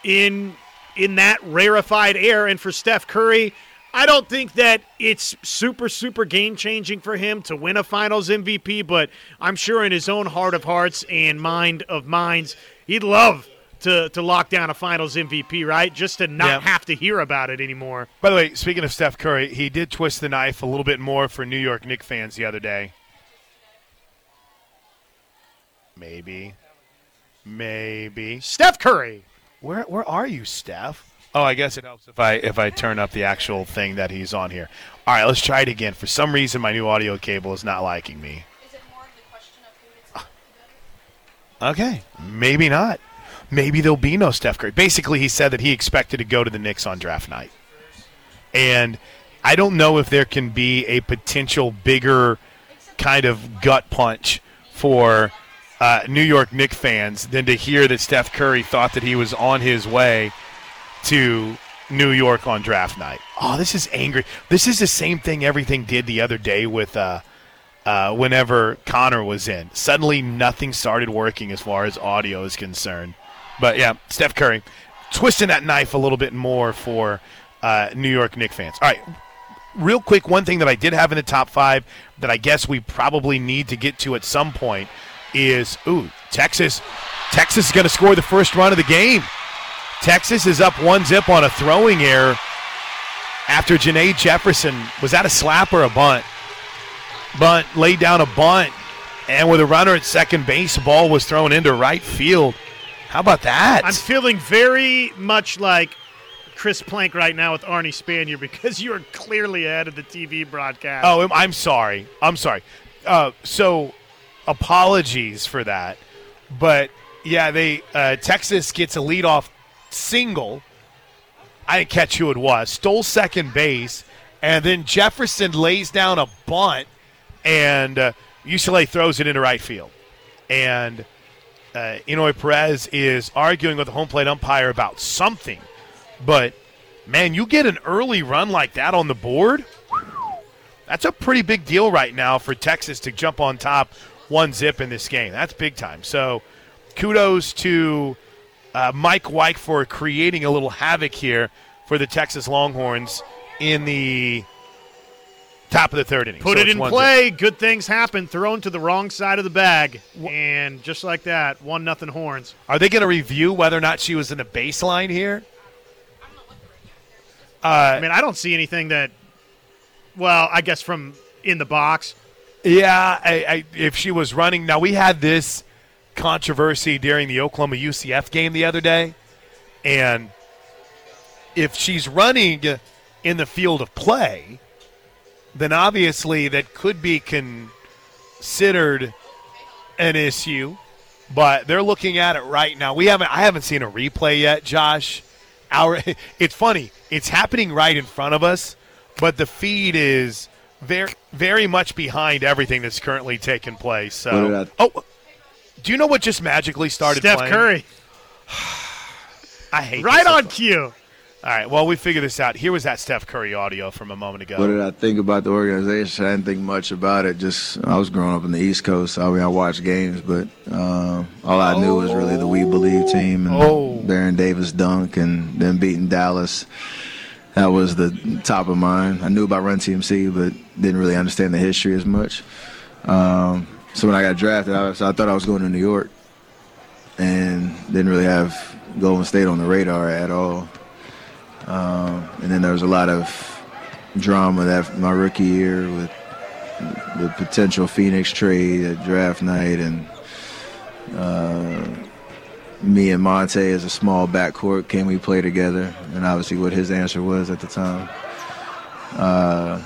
Speaker 2: in in that rarefied air. And for steph curry i don't think that it's super super game changing for him to win a finals mvp but i'm sure in his own heart of hearts and mind of minds he'd love to, to lock down a finals mvp right just to not
Speaker 1: Yeah.
Speaker 2: have to hear about it anymore
Speaker 1: By the way, speaking of Steph Curry, he did twist the knife a little bit more for New York Knicks fans the other day. Maybe. Maybe.
Speaker 2: Steph Curry.
Speaker 1: Where where are you, Steph? Oh, I guess it helps if I if I turn up the actual thing that he's on here. All right, let's try it again. For some reason, my new audio cable is not liking me. Ah. Okay, maybe not. Maybe there'll be no Steph Curry. Basically, he said that he expected to go to the Knicks on draft night, and I don't know if there can be a potential bigger kind of gut punch for uh, New York Knicks fans than to hear that Steph Curry thought that he was on his way to New York on draft night. Oh, this is angry. This is the same thing everything did the other day with uh, uh, whenever Connor was in. Suddenly, nothing started working as far as audio is concerned. But yeah, Steph Curry twisting that knife a little bit more for uh, New York Knicks fans. All right, real quick, one thing that I did have in the top five that I guess we probably need to get to at some point is ooh, Texas. Texas is going to score the first run of the game. Texas is up one zip on a throwing error after Janae Jefferson was that a slap or a bunt? Bunt laid down a bunt, and with a runner at second base, ball was thrown into right field. How about that?
Speaker 2: I'm feeling very much like Chris Plank right now with Arnie Spanier because you are clearly ahead of the TV broadcast.
Speaker 1: Oh, I'm- sorry. I'm sorry. Uh, so, apologies for that. But yeah, they uh, Texas gets a leadoff single. I didn't catch who it was. Stole second base, and then Jefferson lays down a bunt, and uh, UCLA throws it into right field. And uh, Inouye Perez is arguing with the home plate umpire about something. But man, you get an early run like that on the board. That's a pretty big deal right now for Texas to jump on top one zip in this game. That's big time. So kudos to uh, Mike White for creating a little havoc here for the Texas Longhorns in the top of the third inning.
Speaker 2: Put
Speaker 1: So
Speaker 2: it in play. Good things happen. Thrown to the wrong side of the bag, and just like that, one nothing horns.
Speaker 1: Are they going to review whether or not she was in the baseline here? Uh,
Speaker 2: I mean, I don't see anything that. Well, I guess from in the box.
Speaker 1: Yeah, I, I, if she was running. Now, we had this controversy during the Oklahoma UCF game the other day. And if she's running in the field of play, then obviously that could be considered an issue. But they're looking at it right now. We haven't I haven't seen a replay yet, Josh. Our it's funny. It's happening right in front of us, but the feed is very very much behind everything that's currently taking place. So, oh, do you know what just magically started?
Speaker 2: Steph
Speaker 1: playing?
Speaker 2: Curry.
Speaker 1: I hate
Speaker 2: Right
Speaker 1: this
Speaker 2: on
Speaker 1: much.
Speaker 2: cue.
Speaker 1: All right, well, we figured this out. Here was that Steph Curry audio from a moment ago.
Speaker 16: What did I think about the organization? I didn't think much about it. Just I was growing up in the East Coast. I mean, I watched games, but um, all I knew was really the We Believe team and
Speaker 1: Oh.
Speaker 16: Baron Davis dunk, and then beating Dallas. That was the top of mind. I knew about Run TMC, but didn't really understand the history as much. Um, so when I got drafted, I, was, I thought I was going to New York, and didn't really have Golden State on the radar at all. Um, and then there was a lot of drama that my rookie year with the potential Phoenix trade at draft night and uh, me and Monta as a small backcourt. Can we play together? And obviously, what his answer was at the time. Uh,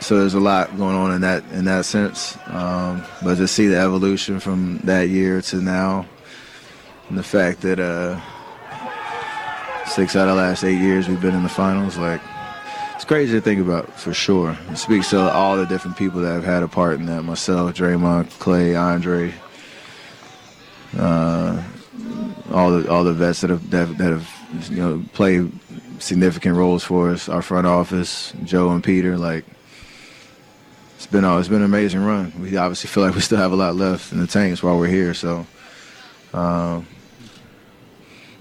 Speaker 16: so there's a lot going on in that in that sense. Um, but to see the evolution from that year to now, and the fact that uh, six out of the last eight years we've been in the finals, like it's crazy to think about for sure. It speaks to all the different people that have had a part in that. Myself, Draymond, Klay, Andre, uh, all the all the vets that have that, have you know played significant roles for us. Our front office, Joe and Peter, like it's been it's been an amazing run. We obviously feel like we still have a lot left in the tanks while we're here. So. Um,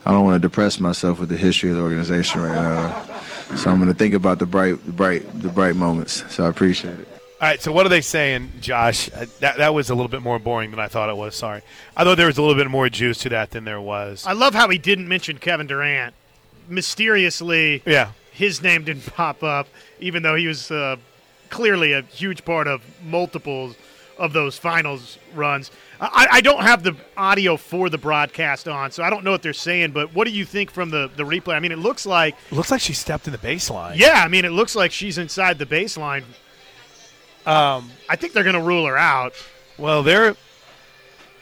Speaker 16: I don't want to depress myself with the history of the organization right now. So I'm going to think about the bright, the bright, the bright moments. So I appreciate it.
Speaker 1: All right, so what are they saying, Josh? Uh, That, that was a little bit more boring than I thought it was. Sorry. I thought there was a little bit more juice to that than there was.
Speaker 2: I love how he didn't mention Kevin Durant. Mysteriously,
Speaker 1: Yeah.
Speaker 2: his name didn't pop up, even though he was uh, clearly a huge part of multiples of those finals runs. I, I don't have the audio for the broadcast on, so I don't know what they're saying. But what do you think from the the replay? I mean, it looks like
Speaker 1: It looks like she stepped in the baseline.
Speaker 2: yeah. I mean, it looks like she's inside the baseline.
Speaker 1: Um,
Speaker 2: I think they're going to rule her out.
Speaker 1: Well, they're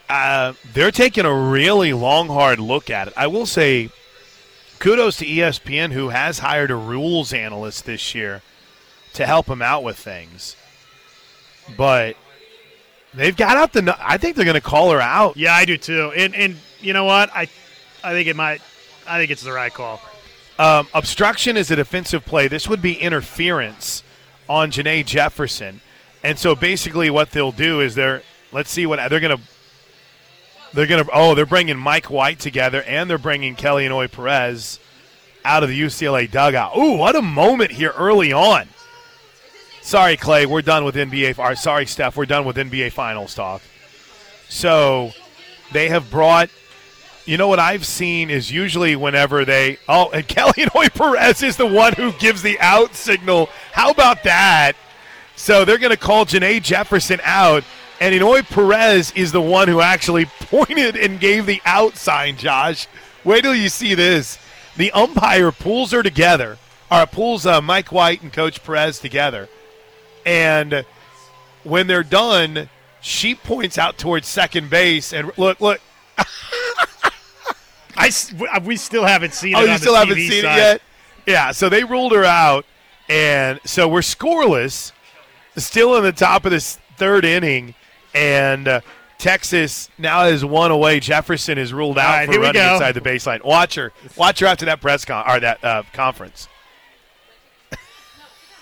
Speaker 1: uh, they're taking a really long, hard look at it. I will say, kudos to ESPN who has hired a rules analyst this year to help them out with things. But they've got out the. I think they're going to call her out.
Speaker 2: Yeah, I do too. And and you know what? I I think it might. I think it's the right call.
Speaker 1: Um, obstruction is a defensive play. This would be interference on Janae Jefferson, and so basically what they'll do is they're let's see what they're gonna they're gonna oh they're bringing Mike White together and they're bringing Kelly Inouye Perez out of the UCLA dugout. Ooh, what a moment here early on. Sorry, Klay, we're done with NBA. Or sorry, Steph, we're done with NBA Finals talk. So they have brought you know what I've seen is usually whenever they oh and Kelly Inouye Perez is the one who gives the out signal. How about that? So they're going to call Janae Jefferson out, and Inouye Perez is the one who actually pointed and gave the out sign. Josh, wait till you see this. The umpire pulls her together, or pulls uh, Mike White and Coach Perez together, and when they're done, she points out towards second base and look, look.
Speaker 2: I, we still haven't seen
Speaker 1: Oh,
Speaker 2: it.
Speaker 1: you
Speaker 2: on
Speaker 1: still
Speaker 2: the
Speaker 1: haven't
Speaker 2: TV
Speaker 1: seen
Speaker 2: side.
Speaker 1: it yet? Yeah, so they ruled her out, and so we're scoreless, still in the top of this third inning, and uh, Texas now is one away. Jefferson is ruled out
Speaker 2: right,
Speaker 1: for running inside the baseline. Watch her, watch her after that press con or that uh, conference.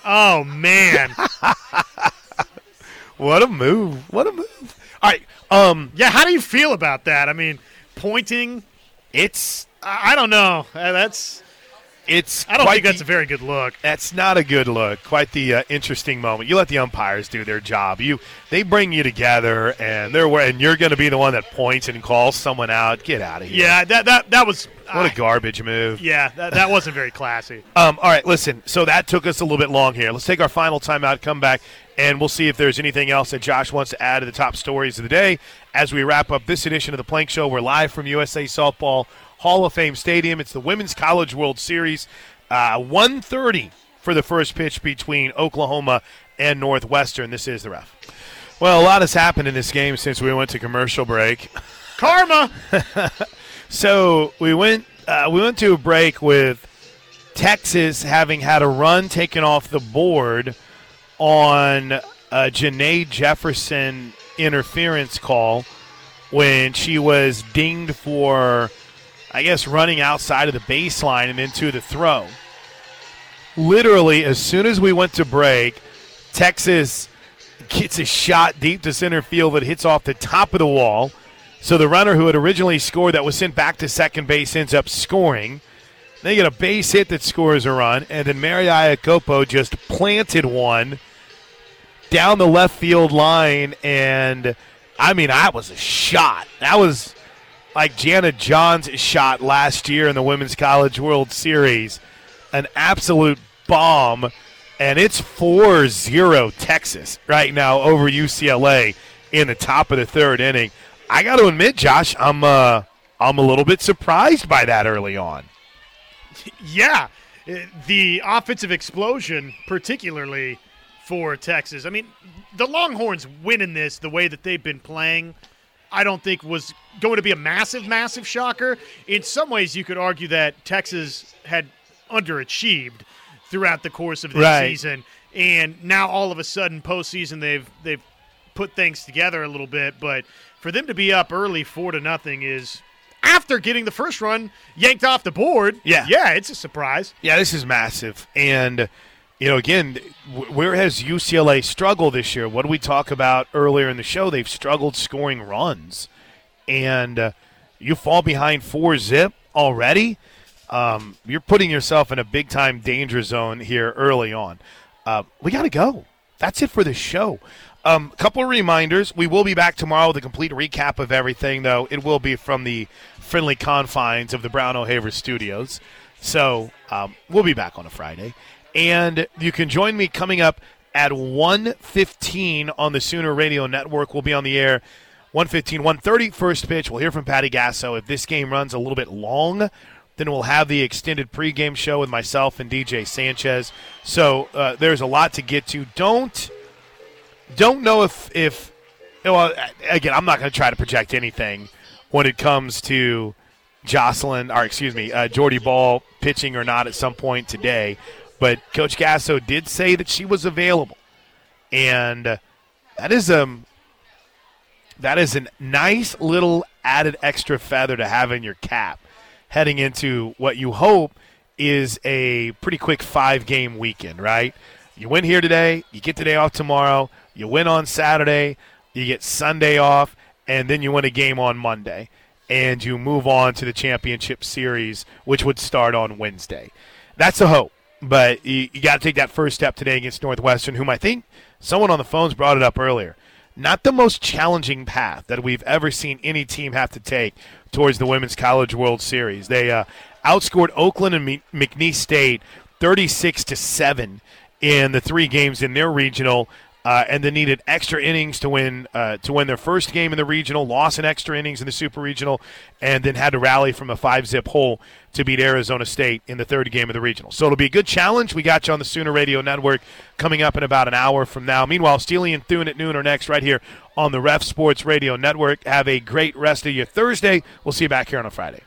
Speaker 2: Oh man,
Speaker 1: what a move! What a move! All right, um,
Speaker 2: yeah. How do you feel about that? I mean, pointing.
Speaker 1: It's
Speaker 2: I, don't know. Uh, that's
Speaker 1: it's.
Speaker 2: I don't think that's
Speaker 1: the-
Speaker 2: a very good look.
Speaker 1: That's not a good look. Quite the uh, interesting moment. You let the umpires do their job. You they bring you together, and they're and you're going to be the one that points and calls someone out. Get out of here.
Speaker 2: Yeah, that that that was.
Speaker 1: What a garbage move.
Speaker 2: Yeah, that, that wasn't very classy.
Speaker 1: Um, all right, listen. So that took us a little bit long here. Let's take our final timeout, come back, and we'll see if there's anything else that Josh wants to add to the top stories of the day as we wrap up this edition of the Plank Show. We're live from USA Softball Hall of Fame Stadium. It's the Women's College World Series. Uh, 1.30 for the first pitch between Oklahoma and Northwestern. This is the ref. Well, a lot has happened in this game since we went to commercial break.
Speaker 2: Karma.
Speaker 1: So we went uh, we went to a break with Texas having had a run taken off the board on a Janae Jefferson interference call when she was dinged for, I guess, running outside of the baseline and into the throw. Literally, as soon as we went to break, Texas gets a shot deep to center field that hits off the top of the wall. So the runner who had originally scored that was sent back to second base ends up scoring. They get a base hit that scores a run, and then Mary Iakopo just planted one down the left field line, and I mean, that was a shot. That was like Janet John's shot last year in the Women's College World Series. An absolute bomb, and it's 4 0 Texas right now over UCLA in the top of the third inning. I got to admit, Josh, I'm uh, I'm a little bit surprised by that early on.
Speaker 2: Yeah, the offensive explosion, particularly for Texas. I mean, the Longhorns winning this the way that they've been playing, I don't think was going to be a massive, massive shocker. In some ways, you could argue that Texas had underachieved throughout the course of this
Speaker 1: Right.
Speaker 2: season, and now all of a sudden, postseason, they've they've put things together a little bit. But for them to be up early, four to nothing, is after getting the first run yanked off the board.
Speaker 1: Yeah.
Speaker 2: yeah, it's a surprise.
Speaker 1: Yeah, this is massive. And, you know, again, where has UCLA struggled this year? What did we talk about earlier in the show? They've struggled scoring runs. And uh, you fall behind four zip already. Um, you're putting yourself in a big time danger zone here early on. Uh, we got to go. That's it for the show. A um, couple of reminders. We will be back tomorrow with a complete recap of everything, though. It will be from the friendly confines of the Brown O'Haver studios. So um, we'll be back on a Friday. And you can join me coming up at 1:15 on the Sooner Radio Network. We'll be on the air 1:15, 1:30 first pitch. We'll hear from Patty Gasso. If this game runs a little bit long, then we'll have the extended pregame show with myself and DJ Sanchez. So uh, there's a lot to get to. Don't don't know if if well again I'm not going to try to project anything when it comes to Jocelyn or excuse me uh, Jordy Bahl pitching or not at some point today. But Coach Gasso did say that she was available, and uh, that is um that is a nice little added extra feather to have in your cap heading into what you hope is a pretty quick five game weekend, right? You win here today, you get today off tomorrow, you win on Saturday, you get Sunday off, and then you win a game on Monday. And you move on to the championship series, which would start on Wednesday. That's a hope. But you, you got to take that first step today against Northwestern, whom I think someone on the phones brought it up earlier. Not the most challenging path that we've ever seen any team have to take towards the Women's College World Series. They uh, outscored Oakland and McNeese State 36 to 7 in the three games in their regional uh, and then needed extra innings to win uh, to win their first game in the regional. Lost in extra innings in the super regional, and then had to rally from a five zip hole to beat Arizona State in the third game of the regional. So it'll be a good challenge. We got you on the Sooner Radio Network coming up in about an hour from now. Meanwhile, Steely and Thune at noon are next right here on the Ref Sports Radio Network. Have a great rest of your Thursday. We'll see you back here on a Friday.